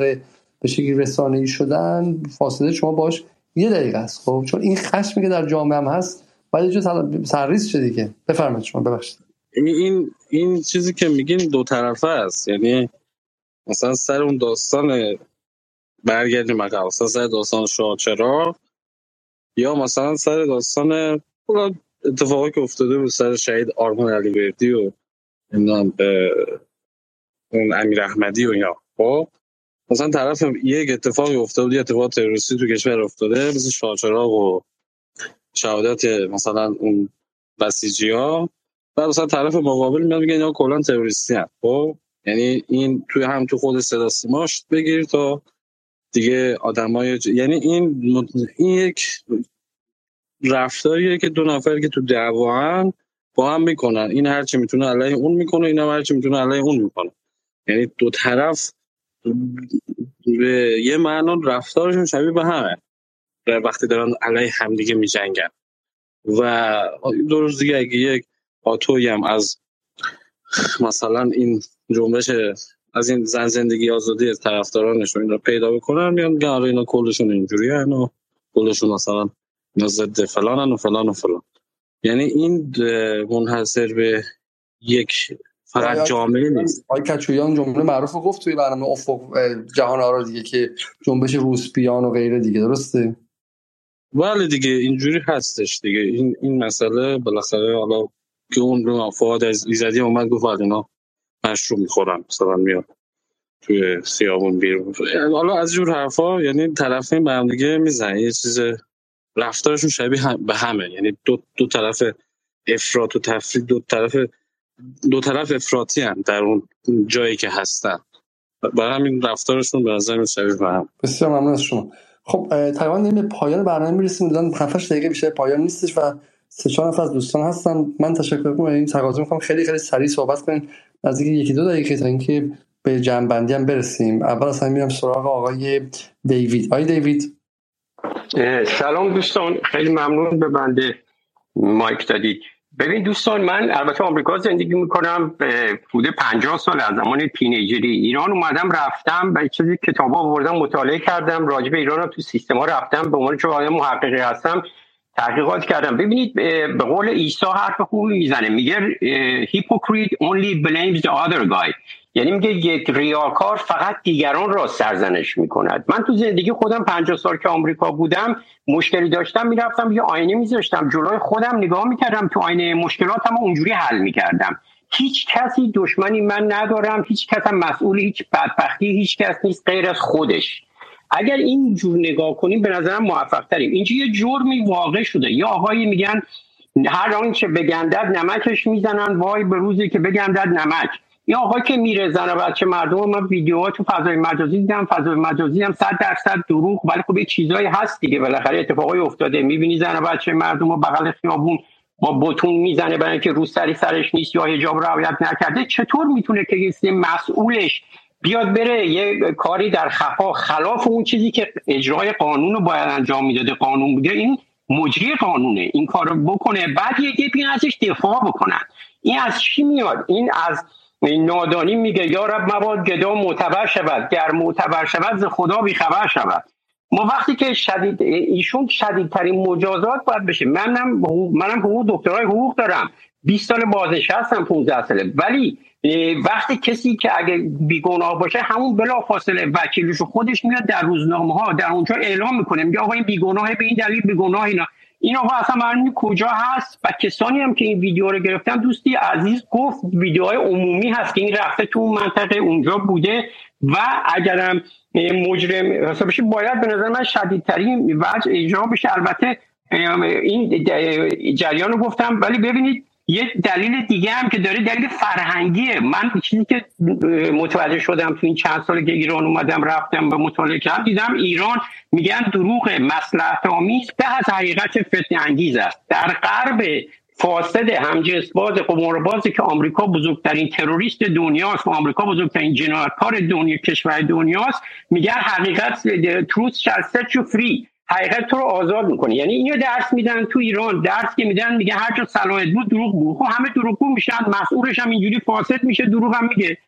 به شکلی رسانه‌ای شدن فاصله شما باش یه دقیقه است. خب؟ چون این خشمی که در جامعه هم هست باید جور سرریز شده دیگه بفرمایید شما ببخشید. این این چیزی که میگین دو طرفه است. یعنی مثلا سر اون داستان برگردیم عقب مثلا سر داستان شاهچرا یا مثلا سر داستان اتفاقی که افتاده بود سر شهید آرمان علیبردی و به اون امیر احمدی و اینا. خب؟ مثلا طرف یک اتفاقی افتاده بود یه اتفاق تروریستی تو کشور افتاده مثل شاهچراغ و شهادت مثلا اون بسیجی ها و مثلا طرف مقابل میاد میگه اینا کلا تروریستی هم خب یعنی این توی هم تو خود صدا سیماش بگیر تا دیگه آدمای ج- یعنی این این یک رفتاریه که دو نفر که تو دعوا با هم می‌کنن. این هرچی می‌تونه علیه اون می‌کنه این هم هرچی می‌تونه علیه اون می‌کنه. یعنی دو طرف به یه معنا رفتارشون شبیه به همه. وقتی دارن علیه همدیگه میجنگن. و دو روز دیگه اگه یک آتویی هم از مثلا این جنبش از این زن زندگی آزادی از طرفدارانش این رو پیدا بکنن میان میگن آره اینا کلشون اینجوری و کلشون مثلا اینا ضد فلانن و فلان و فلان. یعنی این منحصر به یک فقط جامعه نیست. آقای کچویان جمله معروف رو گفت توی برنامه افق جهان آرا دیگه که جنبش روسپیان و غیره دیگه درسته؟ بله دیگه اینجوری هستش دیگه. این این مسئله بالاخره حالا که اون رو فواد از ایزدی اومد گفت اینا مشروب می‌خورن مثلا میاد توی خیابون بیرون. حالا از جور حرفا یعنی طرفین به دیگه می‌زنن. یه چیز رفتارشون شبیه هم به همه. یعنی دو, دو طرف افراط و تفرید دو طرف دو طرف افراطی هم در اون جایی که هستن. برای همین رفتارشون به نظر شبیه به هم. بسیار ممنون از شما. خب تقریبا به پایان برنامه می‌رسیم. دادن 5 دقیقه بیشتر پایان نیستش و سه چهار نفر از دوستان هستن. من تشکر می‌کنم. این تقاضا می‌کنم. خیلی خیلی سریع صحبت کنین. از اینکه یکی دو دقیقه تا اینکه به جنبندی هم برسیم. اول اصلا میرم سراغ آقای دیوید. آقای دیوید. سلام دوستان. خیلی ممنون به بنده مایک دادید. ببین دوستان من البته آمریکا زندگی می‌کنم بوده 50 سال از زمان تینیجری. ایران اومدم رفتم به چیزی کتابا آوردم مطالعه کردم. راجع به ایران تو سیستما رفتم. به عنوان چون محققی هستم تحقیقات کردم. ببینید به قول عیسی حرف خوبی می‌زنه. میگه hypocrite only blames the other guy. یعنی میگه یک ریاکار فقط دیگران را سرزنش می‌کند. من تو زندگی خودم 50 سال که آمریکا بودم مشکلی داشتم می‌رفتم یه آینه میذاشتم جلوی خودم نگاه می‌کردم تو آینه مشکلاتم اونجوری حل می‌کردم. هیچ کسی دشمنی من ندارم هیچ کس هم مسئول هیچ بدبختی هیچ کس نیست غیر از خودش. اگر این جور نگاه کنیم به نظرم موفق تریم اینجا یه جرمی واقع شده. یا آقایی میگن هر آنچه بگندد نمکش می‌زنن وای به روزی که بگندد نمک. یا آقا که میره زن و بچه مردم من ویدیوها تو فضای مجازی دیدم فضای مجازی هم صد درصد دروغ ولی خب یه چیزایی هست دیگه بالاخره اتفاقای افتاده. می‌بینی زن و بچه مردم و بغل خیابون با بتون می‌زنه برای اینکه رو سری سرش نیست یا حجاب رعایت نکرده. چطور می‌تونه که مسئولش بیاد بره؟ یه کاری در خفا خلاف اون چیزی که اجرای قانون رو باید انجام می‌داده قانون بوده. این مجری قانونه. این کار رو بکنه بعد یه گپی ازش دفاع بکنن. این از چی میاد؟ این از نادانی میگه یا رب مباد گدا معتبر شود گر معتبر شود ز خدا بیخبر شود. ما وقتی که شدید ایشون شدیدترین مجازات باید بشه. منم منم حقوق دکترای حقوق دارم. 20 سال بازنشستم 15 ساله. ولی وقتی کسی که اگه بیگناه باشه همون بلا فاصله وکیلش خودش میاد در روزنامه ها در اونجا اعلام می‌کنه. میگه آقا این بیگناه به این دلیل بیگناه اینا. این آقا اصلا معلوم کجا هست و کسانی هم که این ویدیو رو گرفتن. دوستی عزیز گفت ویدیوهای عمومی هست که این رفته تو منطقه اونجا بوده و اگرم مجرم حساب بشه باید به نظر من شدیدترین وجه اجرا بشه. البته این جریان رو گفتم ولی ببینید یه دلیل دیگه هم که داره دلیل فرهنگیه. من چیزی که متوجه شدم تو این چند سال که ایران اومدم رفتم و مطالعه کردم دیدم ایران میگن دروغ مسلحت آمیز به از حقیقت فتنه انگیز است. در غرب فاسد همجنس باز قماربازی که آمریکا بزرگترین تروریست دنیاست و آمریکا بزرگترین جنایتکار دنیا کشور دنیاست میگن حقیقت تروث شال set فری حقیقت تو رو آزاد می‌کنه. یعنی اینو درس میدن تو ایران درس که میدن میگه هر جا صلاحیت بود دروغ بود خب همه دروغگو میشن مسئولش هم اینجوری فاسد میشه دروغ هم میگه.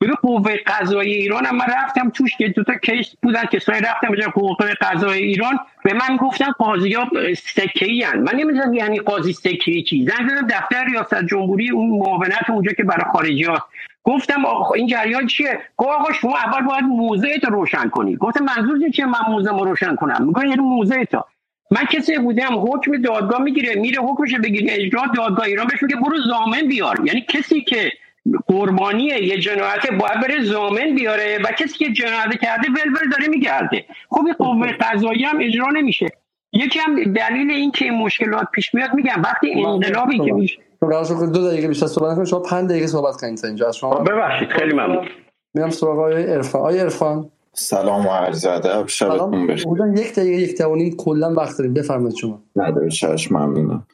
ببین قوه قضایی ایران هم من رفتم توش که دو تا کیس بودن کسایی رفتم به قوه قضایی ایران به من گفتن قاضی ها سکه من نمی‌دونم یعنی قاضی سکه چی. زنگ زدم دفتر ریاست جمهوری اون معاونت اونجا که برای خارجی هاست گفتم آقا این جریان چیه؟ گفت آقا شما اول باید موضعت رو روشن کنی. گفتم منظور چیه من موضع رو روشن کنم؟ میگه یعنی موضع تا من کسی بودم حکم دادگاه می‌گیره میره حکمش بگیره اجرا دادگاه ایران بهش میگه برو زامن بیار. یعنی کسی که قربانی یه جنایت باید بره زامن بیاره. و کسی که جنایت کرده ول داره میگرده. خب این قوه قضایی هم اجرا نمیشه. یکی هم دلیل این که مشکلات پیش میاد میگم وقتی انقلابی که میشه. دو دقیقه بیشتر صحبت کنید شما 5 دقیقه صحبت کنید اینجا. شما ببخشید خیلی ممنون. میرم سراغ آقای عرفان. آقای عرفان. سلام و عرض ادب. شبتون بخیر. یک دقیقه یک دقیقه کلا وقت داریم. بفرمایید شما. نداره چشم ممنونم.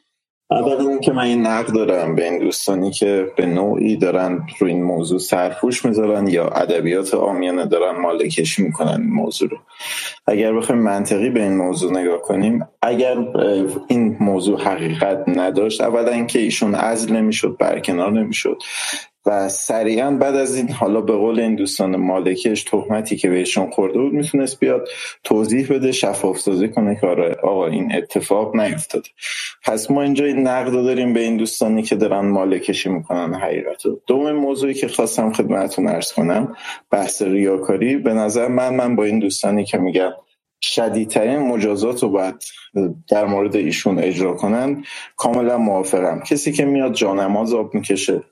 اول که من این نقد دارم به این دوستانی که به نوعی دارن رو این موضوع سرپوش می‌ذارن یا ادبیات آمیانه دارن مالکشی می‌کنن این موضوع رو. اگر بخوایم منطقی به این موضوع نگاه کنیم اگر این موضوع حقیقت نداشت اولا اینکه ایشون عزل نمی‌شد برکنار نمی‌شد. و سریعا بعد از این حالا به قول این دوستان مالکش تهمتی که بهشون خورده بود می‌تونست بیاد توضیح بده شفاف سازی کنه که آره آقا این اتفاق نیفتاده. پس ما اینجا این نقد داریم به این دوستانی که دارن مالکشی می‌کنن حقیقت دوم موضوعی که خواستم خدمتتون ارز کنم بحث ریاکاری. به نظر من من با این دوستانی که میگن شدیدترین مجازات رو باید در مورد ایشون اجرا کنن کاملا موافقم. کسی که میاد جانماز آب می‌کشه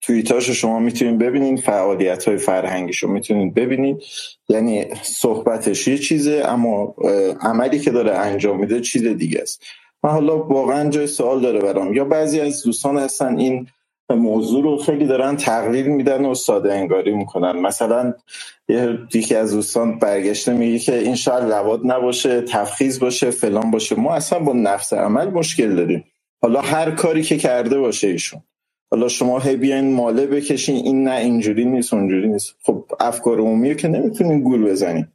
توییتاشو شما می‌تونید ببینید فعالیت های فرهنگیش رو می‌تونید ببینید. یعنی صحبتش یه چیزه اما عملی که داره انجام میده چیز دیگه است. من حالا واقعا جای سوال داره برام. یا بعضی از دوستان هستن این موضوع رو خیلی دارن تقلیل میدن و ساده انگاری می‌کنن. مثلا یکی از دوستان برگشته میگه که این شاید لواد نباشه تفخیز باشه فلان باشه. ما اصلا با نفس عمل مشکل داریم. حالا هر کاری که کرده باشه ایشون. حالا شما هی بیاین ماله بکشین این نه اینجوری نیست اونجوری نیست. خب افکار عمومی که نمی‌تونین گول بزنین.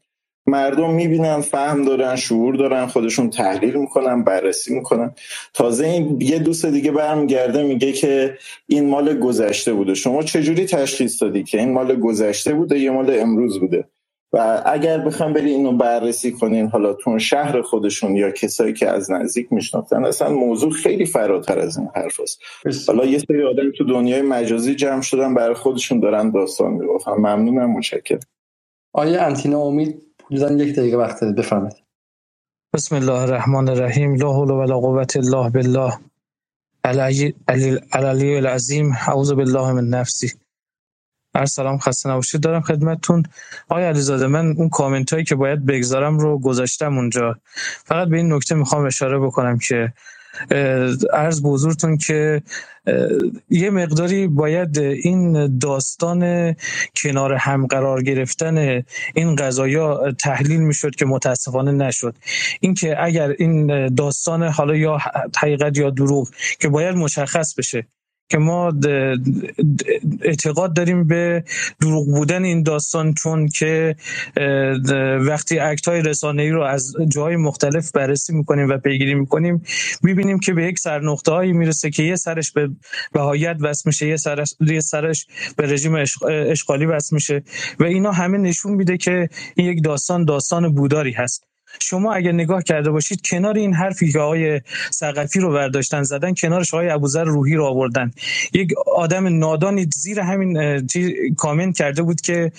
مردم می‌بینن فهم دارن شعور دارن خودشون تحلیل می‌کنن بررسی می‌کنن. تازه این یه دوست دیگه برمیگرده میگه که این مال گذشته بوده. شما چجوری تشخیص دادی که این مال گذشته بوده یه مال امروز بوده؟ و اگر بخوام بری اینو بررسی کنین حالا تو شهر خودشون یا کسایی که از نزدیک میشناختن اصلا موضوع خیلی فراتر از این حرف است حالا یه سری آدم تو دنیای مجازی جمع شدن برای خودشون دارن داستان می‌گفتن. ممنونم متشکرم. آیا انتینا امید حدودا یک دقیقه وقت دارید بفرمایید. بسم الله الرحمن الرحیم. لا حول ولا قوة الا بالله. العلی العظیم. اعوذ بالله من نفسی. هر سلام خسته نباشید. دارم خدمتتون. آقای علیزاده من اون کامنت هایی که باید بگذارم رو گذاشتم اونجا. فقط به این نکته می‌خوام اشاره بکنم که عرض به که یه مقداری باید این داستان کنار هم قرار گرفتن این قضایا تحلیل می‌شد که متاسفانه نشد. اینکه اگر این داستان حالا یا حقیقت یا دروغ که باید مشخص بشه. که ما اعتقاد داریم به دروغ بودن این داستان چون که وقتی اکت های رسانه ای رو از جاهای مختلف بررسی می‌کنیم و پیگیری می‌کنیم می‌بینیم که به یک سرنقطه هایی می‌رسه که یه سرش به بهایت وصل میشه یه سرش, یه سرش به رژیم اشغالی وصل میشه و اینا همه نشون میده که این یک داستان داستان بوداری هست. شما اگر نگاه کرده باشید کنار این حرفی که آقای سقفی رو برداشتن زدن کنارش آقای ابوذر روحی رو آوردن. یک آدم نادانی زیر همین کامنت کرده بود که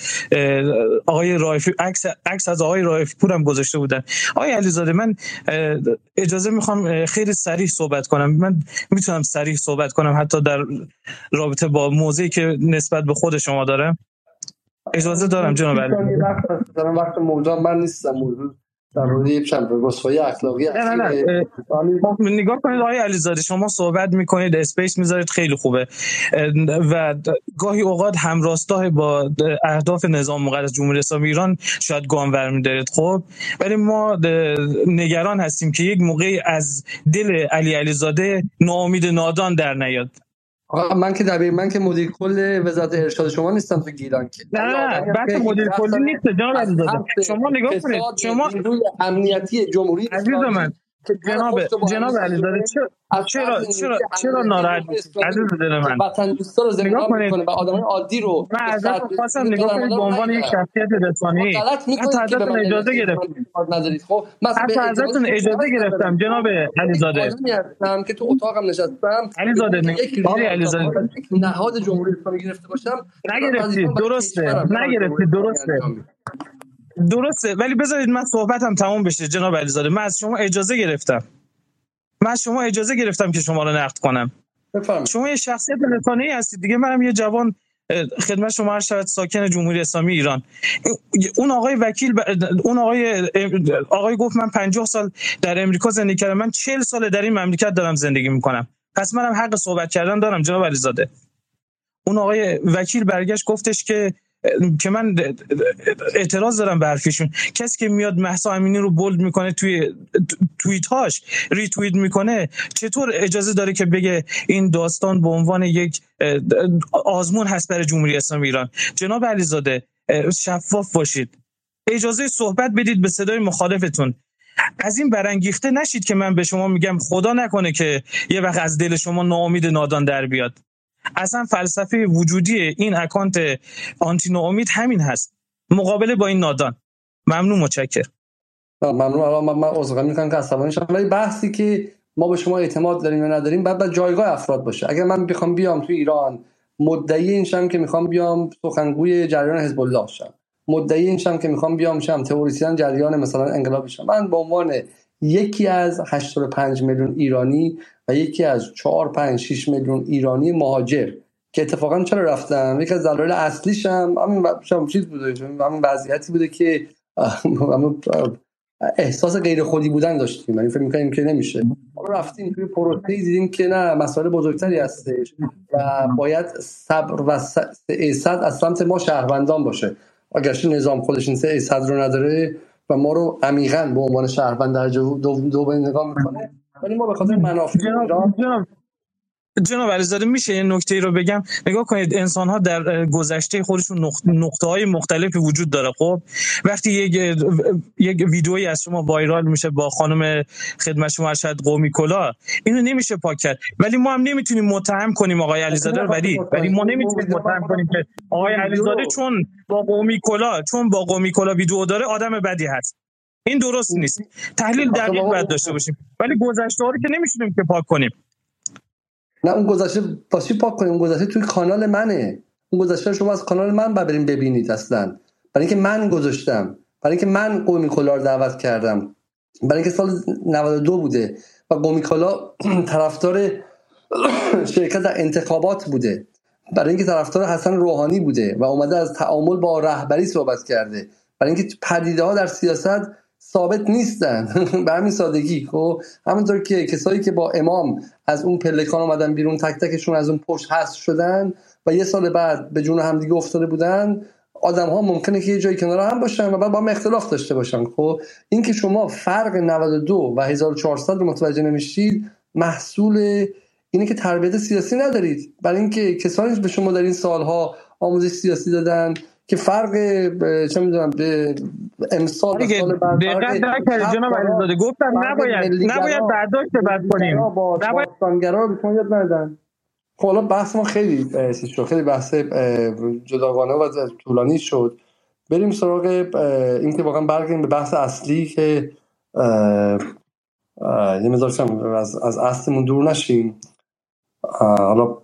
آقای رایفی عکس عکس از آقای رایفی پور هم گذاشته بودن. آقای علیزاده من اجازه می‌خوام خیلی سریع صحبت کنم. من می‌تونم سریع صحبت کنم حتی در رابطه با موضعی که نسبت به خود شما دارم اجازه دارم جناب علی. وقت موضوع من نیستم. موضوع در مورد یک چند رسوایی اخلاقی نه نه نه نگاه کنید آقای علیزاده شما صحبت می‌کنید اسپیس می‌ذارید خیلی خوبه. و گاهی اوقات همراستاه با اهداف نظام مقدس جمهوری اسلامی ایران شاید گام برمیدارید خب؟ ولی ما نگران هستیم که یک موقعی از دل علی علیزاده ناامید نادان در نیاد. آقا من که دبیر من که مدیر کل وزارت ارشاد شما نیستم تو گیلان که. نه بحث مدیر کلی نیست علیزاده شما نگاه کنید. شما امنیتی جمهوری عزیز من جناب جناب علیزاده چرا چرا چرا چرا ناراحت عزیز دل من. وطن دوستا رو نگاه کنید. و آدمای عادی رو من ازتون خواستم نگاه کنید به عنوان یک شخصیت رسانه‌ای حتی ازتون اجازه گرفتم. خب حتی ازتون اجازه گرفتم جناب علیزاده. که تو اتاقم نشستم. علیزاده آقای علیزاده. نهاد جمهوری اسلامی گرفته باشم نگرفتید درسته. نگرفتید درسته. درسته ولی بذارید من صحبتم تموم بشه جناب علیزاده. من از شما اجازه گرفتم. من از شما اجازه گرفتم که شما رو نقد کنم. بفهم. شما یه شخصیت رسانه‌ای هستید دیگه. منم یه جوان خدمت شما هر شود ساکن جمهوری اسلامی ایران. اون آقای وکیل اون آقای آقای گفت من 50 سال در امریکا زندگی کردم. من 40 سال در این مملکت دارم زندگی می‌کنم. پس منم حق صحبت کردن دارم جناب علیزاده. اون آقای وکیل برگشت گفتش که که من اعتراض دارم به حرفشون. کسی که میاد محسا امینی رو بولد می‌کنه توی توییت هاش ریتوییت می‌کنه چطور اجازه داره که بگه این داستان به عنوان یک آزمون هست برای جمهوری اسلامی ایران؟ جناب علیزاده شفاف باشید. اجازه صحبت بدید به صدای مخالفتون. از این برانگیخته نشید که من به شما میگم خدا نکنه که یه وقت از دل شما ناامید نادان در بیاد. اصلا فلسفه وجودی این اکانت آنتینو امید همین هست. مقابله با این نادان. ممنون متشکر ممنون. الان من, عذرخواهی می‌کنم که عصبانی شدم ولی بحثی که ما به شما اعتماد داریم یا نداریم بعد بعد جایگاه افراد باشه. اگر من بخوام بیام تو ایران مدعی این شم که می‌خوام بیام سخنگوی جریان حزب الله شم. مدعی این شم که می‌خوام بیام شم تئوریسین جریان مثلا انقلاب بشم من به عنوان یکی از 85 میلیون ایرانی و یکی از 4 5 6 میلیون ایرانی مهاجر که اتفاقا چرا رفتم؟ یکی از دلایل اصلیش هم همین چیز بوده همین وضعیتی بوده که احساس غیر خودی بودن داشتیم. یعنی فکر می‌کنیم که نمیشه. رفتیم توی پروسه دیدیم که نه مسائل بزرگتری هستش و باید صبر و صد از سمت ما شهروندان باشه. اگرچه نظام خودش این صد رو نداره و ما رو عمیقا به عنوان شهروند در دو, دو نگاه می‌کنه. ولی ما به خاطر منافع جناب علیزاده میشه یه نکته ای رو بگم؟ نگاه کنید انسان ها در گذشته خودشون نقطه های مختلفی وجود داره خب؟ وقتی یک یک ویدئویی از شما وایرال میشه با خانم خدمت شما ارشد قومی کلا اینو نمیشه پاک کرد. ولی ما هم نمی‌تونیم متهم کنیم آقای علیزاده رو ولی ولی ما نمی‌تونیم متهم کنیم که آقای علیزاده چون با قومی کلا چون با قومی کلا ویدئو داره آدم بدی هست. این درست نیست. تحلیل دقیق باید داشته باشیم. ولی گذشته رو که نمیشونیم که پاک کنیم. نه اون گذشته واسه پاک کنیم. اون گذشته توی کانال منه. اون گذشته شما از کانال من بریم ببینید اصلا. برای اینکه من گذاشتم. برای اینکه من قومی کلا رو دعوت کردم. برای اینکه سال 92 بوده و قومی کلا طرفدار شرکت در انتخابات بوده. برای اینکه طرفدار حسن روحانی بوده و اومده از تعامل با رهبری صحبت کرده. برای اینکه پدیده ها در سیاست ثابت نیستن. به همین سادگی خب؟ همونطور که کسایی که با امام از اون پلکان اومدن بیرون تک تکشون از اون پشت هست شدن و یه سال بعد به جون همدیگه افتاده بودن آدم ها ممکنه که یه جایی کنار هم باشن و بعد با هم اختلاف داشته باشن خب؟ این که شما فرق 92 و 1400 رو متوجه نمیشید محصول اینه که تربیت سیاسی ندارید. برای اینکه کسانی به شما در این سالها آموزش سیاسی دادن که فرق چه می‌دونم به امسال سال بعد دقت نکردید جناب علیزاده گفتم نباید نباید برداشت بد کنیم. نباید به یاد ندن خب حالا بحث ما خیلی شد. خیلی بحث جداگانه و طولانی شد. بریم سراغ این که واقعا برگردیم به بحث اصلی که یه مزار از, از اصلمون دور نشیم. حالا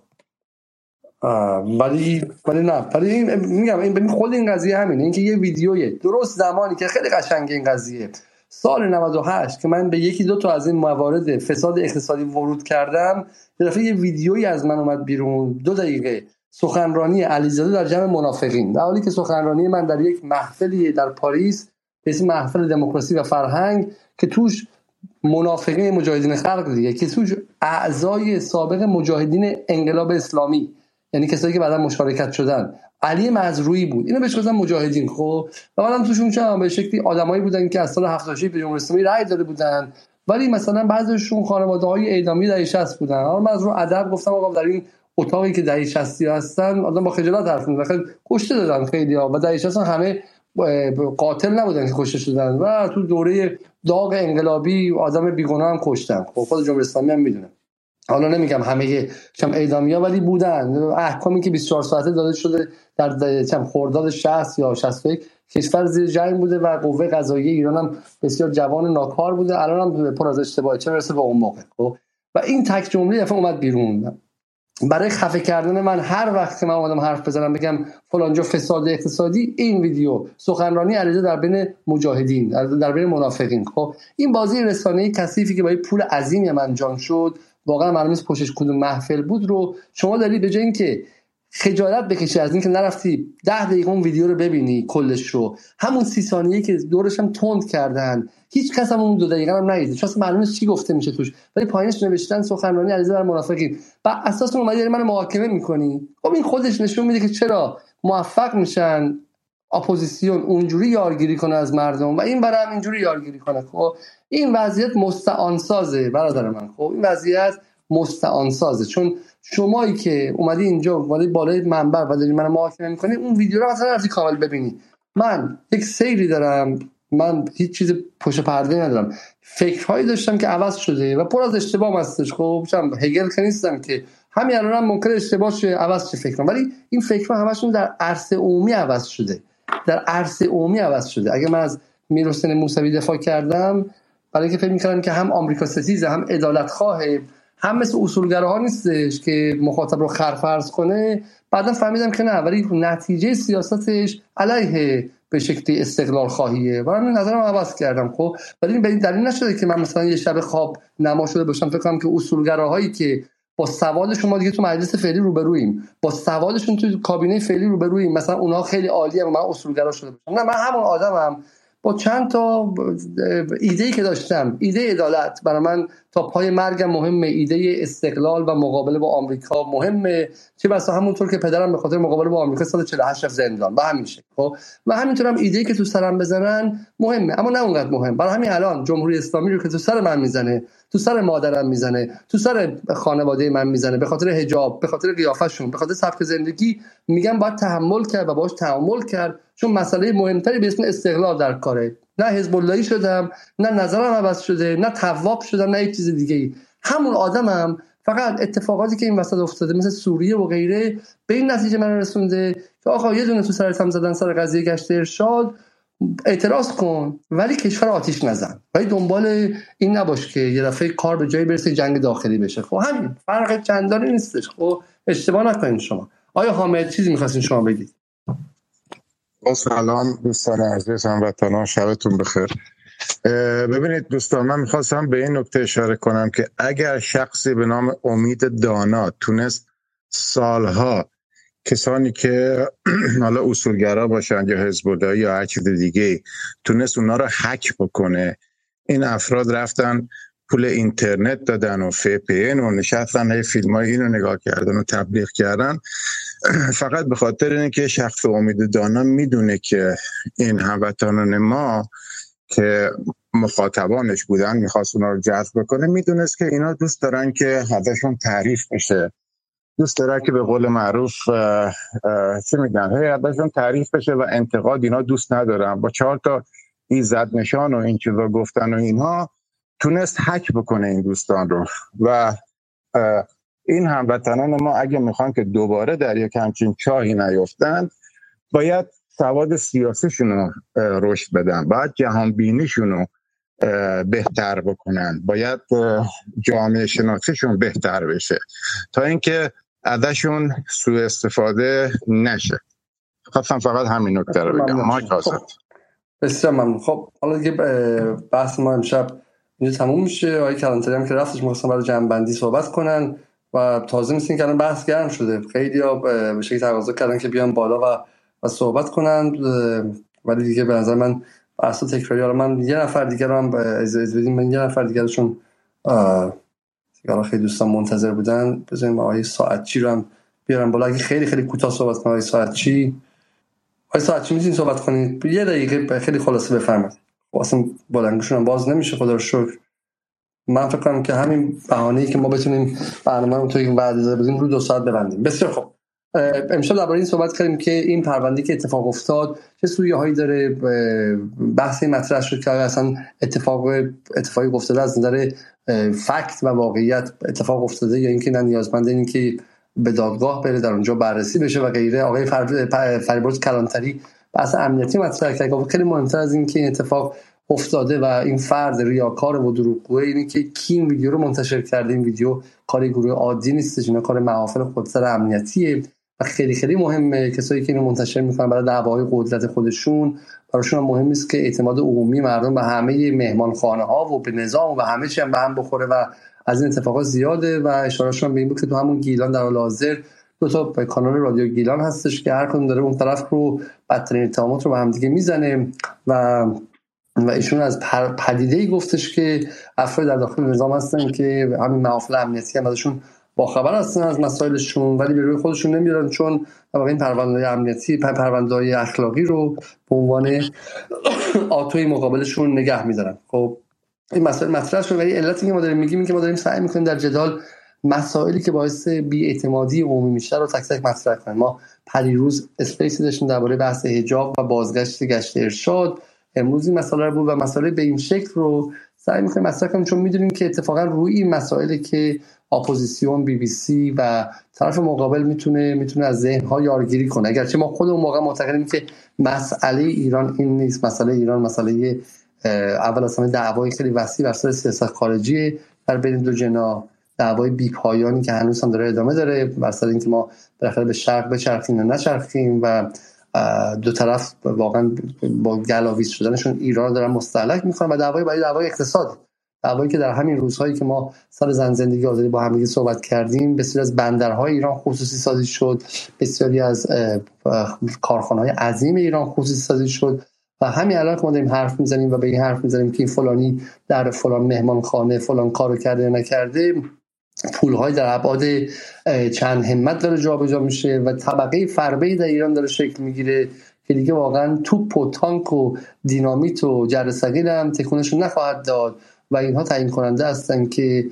ولی ولی نه. ولی میگم این خود این قضیه همینه. اینکه یه ویدیوی درست زمانی که خیلی قشنگ این قضیه. سال 98 که من به یکی دو تا از این موارد فساد اقتصادی ورود کردم یه یه ویدیویی از من اومد بیرون. دو دقیقه. سخنرانی علیزاده در جمع منافقین. در حالی که سخنرانی من در یک محفلی در پاریس به اسم محفل دموکراسی و فرهنگ که توش منافقین مجاهدین خلق دیگه که توش اعضای سابق مجاهدین انقلاب اسلامی یعنی کسایی که بعدا مشارکت شدن. علی مزروعی بود. اینو بهش گفتن مجاهدین. خب و بعدم توشون چه به شکلی آدمایی بودن که از سال 76 به جمهوری اسلامی رأی داده بودن. ولی مثلا بعضیشون خانواده های اعدامی در 60 بودن. حالا من از رو ادب گفتم آقا در این اتاقی که در 60 هستن آدم با خجالت حرف می‌زنن کشته دادن خیلی ها. و در 60 همه قاتل نبودن که کشته شدن. و تو دوره داغ انقلابی آدم بیگناه هم کشتن. خب خود جمهوری اسلامی هم می‌دونه. حالا نمیگم همه کم اعدامیا ولی بودن. احکامی که 24 ساعته داده شده در چم خرداد 60 یا 61 کشور زیر جنگ بوده و قوه قضاییه ایران هم بسیار جوان ناکار بوده. الان هم پر از اشتباه چه برسه به اون موقع خب؟ و این تک جمله دفعه اومد بیرون. برای خفه کردن من هر وقت که من اومدم حرف بزنم بگم فلانجا فساد اقتصادی این ویدیو سخنرانی علیزاده در بین مجاهدین در بین منافقین خب؟ این بازی رسانه‌ای کثیفی که با پول عظیمی من انجام شد واقعا معلوم نیست پشتش کدوم محفل بود رو. شما داری به جای اینکه خجالت بکشی از اینکه نرفتی ده دقیقه اون ویدیو رو ببینی کلش رو. همون سی ثانیه که دورش هم تند کردن. هیچ کس هم اون دو دقیقه هم ندید چون معلومه چی گفته میشه توش. ولی پایینش نوشتن سخنرانی علیزاده در منافقین و اساس اومدی منو محاکمه می‌کنی. خب این خودش نشون میده که چرا موفق میشن. اپوزیسیون اونجوری یارگیری کنه از مردم و این برای هم اینجوری یارگیری کنه. خب این وضعیت مستعانسازه برادر من. خب این وضعیت مستعانسازه. چون شمایی که اومدی اینجا ولی بالای منبر و داری من محاکمه می‌کنی اون ویدیو رو اصلا رفتی کامل ببینی. من یک سیری دارم. من هیچ چیز پشت پرده ندارم. فکرهایی داشتم که عوض شده و پر از اشتباه هستش. خب هگل که نیستم که. همین الان هم ممکن اشتباه شه عوض شه فکرم. ولی این فکرها همشون در عرصه عمومی عوض شده. در عرصه عمومی عوض شده. اگه من از میرحسین موسوی دفاع کردم برای اینکه فکر می‌کردم که هم آمریکا ستیزه هم عدالت خواهه هم مثل اصولگراها نیستش که مخاطب رو خرفرض کنه. بعدا فهمیدم که نه ولی نتیجه سیاستش علیه به شکلی استقلال خواهیه. و من نظرم عوض کردم خب. ولی به این دلیل نشده که من مثلا یه شب خواب نما شده باشم. فکر کنم که اصولگراهایی که با سواد شما دیگه تو مجلس فعلی روبرویم با سوادشون تو کابینه فعلی روبرویم مثلا اونها خیلی عالیه و من اصولگرا شده باشم نه من همون آدمم. با چند تا ایده ای که داشتم. ایده عدالت. برای من تا پای مرگم مهمه. ایده استقلال و مقابله با آمریکا مهمه. چه بسا همونطور که پدرم به خاطر مقابله با آمریکا سال 48 زندان. و همین شکل خب؟ و همینطور هم ایده که تو سرم بزنن مهمه. اما نه اونقدر مهم. برای همین الان جمهوری اسلامی رو که تو سر من می‌زنه تو سر مادرم می‌زنه تو سر خانواده من می‌زنه به خاطر حجاب به خاطر قیافشون به خاطر سبک زندگی میگم باید تحمل کرد و باش تعامل کرد چون مسئله مهمتری به اسم استقلال در کاره. نه حزب شدم نه نظرم عوض شده نه تواب شدم نه یک چیز دیگه ای همون آدمم فقط اتفاقاتی که این وسط افتاده مثل سوریه و غیره به این نتیجه من رسونده که آقا یه دونه تو سرت هم زدن سر قضیه گشت ارشاد. اعتراض کن ولی کشور آتیش نزن. ولی دنبال این نباش که یه دفعه کار به جایی برسه جنگ داخلی بشه. خب همین فرق چندانی نیستش. خب اشتباه نکنید شما. آیا حامد چیزی می‌خواستین شما بگید؟ سلام دوستان عزیز هموطنان شبتون بخیر. ببینید دوستان من می‌خواستم به این نکته اشاره کنم که اگر شخصی به نام امید دانا تونست سالها کسانی که حالا اصولگرا باشند یا حزب یا هر چیز دیگه تونست اونا رو حک بکنه. این افراد رفتن پول اینترنت دادن و فی و نشستن های فیلم های اینو نگاه کردن و تبلیغ کردن. فقط به خاطر اینکه شخص امید دانا می‌دونه که این هموطنان ما که مخاطبانش بودن می‌خواست اونا رو جذب بکنه می‌دونست که اینا دوست دارن که هدفشون تعریف بشه. دوست داره که به قول معروف چی میگن هدفشون تعریف بشه و انتقاد اینا دوست ندارن با چهار تا ایزد نشان و این چیزا گفتن و اینها تونست حک بکنه این دوستان رو. و این هموطنان ما اگه می‌خوان که دوباره در یک همچین چاهی نیفتن باید سواد سیاسیشون رو رشد بدن. باید جهان بینیشون رو بهتر بکنن. باید جامعه شناسیشون بهتر بشه. تا اینکه ازشون سوء استفاده نشه. خواستم فقط همین نکته رو بگم. ما خب. بسیار ممنون. خب حالا دیگه بحث ما امشب اینجا تموم میشه. آقای کلانتری هم که رفتش می‌خواستم برای جنبندی صحبت کنن و تازه مثل که الان بحث گرم شده. خیلی ها به شکل تقاضا کردن که بیان بالا و, و صحبت کنن. ولی دیگه به نظر من بحث تکراری حالا من یه نفر دیگه رو هم از بدیم من یه نفر دیگه خیلی دوستان منتظر بودن. بزنیم آقای ساعتچی رو هم بیارم بالا. اگه خیلی خیلی کوتاه صحبت کنم آقای ساعتچی. آقای ساعتچی می‌تونید صحبت کنید؟ یه دقیقه خیلی خلاصه بفرمایید. اصلا بلنگوشون هم باز نمیشه. خدا رو شکر. من فکر کنم که همین بهانه‌ای که ما بتونیم برنامه رو این وعده بدیم رو دو ساعت ببندیم. بسیار خوب. امشب درباره این صحبت کردیم که این پرونده که اتفاق افتاد چه سویه هایی داره بحث مطرح شد که اصلا اتفاق اتفاقی افتاده از نظر فکت و واقعیت اتفاق افتاده یا اینکه نه نیازمند این که به دادگاه بره در اونجا بررسی بشه و غیره. آقای فریبرز کلانتری بحث امنیتی مطرح کرد. خیلی مهمتر از این که این اتفاق افتاده و این فرد ریاکار و دروغگوه اینه که کی این ویدیو رو منتشر کرده. این ویدیو کار گروه عادی نیستش اینا کار محافل خودسر امنیتیه. خیلی خیلی مهمه. کسایی که اینو منتشر می‌کنن برای دعواهای قدرت خودشون براشون هم مهم است که اعتماد عمومی مردم به همه مهمان خانه ها و به نظام و همه چی هم به هم بخوره و از این اتفاقات زیاده و اشارهشون به این بود که تو همون گیلان در حاضر دو تا کانال رادیو گیلان هستش که هر کدوم داره اون طرف رو بدترین اتهامات رو به هم دیگه می‌زنه و و ایشون از پدیده ای گفتش که افراد در داخل نظام هستن که همین محافل امنیتی هم ازشون با خبر هستن از مسائلشون ولی به روی خودشون نمیارن چون این پرونده امنیتی پرونده اخلاقی رو به عنوان آتوی مقابلشون نگه میدارن. خب این مسائل مطرح شد ولی علتی که ما داریم میگیم که ما داریم سعی می‌کنیم در جدال مسائلی که باعث بی‌اعتمادی عمومی میشه رو تک تک مطرح کنیم. ما پریروز space ی داشتیم درباره بحث حجاب و بازگشت گشت ارشاد. امروز این مسئله رو بود و مسئله به این شکل رو سعی می‌کنیم مطرح کنیم چون می‌دونیم که اتفاقا روی این مسائلی که اپوزیسیون بی بی سی و طرف مقابل می‌تونه می‌تونه از ذهن ها یارگیری کنه. اگرچه ما خود اون موقع معتقدیم که مسئله ایران این نیست. مسئله ایران مسئله اول همه دعوای خیلی وسیع بر سر سیاست خارجی در بین دو جنا دعوای بی پایانی که هنوز هم داره ادامه داره بر سر اینکه ما بالاخره به شرق بچرخیم و نچرخیم و دو طرف واقعا با گلاویز شدنشون ایران دارن مستحلک می‌کنن و دعوای برای دعوای اقتصادی دعوایی که در همین روزهایی که ما سال زن زندگی آزادی با همدیگه صحبت کردیم بسیاری از بندرهای ایران خصوصی سازی شد بسیاری از کارخانه های عظیم ایران خصوصی سازی شد و همین الان که ما داریم حرف می‌زنیم و به این حرف می‌زنیم که این فلانی در فلان مهمان خانه فلان کارو کرده نکرده پولهای در ابعاد چند همت داره جابجا میشه و طبقه فربه در ایران داره شکل می‌گیره که دیگه واقعا توپ و تانک و دینامیت و جرثقیل هم تکونشون نخواهد داد. و اینها تعیین کننده هستن که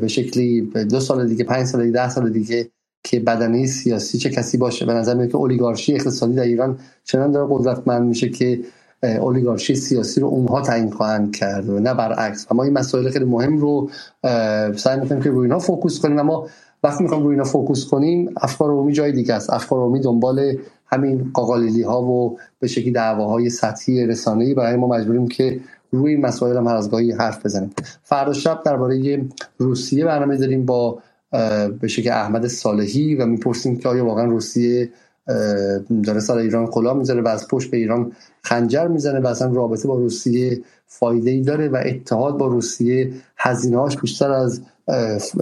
به شکلی دو سال دیگه پنج سال دیگه ده سال دیگه که بدنه سیاسی چه کسی باشه. به نظر میاد که اولیگارشی اقتصادی در ایران چنان داره قدرتمند میشه که اولیگارشی سیاسی رو اونها تعیین خواهند کرد و نه برعکس. و ما این مسائل خیلی مهم رو سعی می‌کنیم که روی اینا focus کنیم. اما وقتی می‌خوام روی اینا focus کنیم افکار عمومی جای دیگه است. افکار عمومی دنبال همین قاقالیلی ها و به شکلی دعواهای سطحی رسانه‌ای برای ما مجبوریم که روی مسائل هم هر از گاهی حرف بزنیم. فردا شب درباره روسیه برنامه داریم با به شکل احمد صالحی و می‌پرسیم که آیا واقعا روسیه داره سر ایران کلا می‌زنه و از پشت به ایران خنجر می‌زنه و اصلا رابطه با روسیه فایده ای داره و اتحاد با روسیه هزینه‌هاش بیشتر از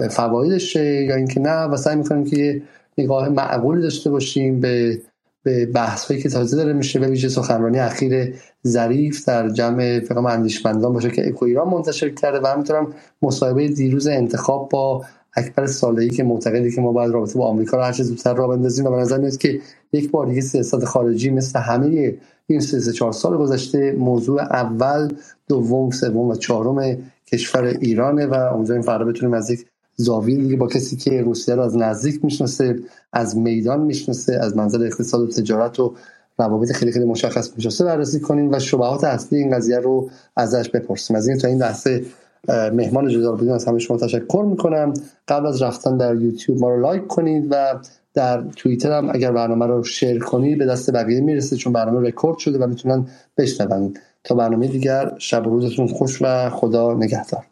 فوایدشه یا اینکه نه. و سعی می‌کنیم که نگاه معقولی داشته باشیم به به بحث هایی که تازه داره میشه به ویژه سخنرانی اخیر ظریف در جمع فقام اندیشمندان باشه که اکو ایران منتشر کرده و همینطورم مصاحبه دیروز انتخاب با اکبر صالحی که معتقدی که ما باید رابطه با آمریکا رو هر چه زودتر راه بندازیم و به نظر میاد که یک بار دیگه سیاست خارجی مثل همه این سه چهار سال گذشته موضوع اول دوم سوم و چهارم کشور ایرانه و امیدواریم فردا بتونیم از یک زاویه دیگه با کسی که روسیه رو از نزدیک می‌شناسه از میدان می‌شناسه از منظر اقتصاد و تجارت و روابط خیلی خیلی مشخص می‌شناسه بررسی کنیم و شبهات اصلی این قضیه رو ازش بپرسیم. از این تا این لحظه مهمان جدار بودین از همه شما تشکر می‌کنم. قبل از رفتن در یوتیوب ما رو لایک کنید و در توییتر هم اگر برنامه رو شیر کنید به دست بقیه می‌رسه چون برنامه رکورد شده و می‌تونن بشنون تا برنامه دیگر شب و روزتون خوش و خدا نگهدار.